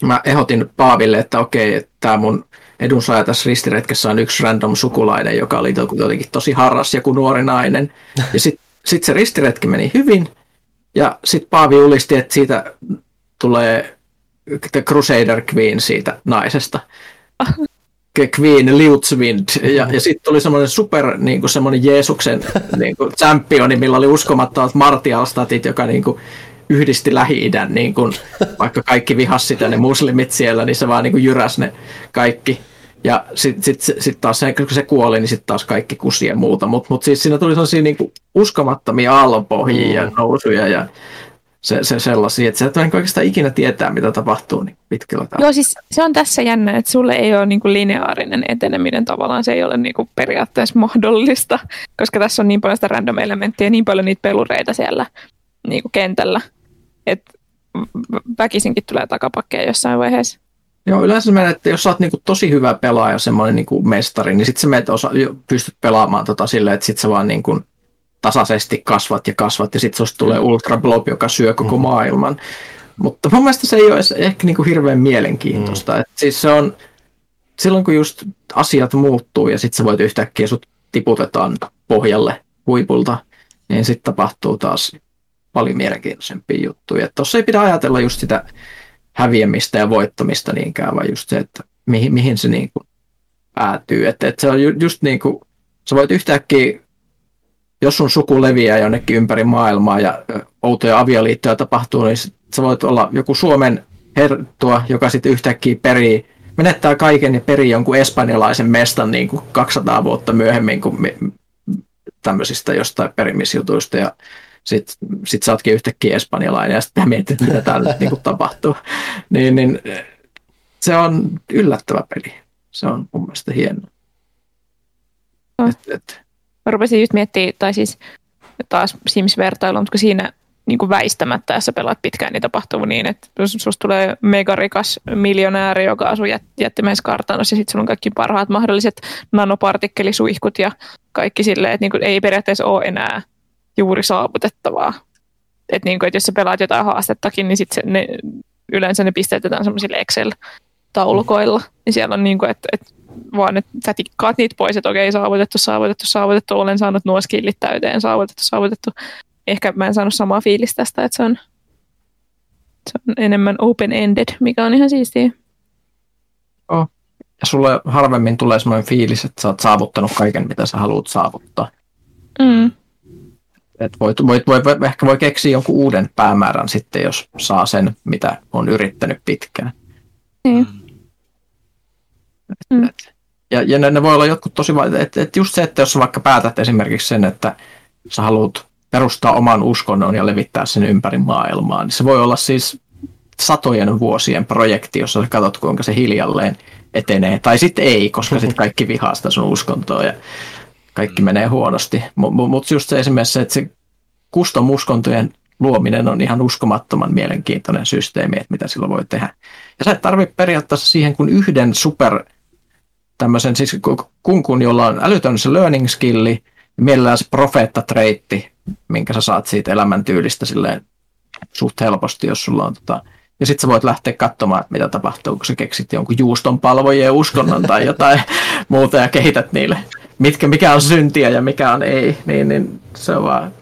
mä ehdotin Paaville, että okei, että tämä mun edunsaaja tässä ristiretkessä on yksi random sukulainen, joka oli jotenkin tosi harras joku nuori nainen. Ja sitten sit se ristiretki meni hyvin, ja sitten Paavi ulisti, että siitä tulee The Crusader Queen siitä naisesta. (laughs) Queen Liutswind. Ja, ja sitten tuli semmoinen super niin kuin semmoinen Jeesuksen niin kuin championi, millä oli uskomattomat martialstatit, joka niin kuin, yhdisti Lähi-idän, niin kun, (laughs) vaikka kaikki vihas sitä ne muslimit siellä, niin se vaan niin jyräs ne kaikki. Ja sitten sit, sit taas se, kun se kuoli, niin sitten taas kaikki kusi ja muuta. Mutta mut siis siinä tuli sellaisia niin uskomattomia aallonpohjia mm. ja nousuja ja se, se sellaisia, että sä et oikeastaan ikinä tietää, mitä tapahtuu niin pitkällä tavalla. Joo, siis se on tässä jännä, että sulle ei ole niin kuin lineaarinen eteneminen tavallaan, se ei ole niin kuin periaatteessa mahdollista, koska tässä on niin paljon sitä random elementtiä, niin paljon niitä pelureita siellä niin kuin kentällä, että väkisinkin tulee takapakkeja jossain vaiheessa. Joo, yleensä menet, että jos sä oot niinku tosi hyvä pelaaja, semmoinen niinku mestari, niin sitten sä menet osa, pystyt pelaamaan tota silleen, että sit sä vaan niinku tasaisesti kasvat ja kasvat, ja sitten susta tulee Ultra Blob, joka syö koko mm. maailman. Mutta mun mielestä se ei ole ehkä niinku hirveän mielenkiintoista. Mm. Et siis se on, silloin kun just asiat muuttuu, ja sitten sä voit yhtäkkiä sut tiputetaan pohjalle huipulta, niin sitten tapahtuu taas paljon mielenkiintoisempia juttuja. Tuossa ei pidä ajatella just sitä häviämistä ja voittamista niinkään, vaan just se, että mihin, mihin se niin kuin päätyy. Että, että se on just niin kuin, sä voit yhtäkkiä, jos sun suku leviää jonnekin ympäri maailmaa ja outoja avioliittoja tapahtuu, niin sä voit olla joku Suomen herttua, joka sitten yhtäkkiä perii, menettää kaiken ja perii jonkun espanjalaisen mestan niin kuin 200 vuotta myöhemmin kuin tämmöisistä jostain perimisjutuista. Ja sitten sit sä ootkin yhtäkkiä espanjalainen ja sitten mietit, mitä täällä nyt niinku tapahtuu. (laughs) Niin, niin, se on yllättävä peli. Se on mun mielestä hieno. Oh. Et, et. Mä rupesin just miettimään, tai siis taas Sims-vertailu, mutta siinä niin kuin väistämättä, jos sä pelaat pitkään, niin tapahtuu niin, että jos susta tulee megarikas miljonääri, joka asuu jät- jättimäisessä kartanossa ja sitten sulla on kaikki parhaat mahdolliset nanopartikkelisuihkut ja kaikki silleen, että niin kuin ei periaatteessa ole enää juuri saavutettavaa. Että niin kuin, että jos sä pelaat jotain haastettakin, niin sit ne, yleensä ne pisteetetään semmoisille Excel-taulukoilla. Niin siellä on niin kuin, että, että vaan, että sä tikkaat niitä pois, että okei, saavutettu, saavutettu, saavutettu, olen saanut nuo skillit täyteen, saavutettu, saavutettu ehkä mä en saanut samaa fiilistä tästä, että se on, se on enemmän open-ended, mikä on ihan siistiä. Oh. Ja sulle harvemmin tulee semmoinen fiilis, että sä oot saavuttanut kaiken, mitä sä haluat saavuttaa. Mm. Et voit, voit, voit, voit, ehkä voi keksiä jonkun uuden päämäärän sitten, jos saa sen, mitä on yrittänyt pitkään. Niin. Mm. Et, ja, ja ne, ne voi olla jotkut tosi, että et just se, että jos vaikka päätät esimerkiksi sen, että sä haluat perustaa oman uskonnon ja levittää sen ympäri maailmaa, niin se voi olla siis satojen vuosien projekti, jossa sä katsot, kuinka se hiljalleen etenee. Tai sitten ei, koska sitten kaikki vihaa sitä sun uskontoa ja kaikki menee huonosti. Mutta mut just se esimerkiksi se, että se kustom uskontojen luominen on ihan uskomattoman mielenkiintoinen systeemi, että mitä sillä voi tehdä. Ja sä et tarvitse periaatteessa siihen kuin yhden super tämmöisen, siis kunkun, jolla on älytön se learning skilli, mielellään se profeetta-treitti, minkä sä saat siitä elämäntyylistä silleen suht helposti, jos sulla on tota, ja sitten sä voit lähteä katsomaan, että mitä tapahtuu, kun sä keksit jonkun juuston palvojien uskonnon tai jotain (laughs) muuta ja kehität niille, mitkä, mikä on syntiä ja mikä on ei, niin, niin se on vaan,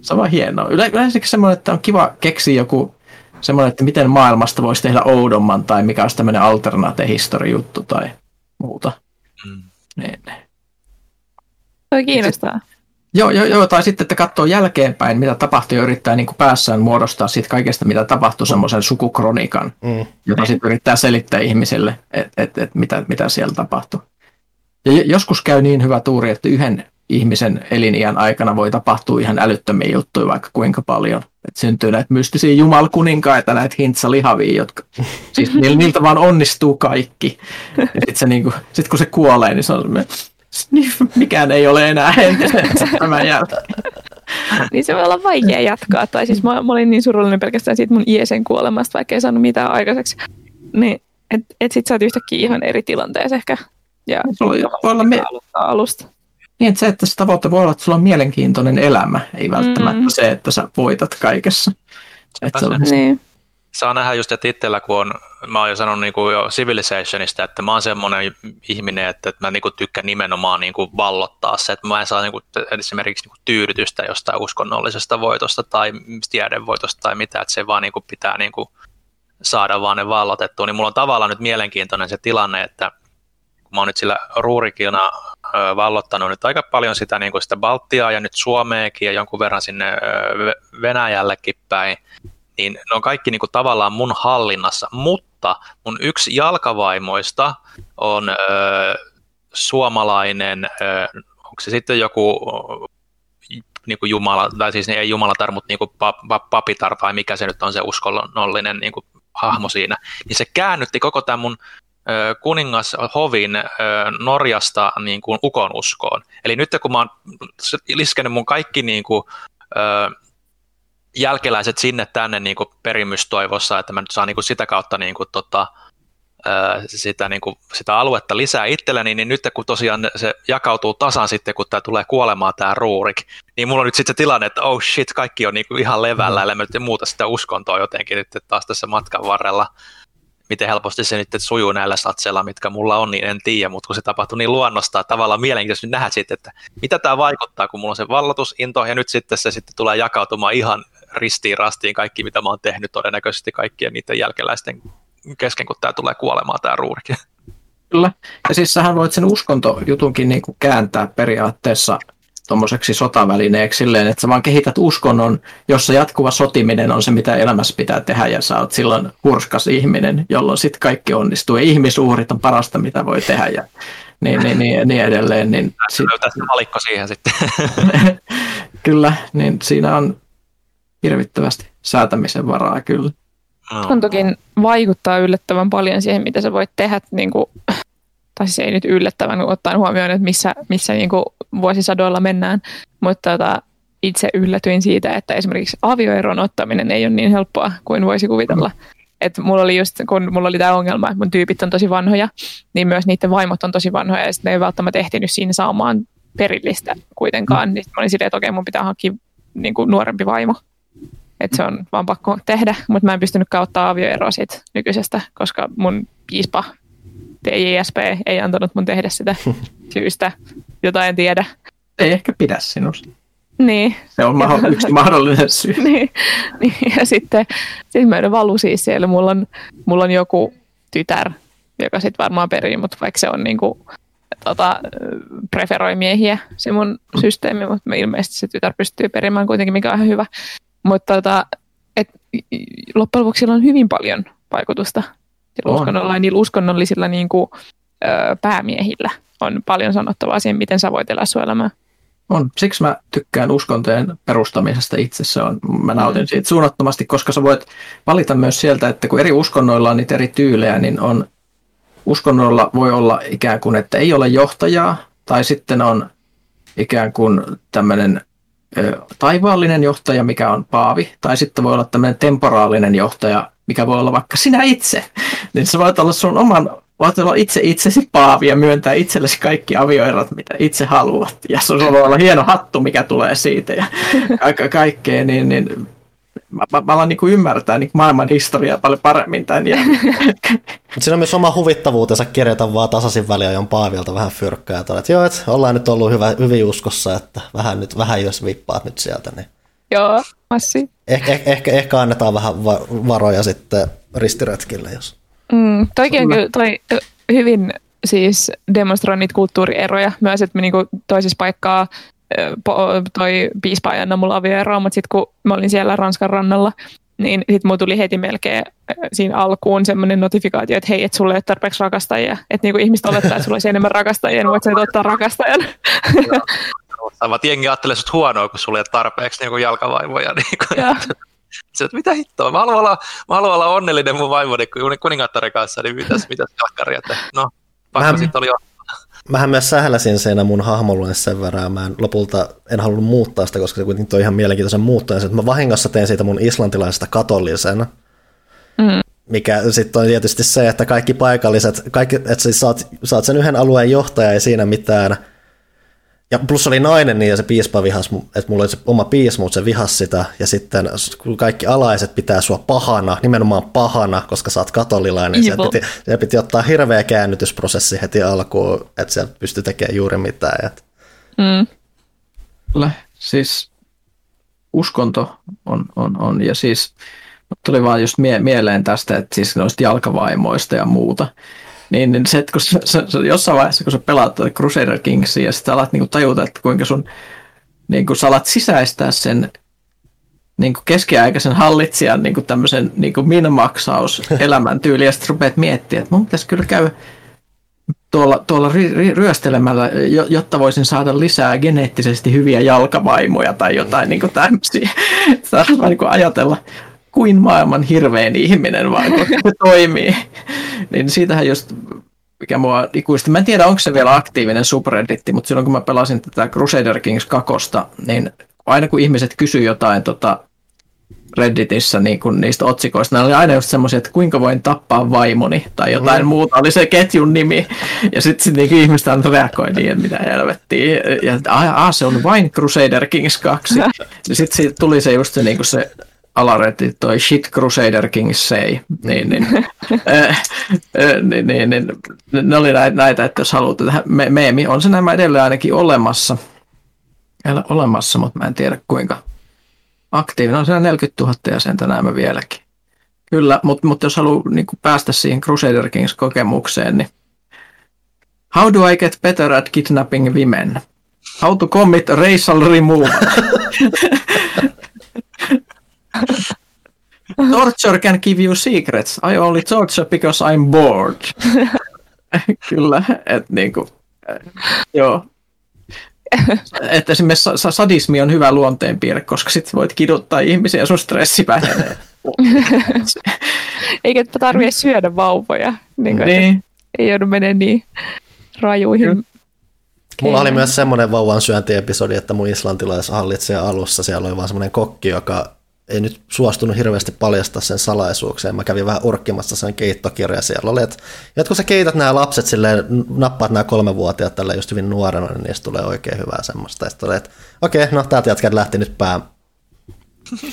se on vaan hienoa. Yleensä semmoinen, että on kiva keksiä joku semmoinen, että miten maailmasta voisi tehdä oudomman tai mikä olisi tämmöinen alternate-history-juttu tai muuta. Mm. Niin. Toi kiinnostaa. Joo, joo, joo, tai sitten, että katsoo jälkeenpäin, mitä tapahtui ja yrittää niin kuin päässään muodostaa siitä kaikesta, mitä tapahtui, semmoisen sukukronikan, mm. jota sitten yrittää selittää ihmisille, että et, et, mitä, mitä siellä tapahtui. Ja joskus käy niin hyvä tuuri, että yhden ihmisen eliniän aikana voi tapahtua ihan älyttömiä juttuja vaikka kuinka paljon. Että syntyy näitä mystisiä jumalkuninkaita, näitä hintsalihavia, jotka (laughs) siis niiltä vaan onnistuu kaikki. Sitten niinku, sit kun se kuolee, niin se on mikään ei ole enää entistä tämän jälkeen. (laughs) niin se voi olla vaikea jatkaa. Tai siis mä, mä olin niin surullinen pelkästään siitä mun iesen kuolemasta, vaikka ei saanut mitään aikaiseksi. Niin, et, et sit sä oot yhtäkkiä ihan eri tilanteessa ehkä. Ja voi, voi olla me... alusta. Niin, että se, että se tavoite voi olla, että sulla on mielenkiintoinen elämä, ei välttämättä mm. se, että sä voitat kaikessa. Että on... niin saa nähdä just, että itsellä kun on, mä oon jo sanonut niin kuin jo Civilizationista, että mä oon semmoinen ihminen, että, että mä niin kuin tykkään nimenomaan niin kuin vallottaa se, että mä en saa niin kuin, esimerkiksi niin kuin tyydytystä jostain uskonnollisesta voitosta tai tiedevoitosta tai mitä, että se vaan niin kuin pitää niin kuin saada vaan ne vallotettua, niin mulla on tavallaan nyt mielenkiintoinen se tilanne, että kun mä oon nyt sillä ruurikina vallottanut nyt aika paljon sitä, niin kuin sitä Baltiaa ja nyt Suomeekin ja jonkun verran sinne Venäjällekin päin, niin ne on kaikki niin kuin tavallaan mun hallinnassa, mutta mun yksi jalkavaimoista on ö, suomalainen, ö, onko se sitten joku niin kuin Jumala, tai siis ei Jumalatar, mutta niin kuin papitar vai mikä se nyt on se uskonnollinen niin kuin hahmo siinä, niin se käännytti koko tämän mun kuningas Hovin Norjasta niin kuin ukon uskoon. Eli nyt kun mä oon liskenyt mun kaikki niin kuin, jälkeläiset sinne tänne niin kuin perimystoivossa, että mä nyt saan niin kuin sitä kautta niin kuin, tota, sitä, niin kuin, sitä aluetta lisää itselleni, niin nyt kun tosiaan se jakautuu tasan sitten, kun tämä tulee kuolemaan tämä ruurik, niin mulla on nyt sitten se tilanne, että oh shit, kaikki on niin kuin ihan levällä, mm. ellei muuta sitä uskontoa jotenkin nyt taas tässä matkan varrella miten helposti se nyt sujuu näillä satseilla, mitkä mulla on, niin en tiedä, mutta kun se tapahtuu niin luonnosta, tavallaan mielenkiintoista nyt nähdä sitten, että mitä tämä vaikuttaa, kun mulla on se vallatusinto, ja nyt sitten se sitten tulee jakautumaan ihan ristiin rastiin kaikki, mitä mä oon tehnyt todennäköisesti kaikkien niiden jälkeläisten kesken, kun tämä tulee kuolemaan tämä ruurikin. Kyllä, ja siis sähän voit sen uskontojutunkin niin kuin kääntää periaatteessa tuommoiseksi sotavälineeksi silleen, että sä vaan kehität uskonnon, jossa jatkuva sotiminen on se, mitä elämässä pitää tehdä, ja sä oot silloin hurskas ihminen, jolloin sitten kaikki onnistuu, ja ihmisuurit on parasta, mitä voi tehdä, ja niin, niin, niin, niin edelleen. Niin sit... Valikko siihen sitten. (laughs) kyllä, niin siinä on hirvittävästi säätämisen varaa kyllä. On toki vaikuttaa yllättävän paljon siihen, mitä sä voit tehdä niin kuin tai siis ei nyt yllättävän ottaen huomioon, että missä, missä niin kuin vuosisadoilla mennään, mutta tota, itse yllätyin siitä, että esimerkiksi avioeron ottaminen ei ole niin helppoa kuin voisi kuvitella. Mm. Et mulla oli just, kun mulla oli tämä ongelma, että mun tyypit on tosi vanhoja, niin myös niiden vaimot on tosi vanhoja, ja sitten ne ei välttämättä ehtinyt siinä saamaan perillistä kuitenkaan. Mm. Niin mä olin silleen, että okei, mun pitää hankkia niin kuin nuorempi vaimo. Että se on vaan pakko tehdä, mutta mä en pystynyt ottaa avioeroa siitä nykyisestä, koska mun piispa TJSP ei antanut mun tehdä sitä (laughs) syystä, jota en tiedä. Ei ehkä pidä sinusta. Niin. Se on maho- (laughs) yksi mahdollinen syy. niin, niin, ja sitten sit mä en valu siis siellä. Mulla on, mulla on joku tytär, joka sitten varmaan perii, mutta vaikka se on niinku, tota, preferoi miehiä, se mun systeemi, mutta ilmeisesti se tytär pystyy perimään kuitenkin, mikä on ihan hyvä. Mutta tota, et, loppujen lopuksi sillä on hyvin paljon vaikutusta sillä uskonnolla, niillä uskonnollisilla niin kuin, ö, päämiehillä on paljon sanottavaa siihen, miten sä voit elää sun elämää. On. Siksi mä tykkään uskontojen perustamisesta itse. Se on, mä nautin mm. siitä suunnattomasti, koska sä voit valita myös sieltä, että kun eri uskonnoilla on niitä eri tyylejä, niin on uskonnoilla voi olla ikään kuin, että ei ole johtajaa, tai sitten on ikään kuin tämmöinen taivaallinen johtaja, mikä on paavi, tai sitten voi olla tämmöinen temporaalinen johtaja, mikä voi olla vaikka sinä itse. Niin sä voit olla sun oman, voit olla itse itsesi paavi ja myöntää itsellesi kaikki avioerot, mitä itse haluat. Ja se voi olla hieno hattu, mikä tulee siitä ja (laughs) ka- kaikkea, niin, niin mä, mä, mä alan niin kuin ymmärtää niin maailman historiaa paljon paremmin tämän. Ja... (laughs) Siinä on myös oma huvittavuutensa kirjata vaan tasaisin väliajon Paavilta vähän fyrkkää. Ja että joo, että ollaan nyt ollut hyvä, hyvin uskossa, että vähän, nyt, vähän jos vippaat nyt sieltä. Niin... Joo, massi. Eh, eh, ehkä, ehkä annetaan vähän varoja sitten ristiretkille, jos... Mm, toikin on kyllä toi hyvin siis demonstroi niitä kulttuurieroja myös, että me niinku toisessa paikkaa toi piispa ei mulla avioeroa, mutta sitten kun mä olin siellä Ranskan rannalla, niin sitten mulla tuli heti melkein siinä alkuun semmoinen notifikaatio, että hei, että sulle ei ole tarpeeksi rakastajia. Että niinku ihmiset olettaa, että sulla olisi enemmän rakastajia, niin voit sä ottaa rakastajan. (laughs) Sama jengi ajattelee sut huonoa, kun sulle ei ole tarpeeksi niin jalkavaivoja. (laughs) Niin kuin, se, että mitä hittoa, mä haluan olla, mä haluan olla onnellinen mun vaimoni kuningattaren kanssa, niin mitäs, mitäs jalkkari, että no, pakko sitten oli Mähän myös sähläsin siinä mun hahmolle sen verran, mä en lopulta en halunnut muuttaa sitä, koska se kuitenkin toi ihan mielenkiintoisen muuttoja, että mä vahingossa tein siitä mun islantilaisesta katollisena, mm. mikä sitten on tietysti se, että kaikki paikalliset, kaikki, että siis saat, saat sen yhden alueen johtaja, ei siinä mitään ja plus oli nainen niin ja se piispa vihas, että mulla oli se oma piispa, mutta se vihas sitä. Ja sitten kun kaikki alaiset pitää sua pahana, nimenomaan pahana, koska sä oot katolilainen, niin siellä piti, siellä piti ottaa hirveä käännytysprosessi heti alkuun, että sieltä pystyi tekemään juuri mitään. Et. Mm. Kyllä, siis uskonto on, on, on ja siis tuli vaan just mie- mieleen tästä, että siis noista jalkavaimoista ja muuta. Niin, niin se, että kun sä, sä, jossain vaiheessa, kun sä pelaat Crusader Kingsia ja sitten alat niin kuin tajuta, että kuinka sun niin kuin sä alat sisäistää sen niin kuin keskiaikaisen hallitsijan niin kuin tämmöisen niin kuin minmaksaus (laughs) elämäntyyli ja sitten rupeat miettimään, että mun pitäisi kyllä käydä tuolla, tuolla ry, ry, ryöstelemällä, jotta voisin saada lisää geneettisesti hyviä jalkavaimoja tai jotain niin kuin tämmöisiä. (laughs) Saa niin kuin ajatella, kuin maailman hirvein ihminen vaan, kun (laughs) se toimii. niin siitähän just, mikä mua ikuisesti, mä en tiedä onko se vielä aktiivinen subredditti, mutta silloin kun mä pelasin tätä Crusader Kings 2, niin aina kun ihmiset kysyy jotain tota, Redditissä niin kun niistä otsikoista, ne oli aina just semmoisia, että kuinka voin tappaa vaimoni tai jotain mm. muuta, oli se ketjun nimi. Ja sitten sit, niin ihmiset aina reagoi niin, että mitä helvettiä. Ja a, se on vain Crusader Kings 2. (laughs) ja sitten tuli se just se, niin se alaretti toi Shit Crusader King Say, niin, niin, (laughs) niin, niin, niin, ne oli näitä, että jos haluatte tähän me, meemi, on se nämä edelleen ainakin olemassa, olemassa, mutta mä en tiedä kuinka aktiivinen on siellä 40 000 jäsentä näemme vieläkin. Kyllä, mutta, mutta jos haluaa niin päästä siihen Crusader Kings kokemukseen, niin How do I get better at kidnapping women? How to commit racial removal? (laughs) (laughs) (laughs) Torture can give you secrets. I only torture because I'm bored. (laughs) Kyllä, että niinku, joo. (laughs) että esimerkiksi sadismi on hyvä luonteenpiirre, koska sitten voit kiduttaa ihmisiä ja sun stressi vähenee. Eikä tarvitse syödä vauvoja. Niin, kuin, niin. Ei joudu menemään niin rajuihin. Mulla oli myös semmoinen vauvan syöntiepisodi, että mun islantilaishallitsija alussa siellä oli vaan semmoinen kokki, joka ei nyt suostunut hirveästi paljastaa sen salaisuuksia. Mä kävin vähän urkkimassa sen keittokirja siellä. Oli, että, että kun sä keität nämä lapset silleen, nappaat nämä kolmevuotiaat tällä just hyvin nuorena, niin niistä tulee oikein hyvää semmoista. Ja sitten oli, että okei, okay, no täältä jätkät lähti nyt pää. (laughs)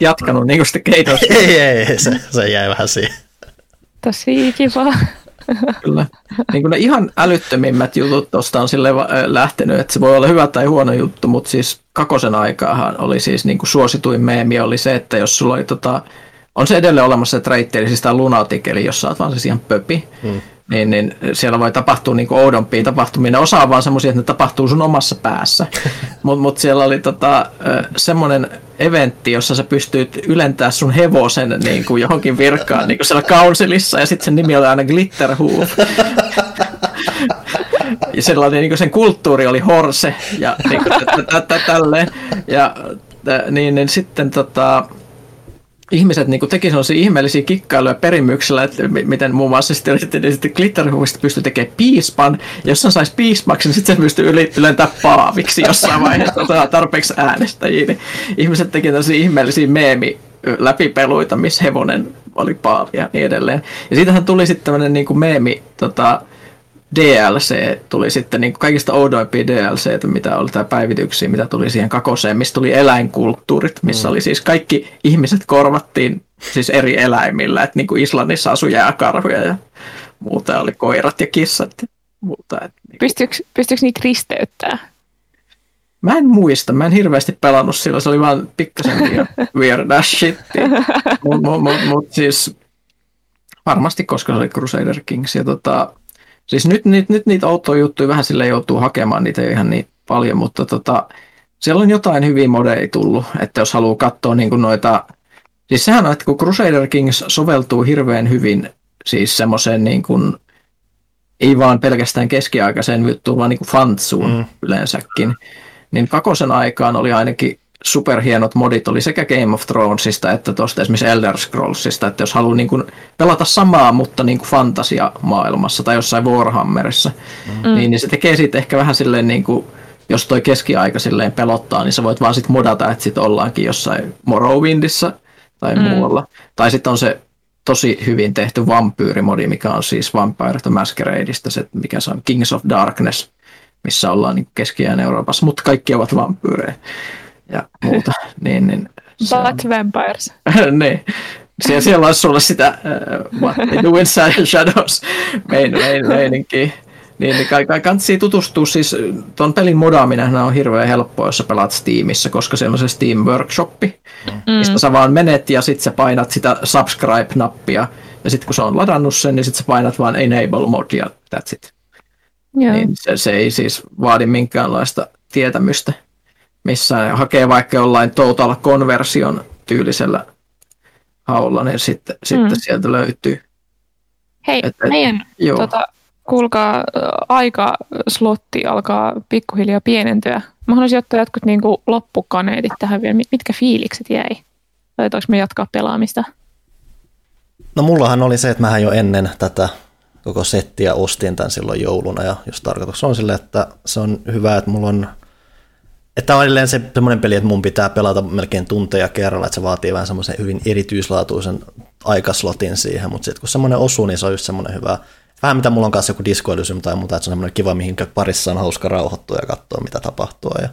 Jatkanut niin kuin sitten keitosta. (laughs) ei, ei, ei, se, se jäi vähän siihen. Tosi kiva. Kyllä. Niin kuin ne ihan älyttömimmät jutut tuosta on sille lähtenyt, että se voi olla hyvä tai huono juttu, mutta siis kakosen aikaahan oli siis niin kuin suosituin meemi oli se, että jos sulla oli tota, on se edelleen olemassa se treitti, eli siis tämä lunatic, eli jos sä oot vaan siis ihan pöpi, hmm niin, niin siellä voi tapahtua niin kuin oudompia tapahtumia. Ne osaa vaan semmoisia, että ne tapahtuu sun omassa päässä. (laughs) Mutta mut siellä oli tota, semmoinen eventti, jossa sä pystyt ylentää sun hevosen niin kuin johonkin virkaan niin kuin siellä kaunsilissa, ja sitten sen nimi oli aina Glitterhoof. ja sellainen, niin kuin sen kulttuuri oli horse, ja niin kuin, tälleen. Ja niin, niin sitten tota, ihmiset niin teki sellaisia ihmeellisiä kikkailuja perimyksellä, että miten muun muassa sitten, sitten, sitten Glitterhoofista pystyi tekemään piispan, ja jos sen saisi piispaksi, niin sitten se pystyi ylentää paaviksi jossain vaiheessa tarpeeksi äänestäjiä. Niin ihmiset teki tällaisia ihmeellisiä meemi läpipeluita, missä hevonen oli paavi ja niin edelleen. Ja siitähän tuli sitten tämmöinen niin meemi, tota, DLC tuli sitten niin kaikista oudoimpia DLC, mitä oli tämä päivityksiä, mitä tuli siihen kakoseen, missä tuli eläinkulttuurit, missä mm. oli siis kaikki ihmiset korvattiin siis eri eläimillä, että niin kuin Islannissa asui jääkarhuja ja muuta oli koirat ja kissat ja muuta. Että niin pystyykö, pystyykö niitä risteyttää? Mä en muista, mä en hirveästi pelannut sillä, se oli vaan pikkasen (laughs) weird shit. Mutta mut, mut, mut, siis varmasti, koska se oli Crusader Kings. Ja tota, Siis nyt, nyt, nyt niitä outoja juttuja vähän sille joutuu hakemaan, niitä ei ihan niin paljon, mutta tota, siellä on jotain hyviä modeja tullut, että jos haluaa katsoa niin kuin noita, siis sehän on, että kun Crusader Kings soveltuu hirveän hyvin siis semmoiseen niin kuin, ei vaan pelkästään keskiaikaiseen juttuun, vaan niin kuin fantsuun mm. yleensäkin, niin kakosen aikaan oli ainakin superhienot modit oli sekä Game of Thronesista että tuosta esimerkiksi Elder Scrollsista, että jos haluaa niin kuin pelata samaa, mutta niin kuin fantasia-maailmassa tai jossain Warhammerissa, mm. niin, niin se tekee siitä ehkä vähän silleen niin kuin, jos toi keskiaika silleen pelottaa, niin sä voit vaan sit modata, että sit ollaankin jossain Morrowindissa tai mm. muualla. Tai sitten on se tosi hyvin tehty vampyyrimodi, mikä on siis Vampire the Masqueradeista, se, mikä se on Kings of Darkness, missä ollaan niin keskiään Euroopassa, mutta kaikki ovat vampyyrejä ja muuta. (laughs) niin, niin, But on... vampires. (laughs) niin. Siellä, siellä olisi sulle sitä uh, What they do inside shadows main, main, meininkiä. Niin, niin kai, kai kannattaa tutustua, siis tuon pelin modaaminen on hirveän helppoa, jos sä pelaat Steamissa, koska siellä on se Steam Workshoppi, mm. mistä sä vaan menet ja sitten sä painat sitä subscribe-nappia, ja sitten kun sä on ladannut sen, niin sitten sä painat vaan enable mode ja that's it. Yeah. Niin se, se ei siis vaadi minkäänlaista tietämystä missä hakee vaikka jollain total conversion tyylisellä haulla, niin sitten, mm. sitten sieltä löytyy. Hei, et, et, meidän, joo. tota, kuulkaa, slotti alkaa pikkuhiljaa pienentyä. Mä haluaisin ottaa jotkut niin kuin loppukaneetit tähän vielä. Mitkä fiilikset jäi? Taitaanko me jatkaa pelaamista? No mullahan oli se, että mähän jo ennen tätä koko settiä ostin tämän silloin jouluna ja just tarkoitus on sille, että se on hyvä, että mulla on että on edelleen se semmoinen peli, että mun pitää pelata melkein tunteja kerralla, että se vaatii vähän semmoisen hyvin erityislaatuisen aikaslotin siihen, mutta sitten kun semmoinen osuu, niin se on just semmoinen hyvä, vähän mitä mulla on kanssa joku Disco Elysium tai muuta, että se on semmoinen kiva, mihin parissa on hauska rauhoittua ja katsoa, mitä tapahtuu ja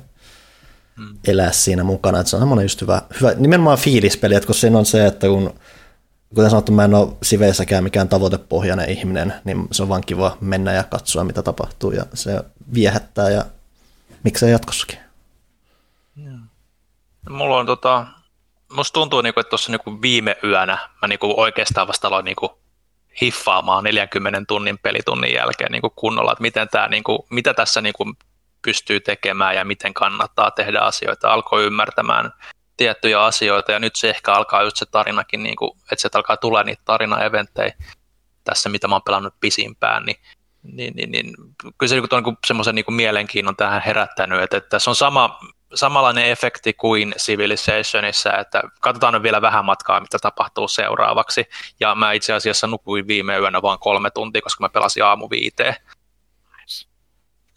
hmm. elää siinä mukana, että se on semmoinen just hyvä, hyvä nimenomaan fiilispeli, että kun siinä on se, että kun kuten sanottu, mä en ole siveissäkään mikään tavoitepohjainen ihminen, niin se on vaan kiva mennä ja katsoa, mitä tapahtuu, ja se viehättää, ja miksei jatkossakin. Mulla on tota, musta tuntuu, niinku, että tuossa niinku viime yönä mä niinku oikeastaan vasta aloin niinku hiffaamaan 40 tunnin pelitunnin jälkeen niinku kunnolla, että miten tää, niinku, mitä tässä niinku pystyy tekemään ja miten kannattaa tehdä asioita. Alkoi ymmärtämään tiettyjä asioita ja nyt se ehkä alkaa just se tarinakin, niinku, että se alkaa tulla niitä tarinaeventtejä tässä, mitä mä oon pelannut pisimpään, niin niin, niin, niin kyllä se niin on semmoisen niin mielenkiinnon tähän herättänyt, että, että tässä on sama samanlainen efekti kuin Civilizationissa, että katsotaan vielä vähän matkaa, mitä tapahtuu seuraavaksi. Ja mä itse asiassa nukuin viime yönä vain kolme tuntia, koska mä pelasin aamu viiteen.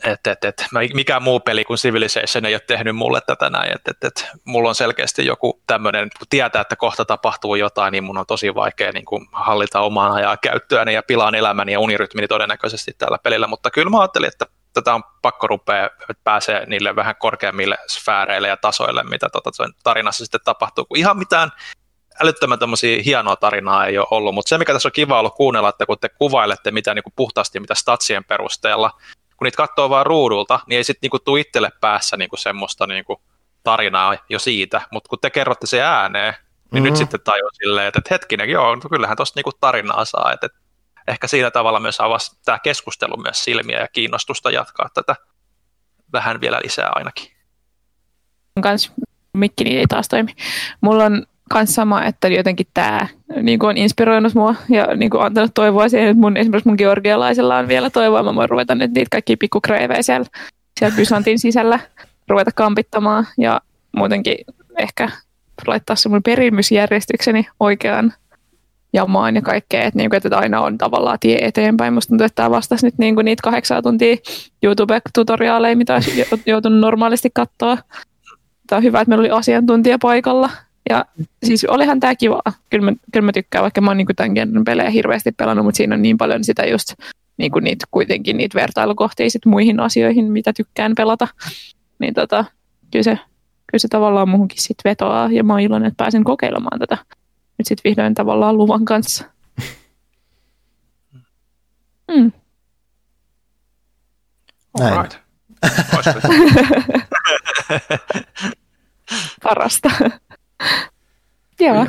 et, et, et, mikään muu peli kuin Civilization ei ole tehnyt mulle tätä näin, että et, et, mulla on selkeästi joku tämmöinen, kun tietää, että kohta tapahtuu jotain, niin mun on tosi vaikea niin kuin hallita omaa ajaa käyttöäni ja pilaan elämäni ja unirytmini todennäköisesti tällä pelillä, mutta kyllä mä ajattelin, että tätä on pakko rupea, että pääsee niille vähän korkeammille sfääreille ja tasoille, mitä tota tarinassa sitten tapahtuu, kun ihan mitään älyttömän tämmöisiä hienoa tarinaa ei ole ollut, mutta se mikä tässä on kiva ollut kuunnella, että kun te kuvailette mitä niin kuin puhtaasti mitä statsien perusteella, kun niitä katsoo vaan ruudulta, niin ei sitten niinku tule itselle päässä niinku semmoista niinku tarinaa jo siitä, mutta kun te kerrotte se ääneen, niin mm-hmm. nyt sitten tajuu silleen, että, että hetkinen, joo, no kyllähän tuosta niinku tarinaa saa, että, että ehkä siinä tavalla myös avasi tämä keskustelu myös silmiä ja kiinnostusta jatkaa tätä vähän vielä lisää ainakin. Kans mikkini ei taas toimi. Mulla on kans sama, että jotenkin tämä niin on inspiroinut mua ja niin kuin antanut toivoa siihen, että mun, esimerkiksi mun georgialaisella on vielä toivoa. Mä voin ruveta nyt niitä kaikki pikkukreivejä siellä, siellä Byzantin sisällä ruveta kampittamaan ja muutenkin ehkä laittaa se perimysjärjestykseni oikeaan jamaan ja kaikkea, että, niin kuin, että aina on tavallaan tie eteenpäin. Musta tuntuu, että tämä vastasi nyt niin kuin niitä kahdeksan tuntia YouTube-tutoriaaleja, mitä olisi joutunut normaalisti katsoa. Tämä on hyvä, että meillä oli asiantuntija paikalla ja siis olihan tämä kiva. Kyllä mä, kyllä mä tykkään, vaikka mä oon niin tämän genren pelejä hirveästi pelannut, mutta siinä on niin paljon sitä just niin kuin niitä, kuitenkin niitä vertailukohtia sit muihin asioihin, mitä tykkään pelata. Niin tota, kyllä se, kyllä se tavallaan muuhunkin sit vetoaa ja mä oon iloinen, että pääsen kokeilemaan tätä nyt sitten vihdoin tavallaan luvan kanssa. Mm. Näin. Right. (laughs) Parasta. Joo.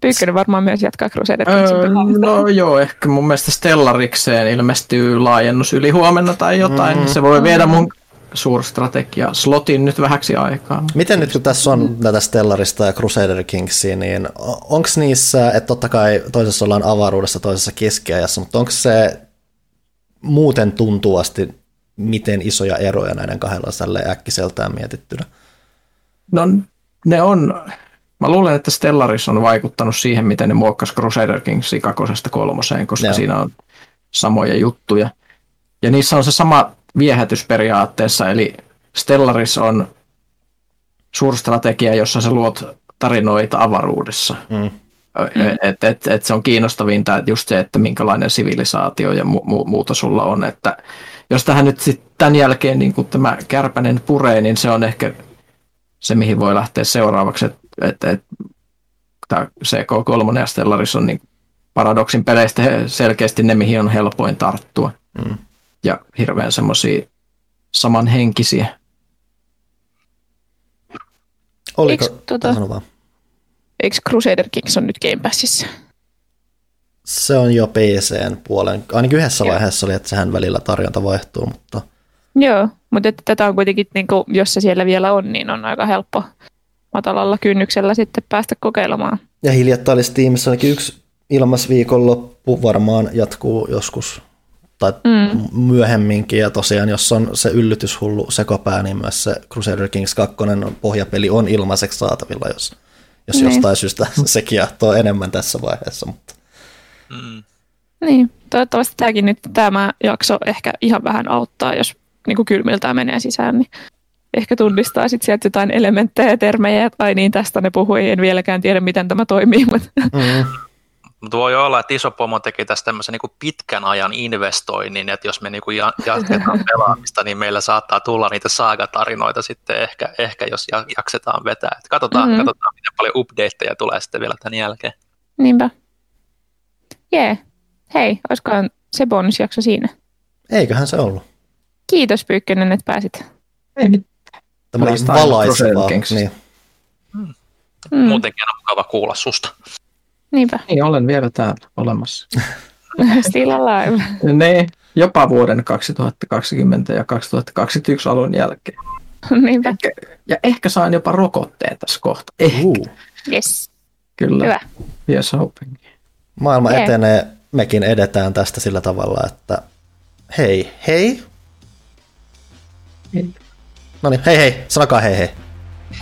Pyykkönen varmaan myös jatkaa Crusader öö, No joo, ehkä mun mielestä Stellarikseen ilmestyy laajennus yli huomenna tai jotain. Mm. Se voi viedä mun suurstrategia slotin nyt vähäksi aikaa. Miten nyt kun tässä on tätä Stellarista ja Crusader Kingsia, niin onko niissä, että totta kai toisessa ollaan avaruudessa, toisessa keskiajassa, mutta onko se muuten tuntuvasti miten isoja eroja näiden kahdella äkkiseltään mietittynä? No ne on, Mä luulen, että Stellaris on vaikuttanut siihen, miten ne muokkasi Crusader Kingsia kakosesta kolmoseen, koska Joo. siinä on samoja juttuja. Ja niissä on se sama viehätys periaatteessa, eli Stellaris on suurstrategia, jossa sä luot tarinoita avaruudessa. Mm. Et, et, et se on kiinnostavinta että just se, että minkälainen sivilisaatio ja mu- mu- muuta sulla on. Että jos tähän nyt sitten tämän jälkeen niin tämä kärpänen puree, niin se on ehkä se, mihin voi lähteä seuraavaksi. Että että, että tämä CK3 ja Stellaris on niin paradoksin peleistä selkeästi ne, mihin on helpoin tarttua. Mm. Ja hirveän semmoisia samanhenkisiä. Oliko? Eikö, tuota, eikö Crusader Kings on nyt Game Passissa? Se on jo PCn puolen. Ainakin yhdessä Joo. vaiheessa oli, että sehän välillä tarjonta vaihtuu, mutta... Joo, mutta että tätä on kuitenkin, niin kuin, jos se siellä vielä on, niin on aika helppo matalalla kynnyksellä sitten päästä kokeilemaan. Ja hiljattain oli Steamissa ainakin yksi ilmasviikonloppu varmaan jatkuu joskus tai mm. myöhemminkin, ja tosiaan jos on se yllytyshullu sekopää, niin myös se Crusader Kings 2 pohjapeli on ilmaiseksi saatavilla, jos, jos niin. jostain syystä (laughs) se kiehtoo enemmän tässä vaiheessa. Mutta. Mm. Niin, toivottavasti tämäkin nyt tämä jakso ehkä ihan vähän auttaa, jos niin kylmiltään menee sisään, niin ehkä tunnistaa sit sieltä jotain elementtejä ja termejä, että ai niin, tästä ne puhui, en vieläkään tiedä, miten tämä toimii. (laughs) Mutta mm. Mutta voi olla, että iso pomo teki tästä tämmöisen niin pitkän ajan investoinnin, että jos me niin jatketaan (laughs) pelaamista, niin meillä saattaa tulla niitä saagatarinoita sitten ehkä, ehkä jos jaksetaan vetää. Et katsotaan, mm-hmm. katsotaan, miten paljon updateja tulee sitten vielä tämän jälkeen. Niinpä. Jee. Yeah. Hei, olisikohan se bonusjakso siinä? Eiköhän se ollut. Kiitos Pyykkönen, että pääsit. Ei Tämä oli valaisevaa. Niin. Mm. Mm. Muutenkin on mukava kuulla susta. Niinpä. Niin, olen vielä täällä olemassa. (laughs) Still alive. (laughs) ne, jopa vuoden 2020 ja 2021 alun jälkeen. (laughs) Niinpä. Ehkä, ja ehkä saan jopa rokotteen tässä kohta. Ehkä. Uh. Yes. Kyllä. Hyvä. Yes, hoping. Maailma yeah. etenee, mekin edetään tästä sillä tavalla, että hei, hei. Hei. No niin, hei hei, sanokaa hei hei.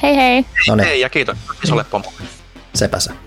Hei hei. No niin. Hei ja kiitos isolle pomolle. Sepä se.